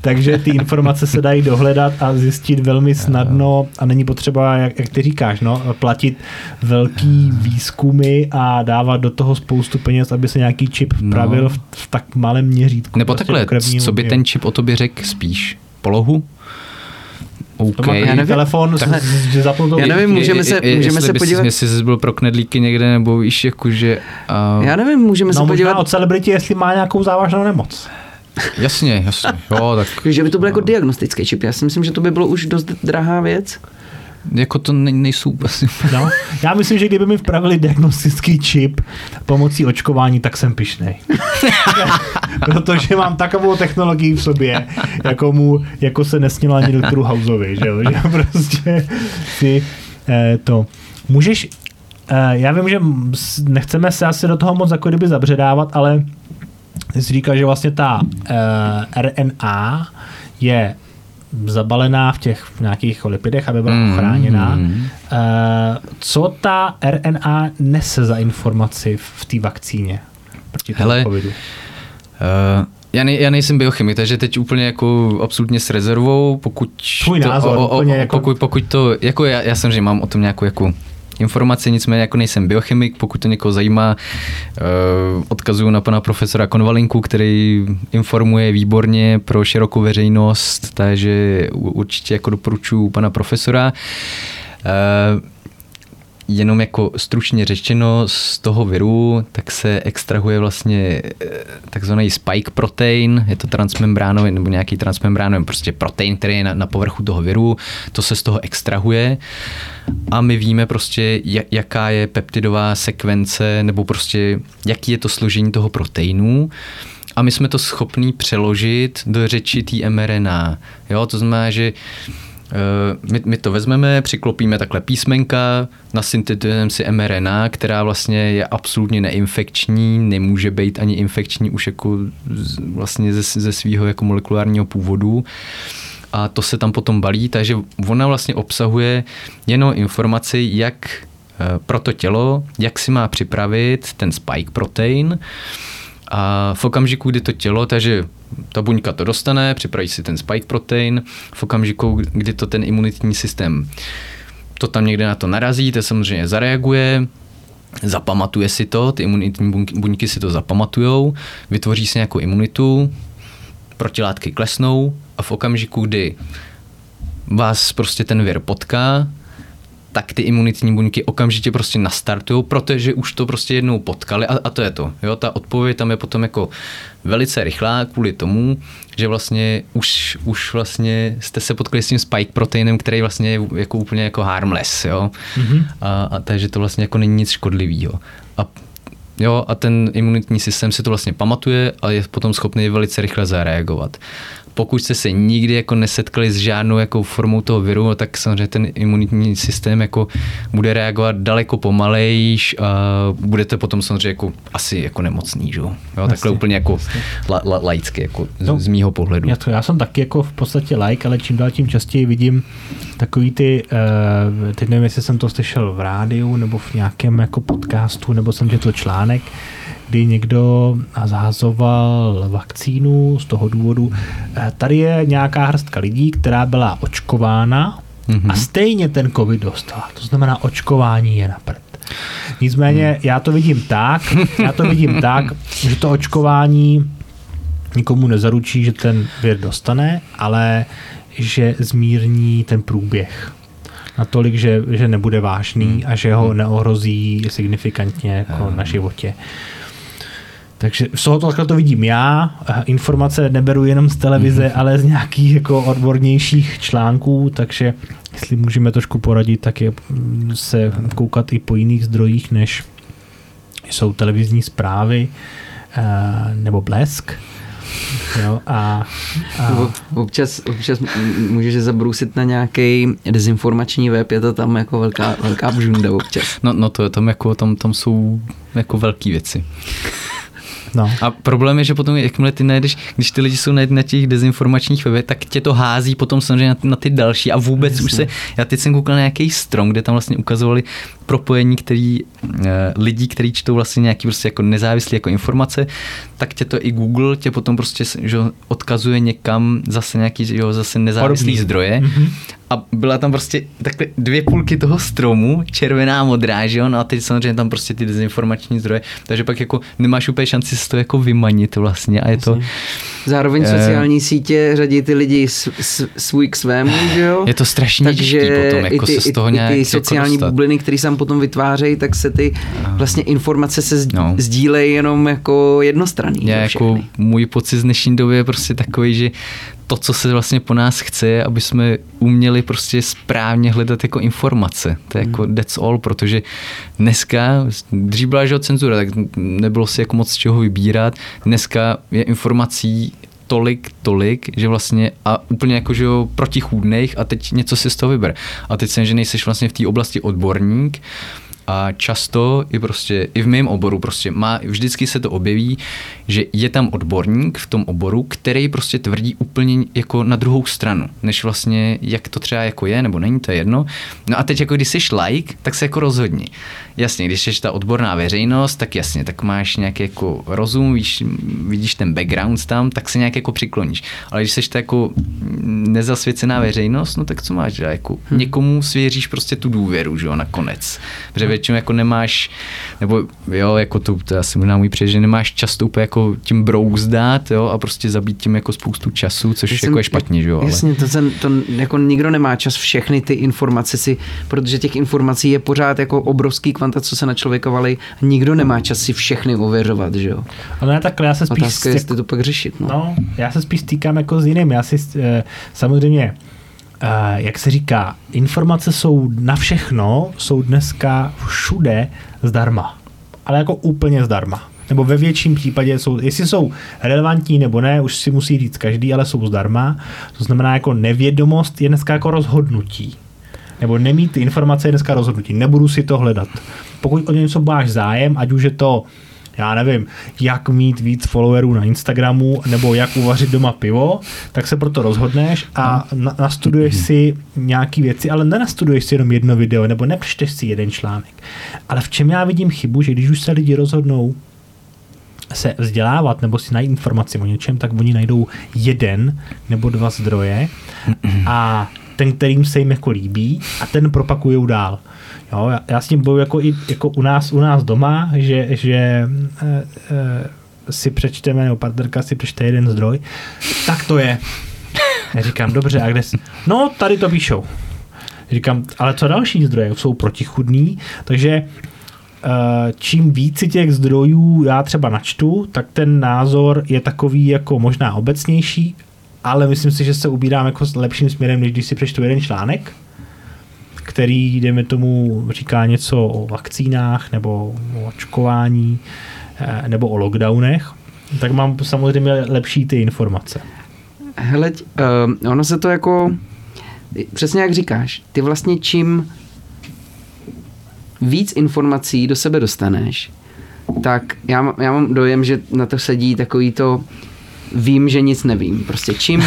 Takže ty informace se dají dohledat a zjistit velmi snadno a není potřeba, jak, jak ty říkáš, no, platit velký výzkumy a dávat do toho spoustu peněz, aby se nějaký čip vpravil no. v, v tak malém měřítku. Nebo prostě takhle, co by ten čip o tobě řekl spíš? Polohu? OK. Já nevím, telefon, tak, že zapnutou. Já nevím, můžeme se, je, můžeme se podívat. Jestli jsi byl pro knedlíky někde, nebo víš, jakože... Uh... Já nevím, můžeme no, se podívat. od celebrity, jestli má nějakou závažnou nemoc. Jasně, jasně. Jo, tak... že by to byl jako diagnostický čip. Já si myslím, že to by bylo už dost drahá věc. Jako to ne, nejsou No, já myslím, že kdyby mi vpravili diagnostický čip pomocí očkování, tak jsem pišnej. Protože mám takovou technologii v sobě, jako, mu, jako se nesnilo ani doktoru Houseovi, že, jo? že prostě si eh, to... Můžeš, eh, já vím, že nechceme se asi do toho moc jako kdyby zabředávat, ale jsi říkal, že vlastně ta eh, RNA je zabalená v těch v nějakých lipidech, aby byla mm, chráněná. Mm. co ta RNA nese za informaci v té vakcíně proti tomu Hele, covidu? Uh, já, ne, já nejsem biochemik, takže teď úplně jako absolutně s rezervou, pokud Tvůj to, názor, o, o, o, jako... pokud, pokud to, jako já, já samozřejmě mám o tom nějakou jako informace, nicméně jako nejsem biochemik, pokud to někoho zajímá, eh, odkazuju na pana profesora Konvalinku, který informuje výborně pro širokou veřejnost, takže určitě jako doporučuji pana profesora. Jenom jako stručně řečeno, z toho viru tak se extrahuje vlastně eh, takzvaný spike protein, je to transmembránový nebo nějaký transmembránový prostě protein, který je na, na povrchu toho viru, to se z toho extrahuje a my víme prostě, jaká je peptidová sekvence nebo prostě jaký je to složení toho proteinu a my jsme to schopní přeložit do řeči té mRNA. Jo, to znamená, že Eh, my, my to vezmeme, přiklopíme takhle písmenka, nasyntetizujeme si mRNA, která vlastně je absolutně neinfekční, nemůže být ani infekční už jako z, vlastně ze, ze svého jako molekulárního původu. A to se tam potom balí, takže ona vlastně obsahuje jenom informaci, jak eh, pro to tělo, jak si má připravit ten spike protein. A v okamžiku, kdy to tělo, takže ta buňka to dostane, připraví si ten spike protein, v okamžiku, kdy to ten imunitní systém to tam někde na to narazí, to samozřejmě zareaguje, zapamatuje si to, ty imunitní buňky si to zapamatujou, vytvoří si nějakou imunitu, protilátky klesnou a v okamžiku, kdy vás prostě ten vir potká, tak ty imunitní buňky okamžitě prostě nastartují, protože už to prostě jednou potkali a, a to je to. Jo, ta odpověď tam je potom jako velice rychlá kvůli tomu, že vlastně už, už vlastně jste se potkali s tím spike proteinem, který vlastně je jako úplně jako harmless, jo. Mm-hmm. A, a takže to vlastně jako není nic škodlivého. A Jo, a ten imunitní systém si to vlastně pamatuje a je potom schopný velice rychle zareagovat pokud jste se nikdy jako nesetkali s žádnou jako formou toho viru, tak samozřejmě ten imunitní systém jako bude reagovat daleko pomalejš a budete potom samozřejmě jako asi jako nemocný, že jo? Takhle úplně jako la, la, laicky, jako z, no, z mýho pohledu. Já, to, já jsem taky jako v podstatě like, ale čím dál tím častěji vidím takový ty, uh, teď nevím, jestli jsem to slyšel v rádiu nebo v nějakém jako podcastu, nebo jsem četl článek, kdy někdo zházoval vakcínu z toho důvodu. Eh, tady je nějaká hrstka lidí, která byla očkována mm-hmm. a stejně ten covid dostala. To znamená, očkování je na prd. Nicméně hmm. já to vidím tak, já to vidím tak, že to očkování nikomu nezaručí, že ten věr dostane, ale že zmírní ten průběh natolik, že, že nebude vážný hmm. a že ho hmm. neohrozí signifikantně jako na životě. Takže z toho takhle to vidím já. Informace neberu jenom z televize, mm-hmm. ale z nějakých jako odbornějších článků, takže jestli můžeme trošku poradit, tak je se koukat i po jiných zdrojích, než jsou televizní zprávy eh, nebo blesk. Jo, a, a... Občas, občas můžeš zabrusit na nějaký dezinformační web, je to tam jako velká, velká bžunda občas. No, no to je tam jako, tam, tam jsou jako velké věci. No. A problém je, že potom, jakmile ty najdeš, když ty lidi jsou na, na těch dezinformačních webech, tak tě to hází potom samozřejmě na, ty- na ty další a vůbec Jasně. už se, já teď jsem koukal na nějaký strom, kde tam vlastně ukazovali propojení který, eh, lidí, kteří čtou vlastně nějaký prostě jako nezávislý jako informace, tak tě to i Google tě potom prostě že, odkazuje někam zase nějaký že jo, zase nezávislý Podobný. zdroje Mhm. A byla tam prostě takhle dvě půlky toho stromu, červená, modrá, že jo, no a teď samozřejmě tam prostě ty dezinformační zdroje, takže pak jako nemáš úplně šanci si to jako vymanit vlastně a je to, Zároveň Eh. sociální sítě řadí ty lidi s, s, svůj k svému, že jo? je to strašně těžký potom, jako ty, se z toho i, nějak i ty jako sociální dostat. bubliny, které se tam potom vytvářejí, tak se ty vlastně informace se No. sdílejí jenom jako jednostranný. Já jako můj pocit z dnešní doby je prostě takový, že to, co se vlastně po nás chce, je, aby jsme uměli prostě správně hledat jako informace. To je jako Hmm. that's all, protože dneska, dřív byla že jo, cenzura, tak nebylo si jako moc z čeho vybírat. Dneska je informací tolik, tolik, že vlastně a úplně jako, že jo, protichůdných a teď něco si z toho vyber. A teď jsem, že nejseš vlastně v té oblasti odborník, a často i prostě, i v mém oboru prostě má, vždycky se to objeví, že je tam odborník v tom oboru, který prostě tvrdí úplně jako na druhou stranu, než vlastně jak to třeba jako je, nebo není, to je jedno. No a teď jako když jsi like, tak se jako rozhodni. Jasně, když jsi ta odborná veřejnost, tak jasně, tak máš nějaký jako rozum, víš, vidíš ten background tam, tak se nějak jako přikloníš. Ale když jsi ta jako nezasvěcená veřejnost, no tak co máš, že jako hmm. někomu svěříš prostě tu důvěru, že jo, nakonec. Protože většinou jako nemáš, nebo jo, jako to, to asi možná můj příklad, že nemáš často úplně jako tím brouzdat, jo, a prostě zabít tím jako spoustu času, což jsem- jako je špatně, že jo, ale... Jasně, to, ten, to jako nikdo nemá čas všechny ty informace si, protože těch informací je pořád jako obrovský kvanta, co se na člověka valí. Nikdo nemá čas si všechny ověřovat, že jo. Ale ne, takhle já se spíš... Otázka je, jestli to pak řešit, no. No, já se spíš stýkám jako s jiným. Já si eh, samozřejmě, jak se říká, informace jsou na všechno, jsou dneska všude zdarma. Ale jako úplně zdarma. Nebo ve větším případě jsou, jestli jsou relevantní nebo ne, už si musí říct každý, ale jsou zdarma. To znamená, jako nevědomost je dneska jako rozhodnutí. Nebo nemít informace je dneska rozhodnutí. Nebudu si to hledat. Pokud o něco máš zájem, ať už je to já nevím, jak mít víc followerů na Instagramu nebo jak uvařit doma pivo, tak se proto rozhodneš a na, nastuduješ si nějaký věci, ale nenastuduješ si jenom jedno video nebo nepřečteš si jeden článek. Ale v čem já vidím chybu, že když už se lidi rozhodnou se vzdělávat nebo si najít informaci o něčem, tak oni najdou jeden nebo dva zdroje a ten, kterým se jim jako líbí a ten propakujou dál. Jo, já, já s tím boju jako i jako u nás, u nás doma, že, že e, e, si přečteme, nebo partnerka si přečte jeden zdroj, tak to je. Já říkám, dobře, a kde jsi? No, tady to píšou. Říkám, ale co další zdroje? Jsou protichudný, takže eh, čím víc těch zdrojů já třeba načtu, tak ten názor je takový jako možná obecnější, ale myslím si, že se ubírám jako s lepším směrem, než když si přečtu jeden článek, který, dejme tomu, říká něco o vakcínách nebo o očkování eh, nebo o lockdownech, tak mám samozřejmě lepší ty informace. Hele, uh, ono se to jako, přesně jak říkáš, ty vlastně čím víc informací do sebe dostaneš, tak já, já mám dojem, že na to sedí takový to vím, že nic nevím. Prostě čím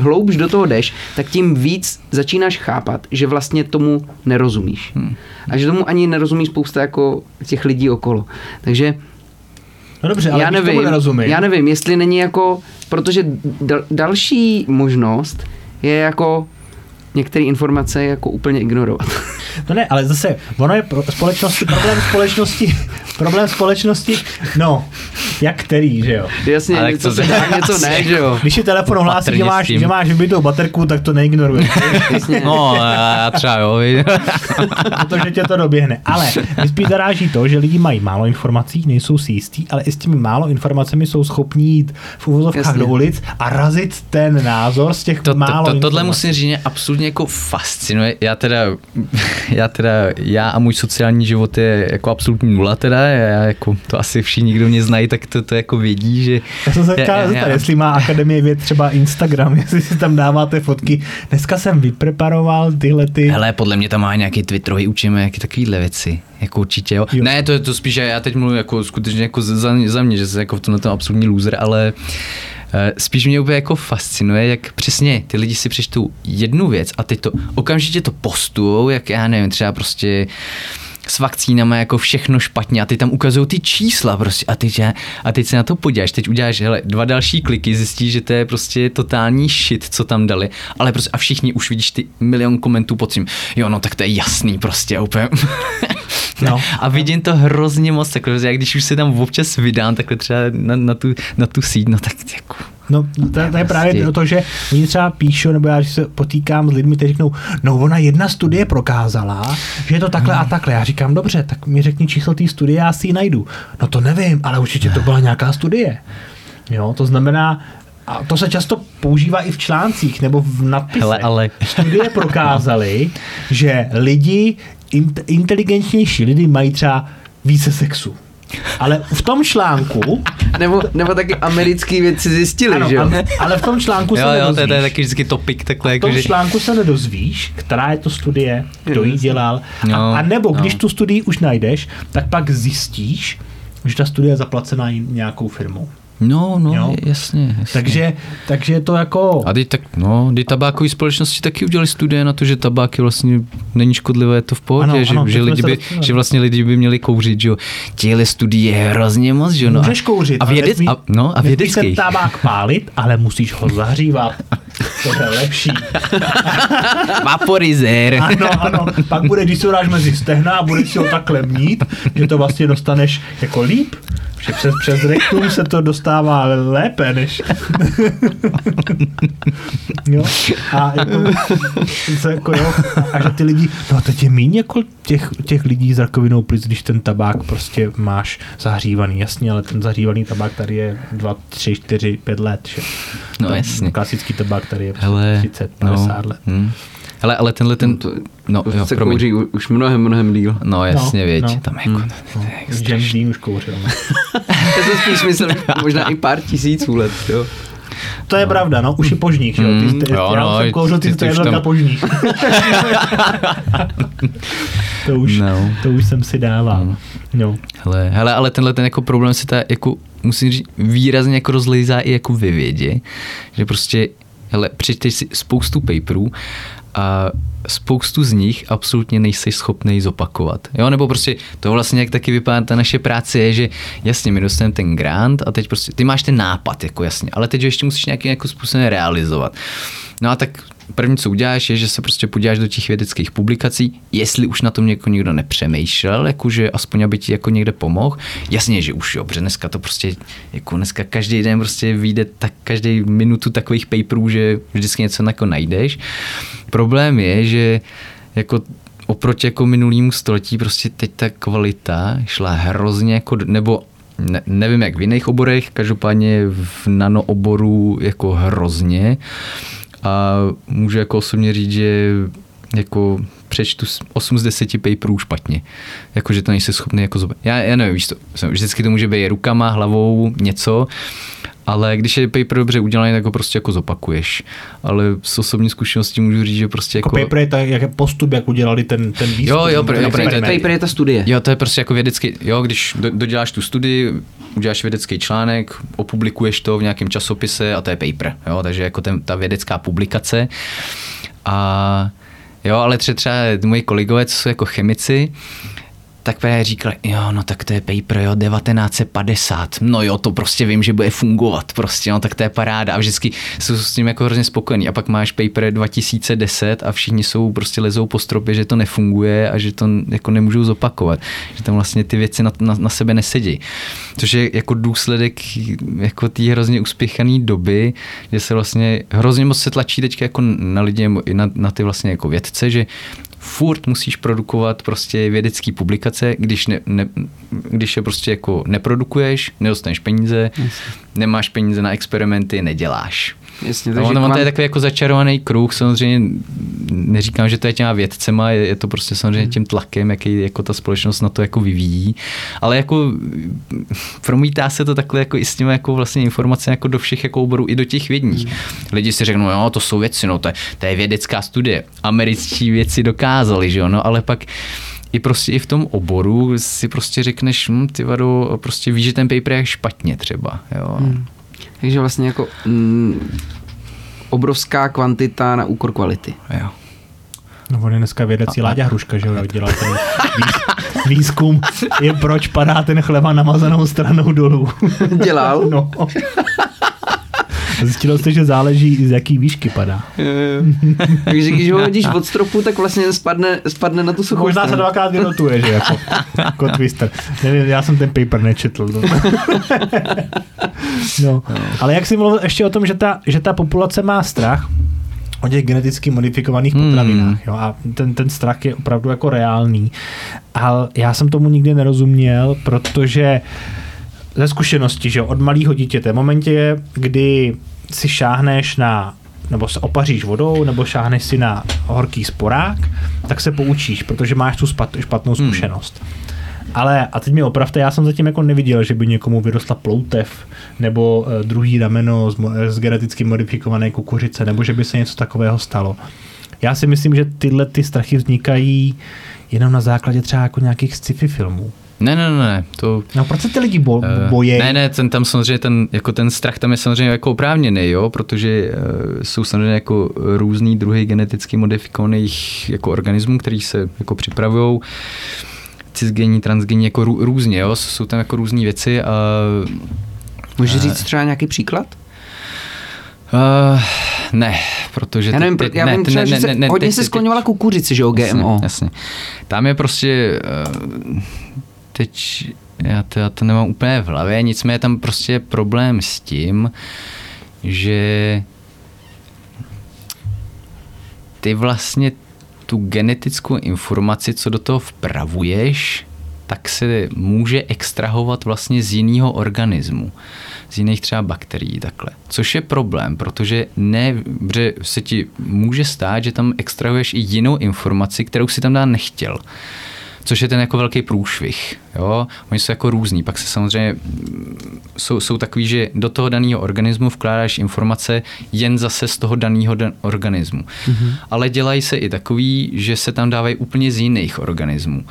hloubš do toho jdeš, tak tím víc začínáš chápat, že vlastně tomu nerozumíš. A že tomu ani nerozumí spousta jako těch lidí okolo. Takže No dobře, ale já když tomu nevím, nerozumím. já nevím, jestli není jako, protože dal, další možnost je jako některé informace jako úplně ignorovat. No ne, ale zase, ono je pro společnosti, problém společnosti, problém společnosti, no, jak který, že jo? Jasně, Ale něco co se dá, něco ne, že jo. Když si telefon ohlásí, že máš, že máš vybitou baterku, tak to neignoruješ, Jasně. No, já třeba jo. protože tě to doběhne. Ale mě spíš zaráží to, že lidi mají málo informací, nejsou si jistí, ale i s těmi málo informacemi jsou schopní jít v uvozovkách do ulic a razit ten názor z těch To, to, málo to, tohle informací. musím říct, absolutně mě jako fascinuje, já teda, já teda, já a můj sociální život je jako absolutní nula teda, já jako, to asi všichni, kdo mě znají, tak to, to jako vědí, že... Já jsem se chtěl zeptat, jestli má Akademie věd třeba Instagram, jestli si tam dáváte fotky. Dneska jsem vypreparoval tyhle ty... Hele, podle mě tam má nějaký Twitterový, učíme jaký takovýhle věci. Jako určitě, jo. jo. Ne, to je to spíš, že já teď mluvím jako skutečně jako za, za mě, že jsem jako v tomhle tom absolutní loser, ale spíš mě úplně jako fascinuje, jak přesně ty lidi si přečtou jednu věc a teď to okamžitě to postujou, jak já nevím, třeba prostě s vakcínama jako všechno špatně a ty tam ukazují ty čísla prostě. A teď, a teď se na to podíváš, teď uděláš hele, dva další kliky, zjistíš, že to je prostě totální shit, co tam dali, ale prostě a všichni už vidíš ty milion komentů pod tím, jo no tak to je jasný prostě úplně. No. a vidím to hrozně moc, takhle, jak když už se tam občas vydám takhle třeba na, na, tu, na tu síť, no tak jako No, to, to je prostě. právě to, že oni třeba píšou, nebo já se potýkám s lidmi, kteří řeknou, no ona jedna studie prokázala, že je to takhle a takhle. Já říkám, dobře, tak mi řekni číslo té studie, já si ji najdu. No to nevím, ale určitě to byla nějaká studie. Jo, to znamená, a to se často používá i v článcích nebo v nadpisech. Hele, ale... Studie prokázaly, že lidi, inteligentnější lidi mají třeba více sexu. Ale v tom článku... nebo, nebo taky americký věci zjistili, ano, že jo? Ale v tom článku se jo, nedozvíš. Jo, to je taky vždycky topik takhle. V tom jako, článku se nedozvíš, která je to studie, kdo ji dělal. No, a, a nebo no. když tu studii už najdeš, tak pak zjistíš, že ta studie je zaplacená nějakou firmou. No, no, jo? Jasně, jasně. Takže, takže je to jako... A teď tak, no, ty tabákové společnosti taky udělali studie na to, že tabák je vlastně není škodlivé, je to v pohodě, ano, že, ano, že, lidi by, že vlastně lidi by měli kouřit, že jo. Těhle studie je hrozně moc, že jo. No, Můžeš kouřit, a, vědec, a, no, a vědecký. se tabák pálit, ale musíš ho zahřívat. To je lepší. Vaporizer. ano, ano. Pak bude, když se mezi stehna a budeš si ho takhle mít, že to vlastně dostaneš jako líp že přes, přes rektum se to dostává lépe, než... jo? A jako, se jako, jo, a že ty lidi, no teď je méně jako těch, těch lidí s rakovinou plic, když ten tabák prostě máš zahřívaný, jasně, ale ten zahřívaný tabák tady je 2, 3, 4, 5 let, že? No ten jasně. Klasický tabák tady je Hele, 30, 50 no, let. Hmm. Hele, ale tenhle ten... To, no, jo, se kouří už mnohem, mnohem díl. No jasně, no, věď, no. tam jako... Hmm. No, James Dean už kouřil. Já jsem spíš myslel, možná i pár tisíců let, jo. To je no. pravda, no, už je požník, jo. Ty, ty, jo, já no, jsem kouřil, ty, ty, ty jsi tam... požník. to, už, no. to už jsem si dával. No. No. Hele, hele, ale tenhle ten jako problém se ta jako, musím říct, výrazně jako rozlejzá i jako ve vědě, že prostě hele, přečteš si spoustu paperů a spoustu z nich absolutně nejsi schopný zopakovat. Jo, nebo prostě to vlastně, jak taky vypadá ta naše práce, je, že jasně, my dostaneme ten grant a teď prostě, ty máš ten nápad, jako jasně, ale teď ho ještě musíš nějakým jako způsobem realizovat. No a tak první, co uděláš, je, že se prostě podíváš do těch vědeckých publikací, jestli už na tom něko někdo nepřemýšlel, jakože aspoň aby ti jako někde pomohl. Jasně, že už jo, protože dneska to prostě, jako dneska každý den prostě vyjde tak každý minutu takových paperů, že vždycky něco jako najdeš. Problém je, že jako oproti jako minulýmu století prostě teď ta kvalita šla hrozně jako, nebo ne, nevím jak v jiných oborech, každopádně v nanooboru jako hrozně a můžu jako osobně říct, že jako přečtu 8 z 10 paperů špatně. Jako, že to nejsi schopný jako zobat. Já, já nevím, víš to, vždycky to může být rukama, hlavou, něco, ale když je paper dobře udělaný, tak ho prostě jako zopakuješ. Ale s osobní zkušeností můžu říct, že prostě jako... jako paper je tak, jak postup, jak udělali ten, ten výzkum. Jo, jo, pro, jo pro, to, paper je ta studie. Jo, to je prostě jako vědecký, jo, když do, doděláš tu studii, uděláš vědecký článek, opublikuješ to v nějakém časopise a to je paper, jo, takže jako ten, ta vědecká publikace. A jo, ale třeba, třeba moji kolegové, co jsou jako chemici, tak právě říkali, jo, no tak to je paper, jo, 1950, no jo, to prostě vím, že bude fungovat, prostě, no tak to je paráda. A vždycky jsou s tím jako hrozně spokojený a pak máš paper 2010 a všichni jsou prostě lezou po stropě, že to nefunguje a že to jako nemůžou zopakovat, že tam vlastně ty věci na, na, na sebe nesedí. Což je jako důsledek jako té hrozně uspěchané doby, že se vlastně hrozně moc se tlačí teďka jako na lidi, na, na ty vlastně jako vědce, že furt musíš produkovat prostě vědecké publikace, když, ne, ne, když je prostě jako neprodukuješ, nedostaneš peníze, yes. nemáš peníze na experimenty, neděláš. Jasně, No, takže ono, ono to je takový jako začarovaný kruh, samozřejmě neříkám, že to je těma vědcema, je, je to prostě Hmm. samozřejmě tím tlakem, jaký jako ta společnost na to jako vyvíjí, ale jako promítá se to takhle jako i s těmi jako vlastně informace jako do všech jako oborů, i do těch vědních. Hmm. Lidi si řeknou, jo, to jsou věci, no to je, to je vědecká studie, američtí věci dokázali, že jo, no ale pak i prostě i v tom oboru si prostě řekneš, hm, ty vado, prostě víš, že ten paper je špatně třeba, jo. Hmm. Takže vlastně jako mm, obrovská kvantita na úkor kvality. jo. No on je dneska vědecí Láďa Hruška, že jo, dělal ten výz- výzkum, je proč padá ten chleba namazanou stranou dolů. Dělal? No. Zjistilo jste, že záleží, z jaký výšky padá. Takže když ho hodíš od stropu, tak vlastně spadne, spadne na tu suchou Možná se dvakrát vynotuje, že jako, jako twister. Nevím, já jsem ten paper nečetl. No. no. Ale jak jsi mluvil ještě o tom, že ta, že ta populace má strach o těch geneticky modifikovaných Hmm. potravinách. Jo? A ten, ten strach je opravdu jako reálný. Ale já jsem tomu nikdy nerozuměl, protože ze zkušenosti, že od malého dítěte, v momentě, kdy si šáhneš na nebo se opaříš vodou, nebo šáhneš si na horký sporák, tak se poučíš, protože máš tu spat, špatnou Hmm. zkušenost. Ale, a teď mi opravte, já jsem zatím jako neviděl, že by někomu vyrostla ploutev, nebo uh, druhý rameno z, mo- z geneticky modifikované kukuřice, nebo že by se něco takového stalo. Já si myslím, že tyhle ty strachy vznikají jenom na základě třeba jako nějakých sci-fi filmů. Ne, ne, ne, ne, to... No proč se ty lidi bo- eh, bojí? Ne, ne, ten, tam samozřejmě ten, jako ten strach tam je samozřejmě jako oprávněný, jo, protože uh, jsou samozřejmě jako různý druhy geneticky modifikovaných jako organismů, který se jako připravují cisgenní, transgenní, jako rů, různě, jo, jsou tam jako různé věci a Můžeš říct třeba nějaký příklad? Uh, ne, protože... Já nevím, ty- ty- já ne, vím ty- třeba, ne, že ne, se ne, hodně ty- se skloňovala kukuřice, že jo, GMO. Jasně, jasně. Tam je prostě, uh, teď já to, já to nemám úplně v hlavě, nicméně tam prostě je problém s tím, že ty vlastně tu genetickou informaci, co do toho vpravuješ, tak se může extrahovat vlastně z jiného organismu, z jiných třeba bakterií takhle. Což je problém, protože ne, že se ti může stát, že tam extrahuješ i jinou informaci, kterou si tam dát nechtěl. Což je ten jako velký průšvih. Jo? Oni jsou jako různý. Pak se samozřejmě mm, jsou, jsou takový, že do toho daného organismu vkládáš informace jen zase z toho daného dan- organismu. Mm-hmm. Ale dělají se i takový, že se tam dávají úplně z jiných organismů.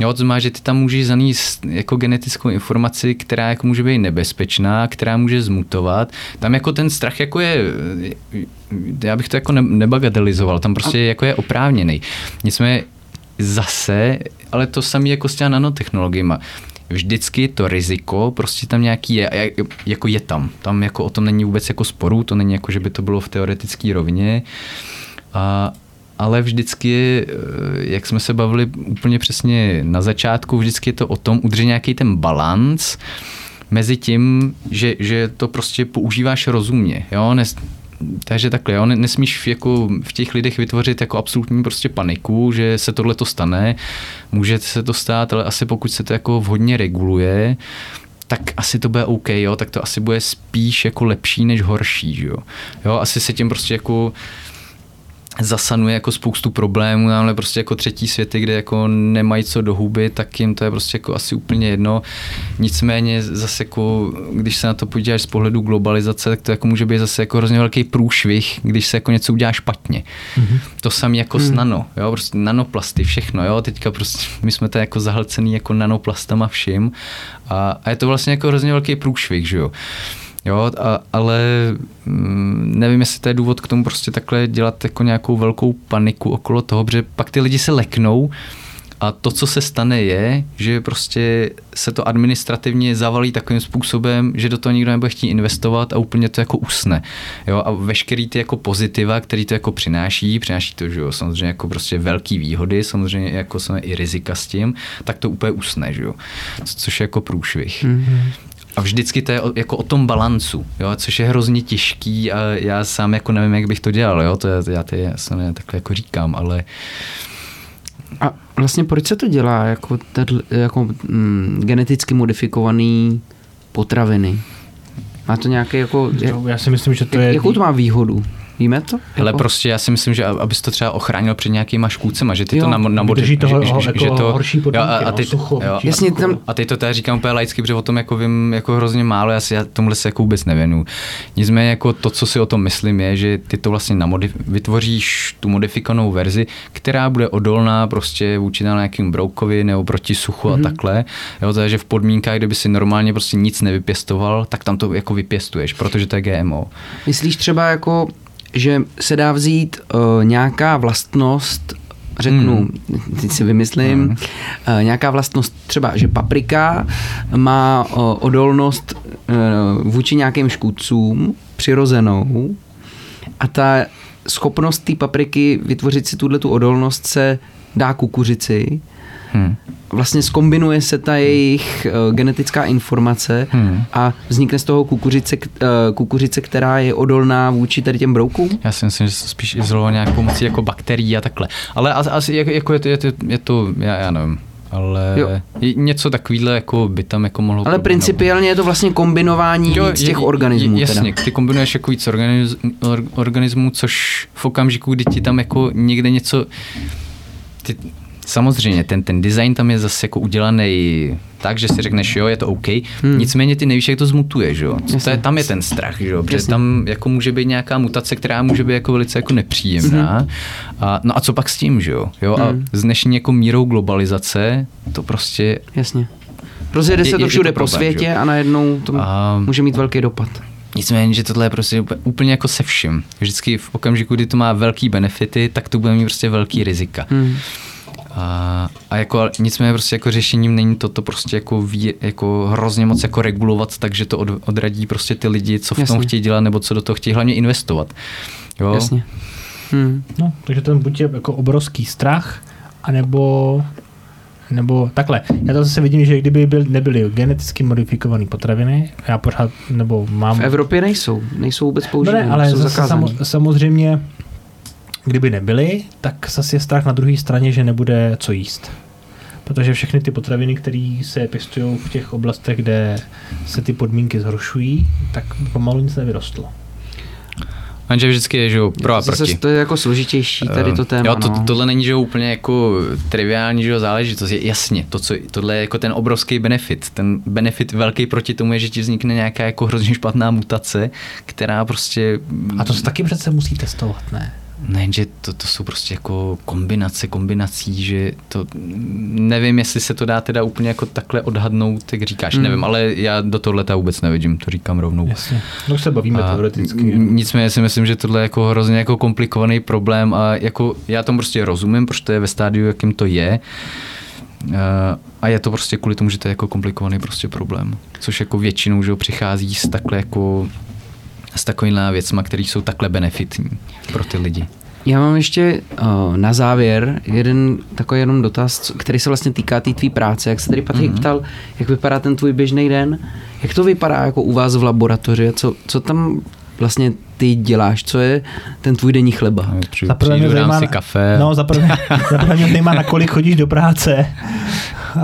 Jo, to znamená, že ty tam můžeš zanést jako genetickou informaci, která jako může být nebezpečná, která může zmutovat. Tam jako ten strach jako je, já bych to jako ne- nebagatelizoval, tam prostě jako je oprávněný. Nicméně zase, ale to samé jako s těma nanotechnologiemi. Vždycky to riziko prostě tam nějaký je, jako je tam. Tam jako o tom není vůbec jako sporu, to není jako, že by to bylo v teoretické rovině. A, ale vždycky, eh, jak jsme se bavili úplně přesně na začátku, vždycky je to o tom udržet nějaký ten balans mezi tím, že, že to prostě používáš rozumně. Jo? Nes, takže takhle, jo, ne- nesmíš jako v těch lidech vytvořit jako absolutní prostě paniku, že se tohle to stane, může se to stát, ale asi pokud se to jako vhodně reguluje, tak asi to bude OK, jo, tak to asi bude spíš jako lepší než horší, jo. Jo, asi se tím prostě jako zasanuje jako spoustu problémů, ale prostě jako třetí světy, kde jako nemají co do huby, tak jim to je prostě jako asi úplně jedno. Nicméně zase jako, když se na to podíváš z pohledu globalizace, tak to jako může být zase jako hrozně velký průšvih, když se jako něco udělá špatně. Mm-hmm. To samé jako s nano, jo, prostě nanoplasty, všechno, jo, teďka prostě my jsme tady jako zahlcený jako nanoplastama vším a, a je to vlastně jako hrozně velký průšvih, že jo. Jo, a, ale mm, nevím, jestli to je důvod k tomu prostě takhle dělat jako nějakou velkou paniku okolo toho, protože pak ty lidi se leknou a to, co se stane, je, že prostě se to administrativně zavalí takovým způsobem, že do toho nikdo nebude chtít investovat a úplně to jako usne. Jo, a veškerý ty jako pozitiva, který to jako přináší, přináší to, že jo, samozřejmě jako prostě velký výhody, samozřejmě jako samozřejmě i rizika s tím, tak to úplně usne, že jo, Co- což je jako průšvih. Mhm. A vždycky to je o, jako o tom balancu, jo, což je hrozně těžký a já sám jako nevím, jak bych to dělal, jo, to je, já to je, ne, takhle jako říkám, ale A vlastně proč se to dělá jako, tedl, jako mm, geneticky modifikovaný potraviny? Má to nějaké jako... Já si myslím, že to je... Jakou to má výhodu? Víme to? Ale Jako- prostě já si myslím, že abys to třeba ochránil před nějakýma škůdcema, že ty Jo. to na, na Vydrží toho že, ho- že, jako že to, horší podmínky, jo, a, a, no, ty, sucho, jo, Jasně, tam- a teď to teda říkám úplně laicky, protože o tom jako vím jako hrozně málo, já si já tomuhle se jako vůbec nevěnu. Nicméně jako to, co si o tom myslím, je, že ty to vlastně namodif- vytvoříš tu modifikovanou verzi, která bude odolná prostě vůči nějakým broukovi nebo proti suchu Mhm. mm-hmm. a takhle. Jo, takže v podmínkách, kdyby si normálně prostě nic nevypěstoval, tak tam to jako vypěstuješ, protože to je GMO. Myslíš třeba jako, že se dá vzít uh, nějaká vlastnost, řeknu, Hmm. teď si vymyslím, Hmm. uh, nějaká vlastnost třeba, že paprika má uh, odolnost uh, vůči nějakým škůdcům přirozenou a ta schopnost té papriky vytvořit si tuhle tu odolnost se dá kukuřici. Hmm. Vlastně skombinuje se ta jejich uh, genetická informace Hmm. a vznikne z toho kukuřice, eh, kukuřice, která je odolná vůči tady těm broukům? Já si myslím, že se to spíš izoloval nějak pomocí jako bakterií a takhle. Ale as- asi jako, jako je, to, je, to, je to, já, já nevím, ale Jo. něco takovýhle jako by tam jako mohlo... Ale proběhnout. principiálně je to vlastně kombinování Jo, víc je- těch organismů. Jasně, teda. ty kombinuješ jako víc organiz, or, organismů, což v okamžiku, kdy ti tam jako někde něco... Ty, samozřejmě, ten, ten design tam je zase jako udělaný tak, že si řekneš, jo, je to OK, hmm. nicméně ty nevíš, jak to zmutuje, že jo. To je, tam je ten strach, že jo, protože Jasně. tam jako může být nějaká mutace, která může být jako velice jako nepříjemná. Mhm. A, no a co pak s tím, že jo? jo? A Hmm. s dnešní jako mírou globalizace to prostě Jasně. Rozjede Je- se to všude to po problém, světě že jo? a najednou to A- může mít velký dopad. Nicméně, že tohle je prostě úplně- úplně jako se vším. Vždycky v okamžiku, kdy to má velký benefity, tak to bude mít prostě velký rizika. Hmm. A, a jako nicméně prostě jako řešením není to, to prostě jako, ví, jako hrozně moc jako regulovat, takže to od, odradí prostě ty lidi, co v tom Jasně. chtějí dělat, nebo co do toho chtějí hlavně investovat. Jo? Jasně. Hmm. No, takže ten buď je jako obrovský strach, anebo nebo takhle. Já to zase vidím, že kdyby byl, nebyly geneticky modifikované potraviny, já pořád, nebo mám... V Evropě nejsou. Nejsou vůbec No používané. ne, ale jsou zase samozřejmě, kdyby nebyly, tak zase je strach na druhé straně, že nebude co jíst. Protože všechny ty potraviny, které se pěstují v těch oblastech, kde se ty podmínky zhoršují, tak pomalu nic nevyrostlo. Jenže vždycky je, že jo, pro a Zase proti. to je jako složitější tady to Eh, téma. Jo, to, no. tohle není, že jo, úplně jako triviální, že jo, záležitost. Je, jasně, to, co, tohle je jako ten obrovský benefit. Ten benefit velký proti tomu je, že ti vznikne nějaká jako hrozně špatná mutace, která prostě... A to se taky přece musí testovat, ne? Ne, že to, to jsou prostě jako kombinace kombinací, že to nevím, jestli se to dá teda úplně jako takhle odhadnout, jak říkáš, Hmm. nevím, ale já do tohle vůbec nevidím, to říkám rovnou. Jasně. No se bavíme A teoreticky. Nicméně si myslím, že tohle je jako hrozně jako komplikovaný problém a jako já tomu prostě rozumím, protože to je ve stádiu, jakým to je. A je to prostě kvůli tomu, že to je jako komplikovaný prostě problém. Což jako většinou, že přichází s takhle jako s takovýmhle věcma, které jsou takhle benefitní pro ty lidi. Já mám ještě uh, na závěr jeden takový jenom dotaz, který se vlastně týká té tvý práce. Jak se tady Patrik Mhm. mm-hmm. ptal, jak vypadá ten tvůj běžný den, jak to vypadá jako u vás v laboratoři, co, co tam vlastně ty děláš, co je ten tvůj denní chleba? Přijdu, Za prvé mě zajímá, si kafe. No, za prvé, za prvé mě zajímá, na kolik chodíš do práce.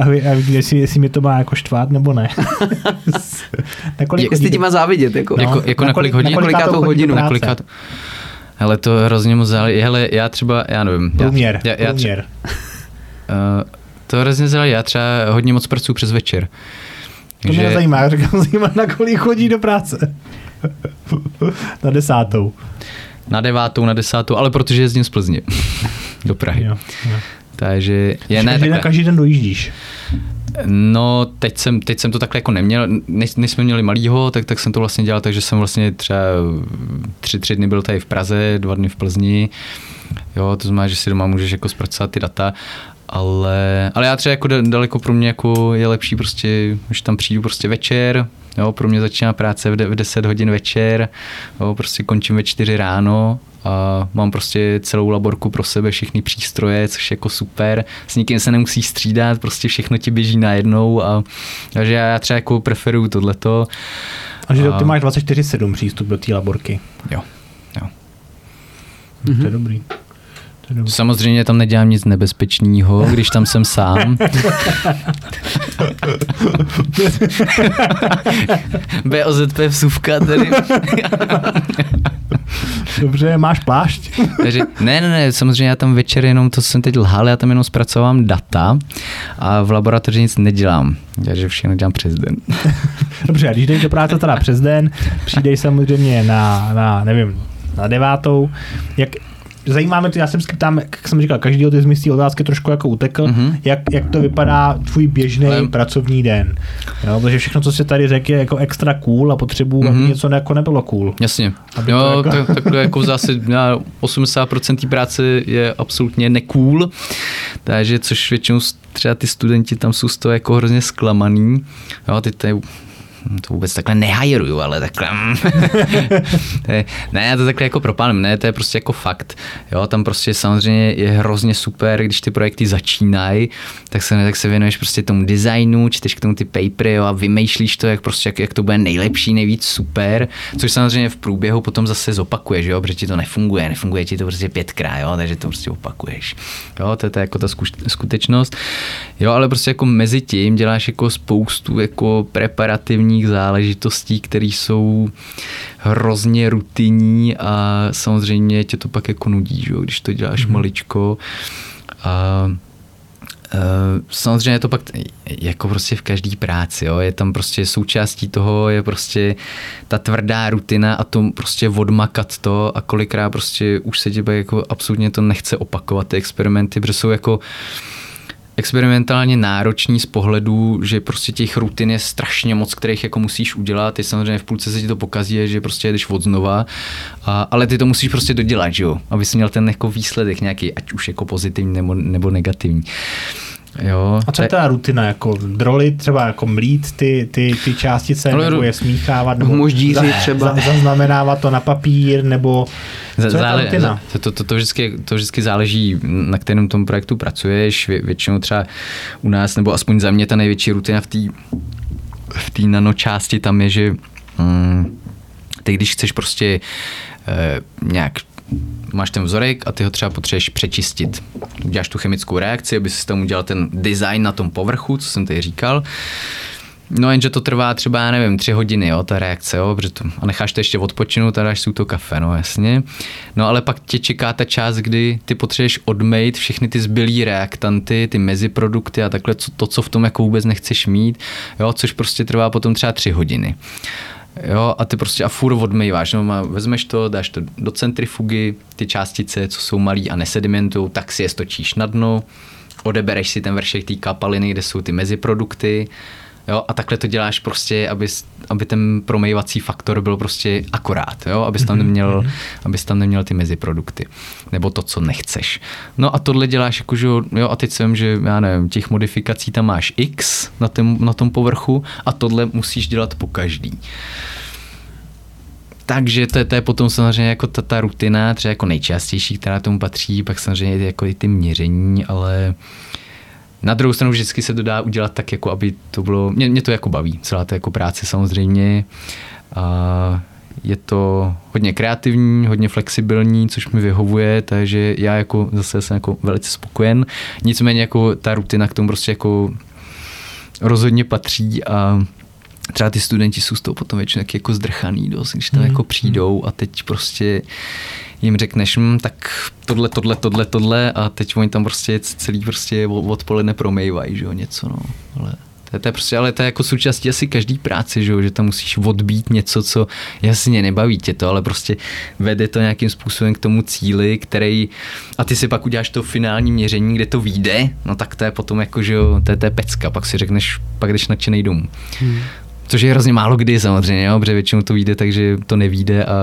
A, vy, a vy, jestli, jestli mi to má jako štvát, nebo ne. na kolik Jestli ti má závidět, jako, jako, No, jako na na kolik hodin? na kolikátou do hodinu, práce? Kolikat... Hele, to hrozně moc záleží. Hele, já třeba, já nevím. Průměr, Já, já, já, průměr. Uh, to hrozně záleží. Já třeba hodně moc pracuji přes večer. To mě nezajímá, já říkám, zajímá, na kolik chodí do práce. Na desátou. Na devátou, na desátou, ale protože jezdím z Plzně do Prahy. Jo, jo. Takže je Je ne každý, den, takhle. každý den dojíždíš. No, teď jsem, teď jsem to takhle jako neměl, než, než jsme měli malýho, tak, tak jsem to vlastně dělal, takže jsem vlastně třeba tři, tři dny byl tady v Praze, dva dny v Plzni, jo, to znamená, že si doma můžeš jako zpracovat ty data, ale, ale já třeba jako da- daleko pro mě jako je lepší prostě, když tam přijdu prostě večer, jo, pro mě začíná práce v, de, v 10 hodin večer, jo, prostě končím ve 4 ráno a mám prostě celou laborku pro sebe, všechny přístroje, což je jako super, s nikým se nemusí střídat, prostě všechno ti běží najednou a takže já třeba jako preferuju tohleto. A že A- ty máš 24-7 přístup do té laborky. Jo, jo. Mm-hmm. To je Mhm. dobrý. Samozřejmě tam nedělám nic nebezpečného, když tam jsem sám. BOZP vsuvka tady. Dobře, máš plášť? Takže, ne, ne, ne, samozřejmě já tam večer jenom, to jsem teď lhal, já tam jenom zpracovám data a v laboratoři nic nedělám. Takže všechno dělám přes den. Dobře, a když jdeš do práce teda přes den, přijdeš samozřejmě na, na nevím, na devátou, jak, zajímáme to, já jsem tam, jak jsem říkal, každý od z otázky trošku jako utekl, mm-hmm. jak, jak to vypadá tvůj běžný Ale... pracovní den. Jo, protože všechno, co se tady řekl, je jako extra cool a potřebuji, mm-hmm. aby mhm. něco jako nebylo cool. Jasně. Aby jo, to jako... tak, tak jako zase 80% té práce je absolutně necool, takže což většinou třeba ty studenti tam jsou z toho jako hrozně zklamaný. Jo, ty je to vůbec takhle nehajeruju, ale takhle. ne, já to takhle jako propálím, ne, to je prostě jako fakt. Jo, tam prostě samozřejmě je hrozně super, když ty projekty začínají, tak se, tak se věnuješ prostě tomu designu, čteš k tomu ty papery jo, a vymýšlíš to, jak prostě jak, jak to bude nejlepší, nejvíc super, což samozřejmě v průběhu potom zase zopakuješ, jo, protože ti to nefunguje, nefunguje ti to prostě pětkrát, jo, takže to prostě opakuješ. Jo, to je, to jako ta skutečnost. Jo, ale prostě jako mezi tím děláš jako spoustu jako preparativní rutinních záležitostí, které jsou hrozně rutinní a samozřejmě tě to pak jako nudí, že? když to děláš mm-hmm. maličko. A samozřejmě je to pak jako prostě v každé práci, jo. je tam prostě součástí toho, je prostě ta tvrdá rutina a to prostě odmakat to a kolikrát prostě už se tě jako absolutně to nechce opakovat ty experimenty, protože jsou jako experimentálně náročný z pohledu, že prostě těch rutin je strašně moc, kterých jako musíš udělat. Ty samozřejmě v půlce se ti to pokazí, že prostě jdeš od znova, a, ale ty to musíš prostě dodělat, že jo? Aby jsi měl ten jako výsledek nějaký, ať už jako pozitivní nebo, nebo negativní. Jo, a co je ta rutina? Jako droly třeba jako mlít ty, ty, ty částice, ale nebo je smíchávat, nebo moždíři třeba. Za, zaznamenávat to na papír, nebo co Zále, je ta to, to, to, to, vždycky, to vždycky záleží, na kterém tom projektu pracuješ. Vě, většinou třeba u nás, nebo aspoň za mě ta největší rutina v té v té nanočásti tam je, že mm, ty když chceš prostě e, nějak máš ten vzorek a ty ho třeba potřebuješ přečistit. Uděláš tu chemickou reakci, aby si tam udělal ten design na tom povrchu, co jsem tady říkal. No jenže to trvá třeba, já nevím, tři hodiny, jo, ta reakce, jo, protože to, a necháš to ještě odpočinout a dáš si to kafe, no jasně. No ale pak tě čeká ta část, kdy ty potřebuješ odmejt všechny ty zbylý reaktanty, ty meziprodukty a takhle co, to, co v tom jako vůbec nechceš mít, jo, což prostě trvá potom třeba tři hodiny. Jo, a ty prostě a furt odmýváš, no, vezmeš to, dáš to do centrifugy, ty částice, co jsou malý a nesedimentují, tak si je stočíš na dno, odebereš si ten vršek té kapaliny, kde jsou ty meziprodukty, Jo, a takhle to děláš prostě, aby, aby ten promejvací faktor byl prostě akorát, jo, abys tam, mhm, neměl, mhm. abys tam neměl ty meziprodukty, nebo to, co nechceš. No a tohle děláš jako, že jo, a teď jsem, že já nevím, těch modifikací tam máš x na, tém, na tom povrchu a tohle musíš dělat po každý. Takže to je, to je potom samozřejmě jako ta, ta rutina, třeba jako nejčastější, která tomu patří, pak samozřejmě jako i ty měření, ale na druhou stranu vždycky se to dá udělat tak, jako aby to bylo, mě, mě to jako baví, celá ta jako práce samozřejmě. A je to hodně kreativní, hodně flexibilní, což mi vyhovuje, takže já jako zase jsem jako velice spokojen. Nicméně jako ta rutina k tomu prostě jako rozhodně patří a třeba ty studenti jsou z toho potom většinou jako zdrchaný dost, když tam mm. jako přijdou a teď prostě jim řekneš, hm, tak tohle, tohle, tohle, tohle a teď oni tam prostě celý prostě odpoledne promejvají, že jo, něco, no, ale to je, to je prostě, ale to je jako součástí asi každý práce, že, jo? že tam musíš odbít něco, co jasně nebaví tě to, ale prostě vede to nějakým způsobem k tomu cíli, který a ty si pak uděláš to finální měření, kde to vyjde, no tak to je potom jako, že jo, to je, to je pecka, pak si řekneš, pak jdeš nadšenej domů. Hmm. Což je hrozně málo kdy samozřejmě, jo? protože většinou to vyjde, takže to nevíde a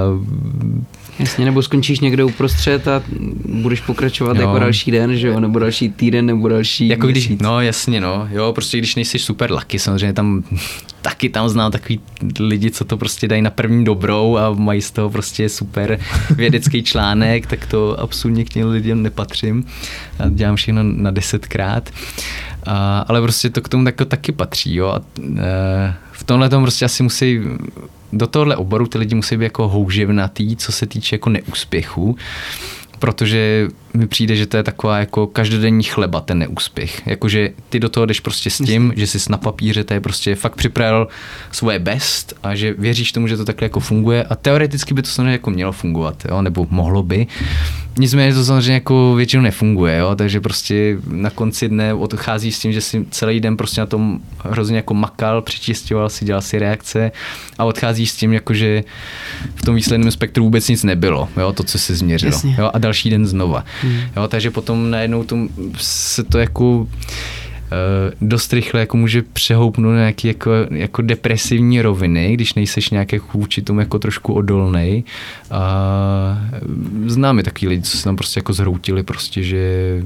Jasně, nebo skončíš někde uprostřed a budeš pokračovat jo. jako další den, že jo, nebo další týden, nebo další Jako měsíc. když, no jasně, no, jo, prostě když nejsi super lucky, samozřejmě tam taky tam znám takový lidi, co to prostě dají na první dobrou a mají z toho prostě super vědecký článek, tak to absolutně k těm lidem nepatřím. Já dělám všechno na desetkrát. A, ale prostě to k tomu tako, taky patří, jo. A, e, v tomhle tom prostě asi musí do tohle oboru ty lidi musí být jako houževnatý, co se týče jako neúspěchu, protože mi přijde, že to je taková jako každodenní chleba, ten neúspěch. Jakože ty do toho jdeš prostě s tím, že jsi na papíře, to je prostě fakt připravil svoje best a že věříš tomu, že to takhle jako funguje a teoreticky by to samozřejmě jako mělo fungovat, jo, nebo mohlo by. Nicméně to samozřejmě jako většinou nefunguje, jo, takže prostě na konci dne odchází s tím, že si celý den prostě na tom hrozně jako makal, přičistoval si, dělal si reakce a odchází s tím, jako že v tom výsledném spektru vůbec nic nebylo, jo, to, co se změřilo. Jo, a další den znova. Hmm. Jo, takže potom najednou tom se to jako eh, dost rychle jako může přehoupnout na nějaký jako, jako depresivní roviny, když nejseš nějak jako vůči tomu jako trošku odolnej. A známe takový lidi, co se tam prostě jako zhroutili prostě, že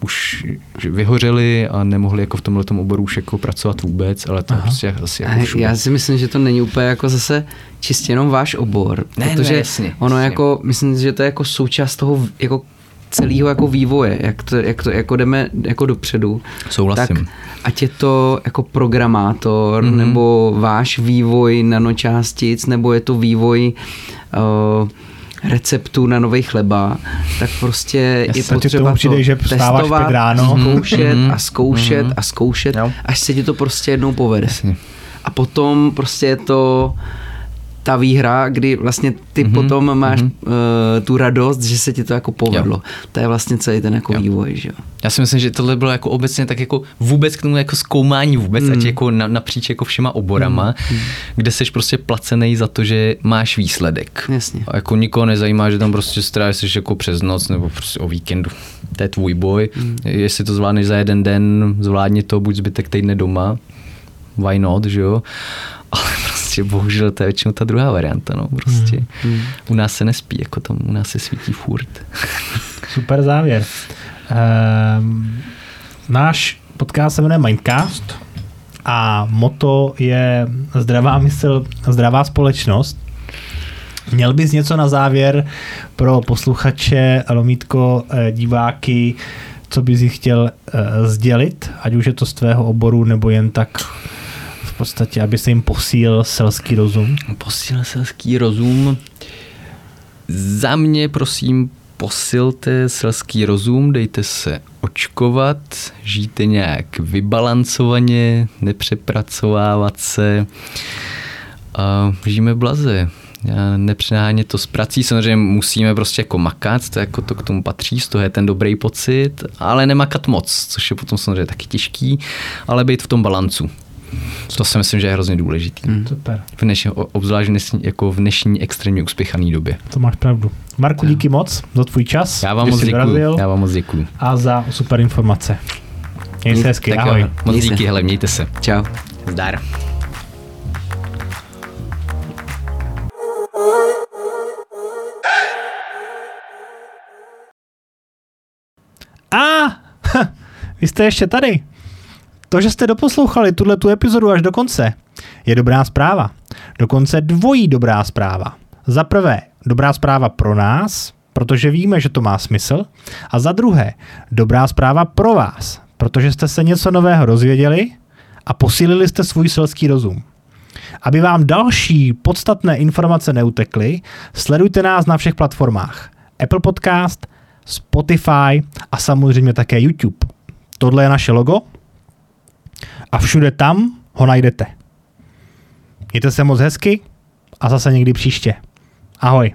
už že vyhořeli a nemohli jako v tomhle oboru už jako pracovat vůbec, ale to Aha. prostě asi jako Já si myslím, že to není úplně jako zase čistě jenom váš obor, ne, protože ne, jasně, ono jasně. jako, myslím, že to je jako součást toho jako celého jako vývoje, jak to, jak to jako jdeme jako dopředu. Souhlasím. Tak ať je to jako programátor, mm-hmm. nebo váš vývoj nanočástic, nebo je to vývoj uh, receptů na nový chleba, tak prostě Já je potřeba to přijde, že testovat, ráno. zkoušet mm-hmm. a zkoušet mm-hmm. a zkoušet, jo. až se ti to prostě jednou povede. Jasně. A potom prostě je to ta výhra, kdy vlastně ty mm-hmm. potom máš mm-hmm. uh, tu radost, že se ti to jako povedlo. Jo. To je vlastně celý ten jako jo. vývoj, že jo. Já si myslím, že tohle bylo jako obecně tak jako vůbec k tomu jako zkoumání vůbec, mm. ať jako na, napříč jako všema oborama, mm. kde seš prostě placený za to, že máš výsledek. Jasně. A jako nikoho nezajímá, že tam prostě strávíš jako přes noc nebo prostě o víkendu. To je tvůj boj. Mm. Jestli to zvládneš za jeden den, zvládni to, buď zbytek týdne doma, why not, že jo. Ale prostě bohužel to je většinou ta druhá varianta, no prostě. Hmm. Hmm. U nás se nespí, jako tam u nás se svítí furt. Super závěr. Um, náš podcast se jmenuje Mindcast a moto je zdravá mysl, zdravá společnost. Měl bys něco na závěr pro posluchače, lomítko, eh, diváky, co bys jich chtěl uh, sdělit, ať už je to z tvého oboru, nebo jen tak podstatě, aby se jim posílil selský rozum? Posílil selský rozum. Za mě prosím posilte selský rozum, dejte se očkovat, žijte nějak vybalancovaně, nepřepracovávat se a žijeme blaze. Nepřenáhně to s prací, samozřejmě musíme prostě jako makat, to, jako to k tomu patří, z toho je ten dobrý pocit, ale nemakat moc, což je potom samozřejmě taky těžký, ale být v tom balancu. To si myslím, že je hrozně důležitý. Hmm. Super. V dnešní, obzvlášť dnešní, jako v dnešní extrémně uspěchané době. To máš pravdu. Marku, díky moc za tvůj čas. Já vám moc děkuji. Já vám moc děkuji. A za super informace. Měj se hezky, ahoj. Jo, moc díky, hele, mějte se. Čau. Zdar. A, vy jste ještě tady. To, že jste doposlouchali tuhle tu epizodu až do konce, je dobrá zpráva. Dokonce dvojí dobrá zpráva. Za prvé, dobrá zpráva pro nás, protože víme, že to má smysl. A za druhé, dobrá zpráva pro vás, protože jste se něco nového dozvěděli a posílili jste svůj selský rozum. Aby vám další podstatné informace neutekly, sledujte nás na všech platformách. Apple Podcast, Spotify a samozřejmě také YouTube. Tohle je naše logo, a všude tam ho najdete. Mějte se moc hezky a zase někdy příště. Ahoj.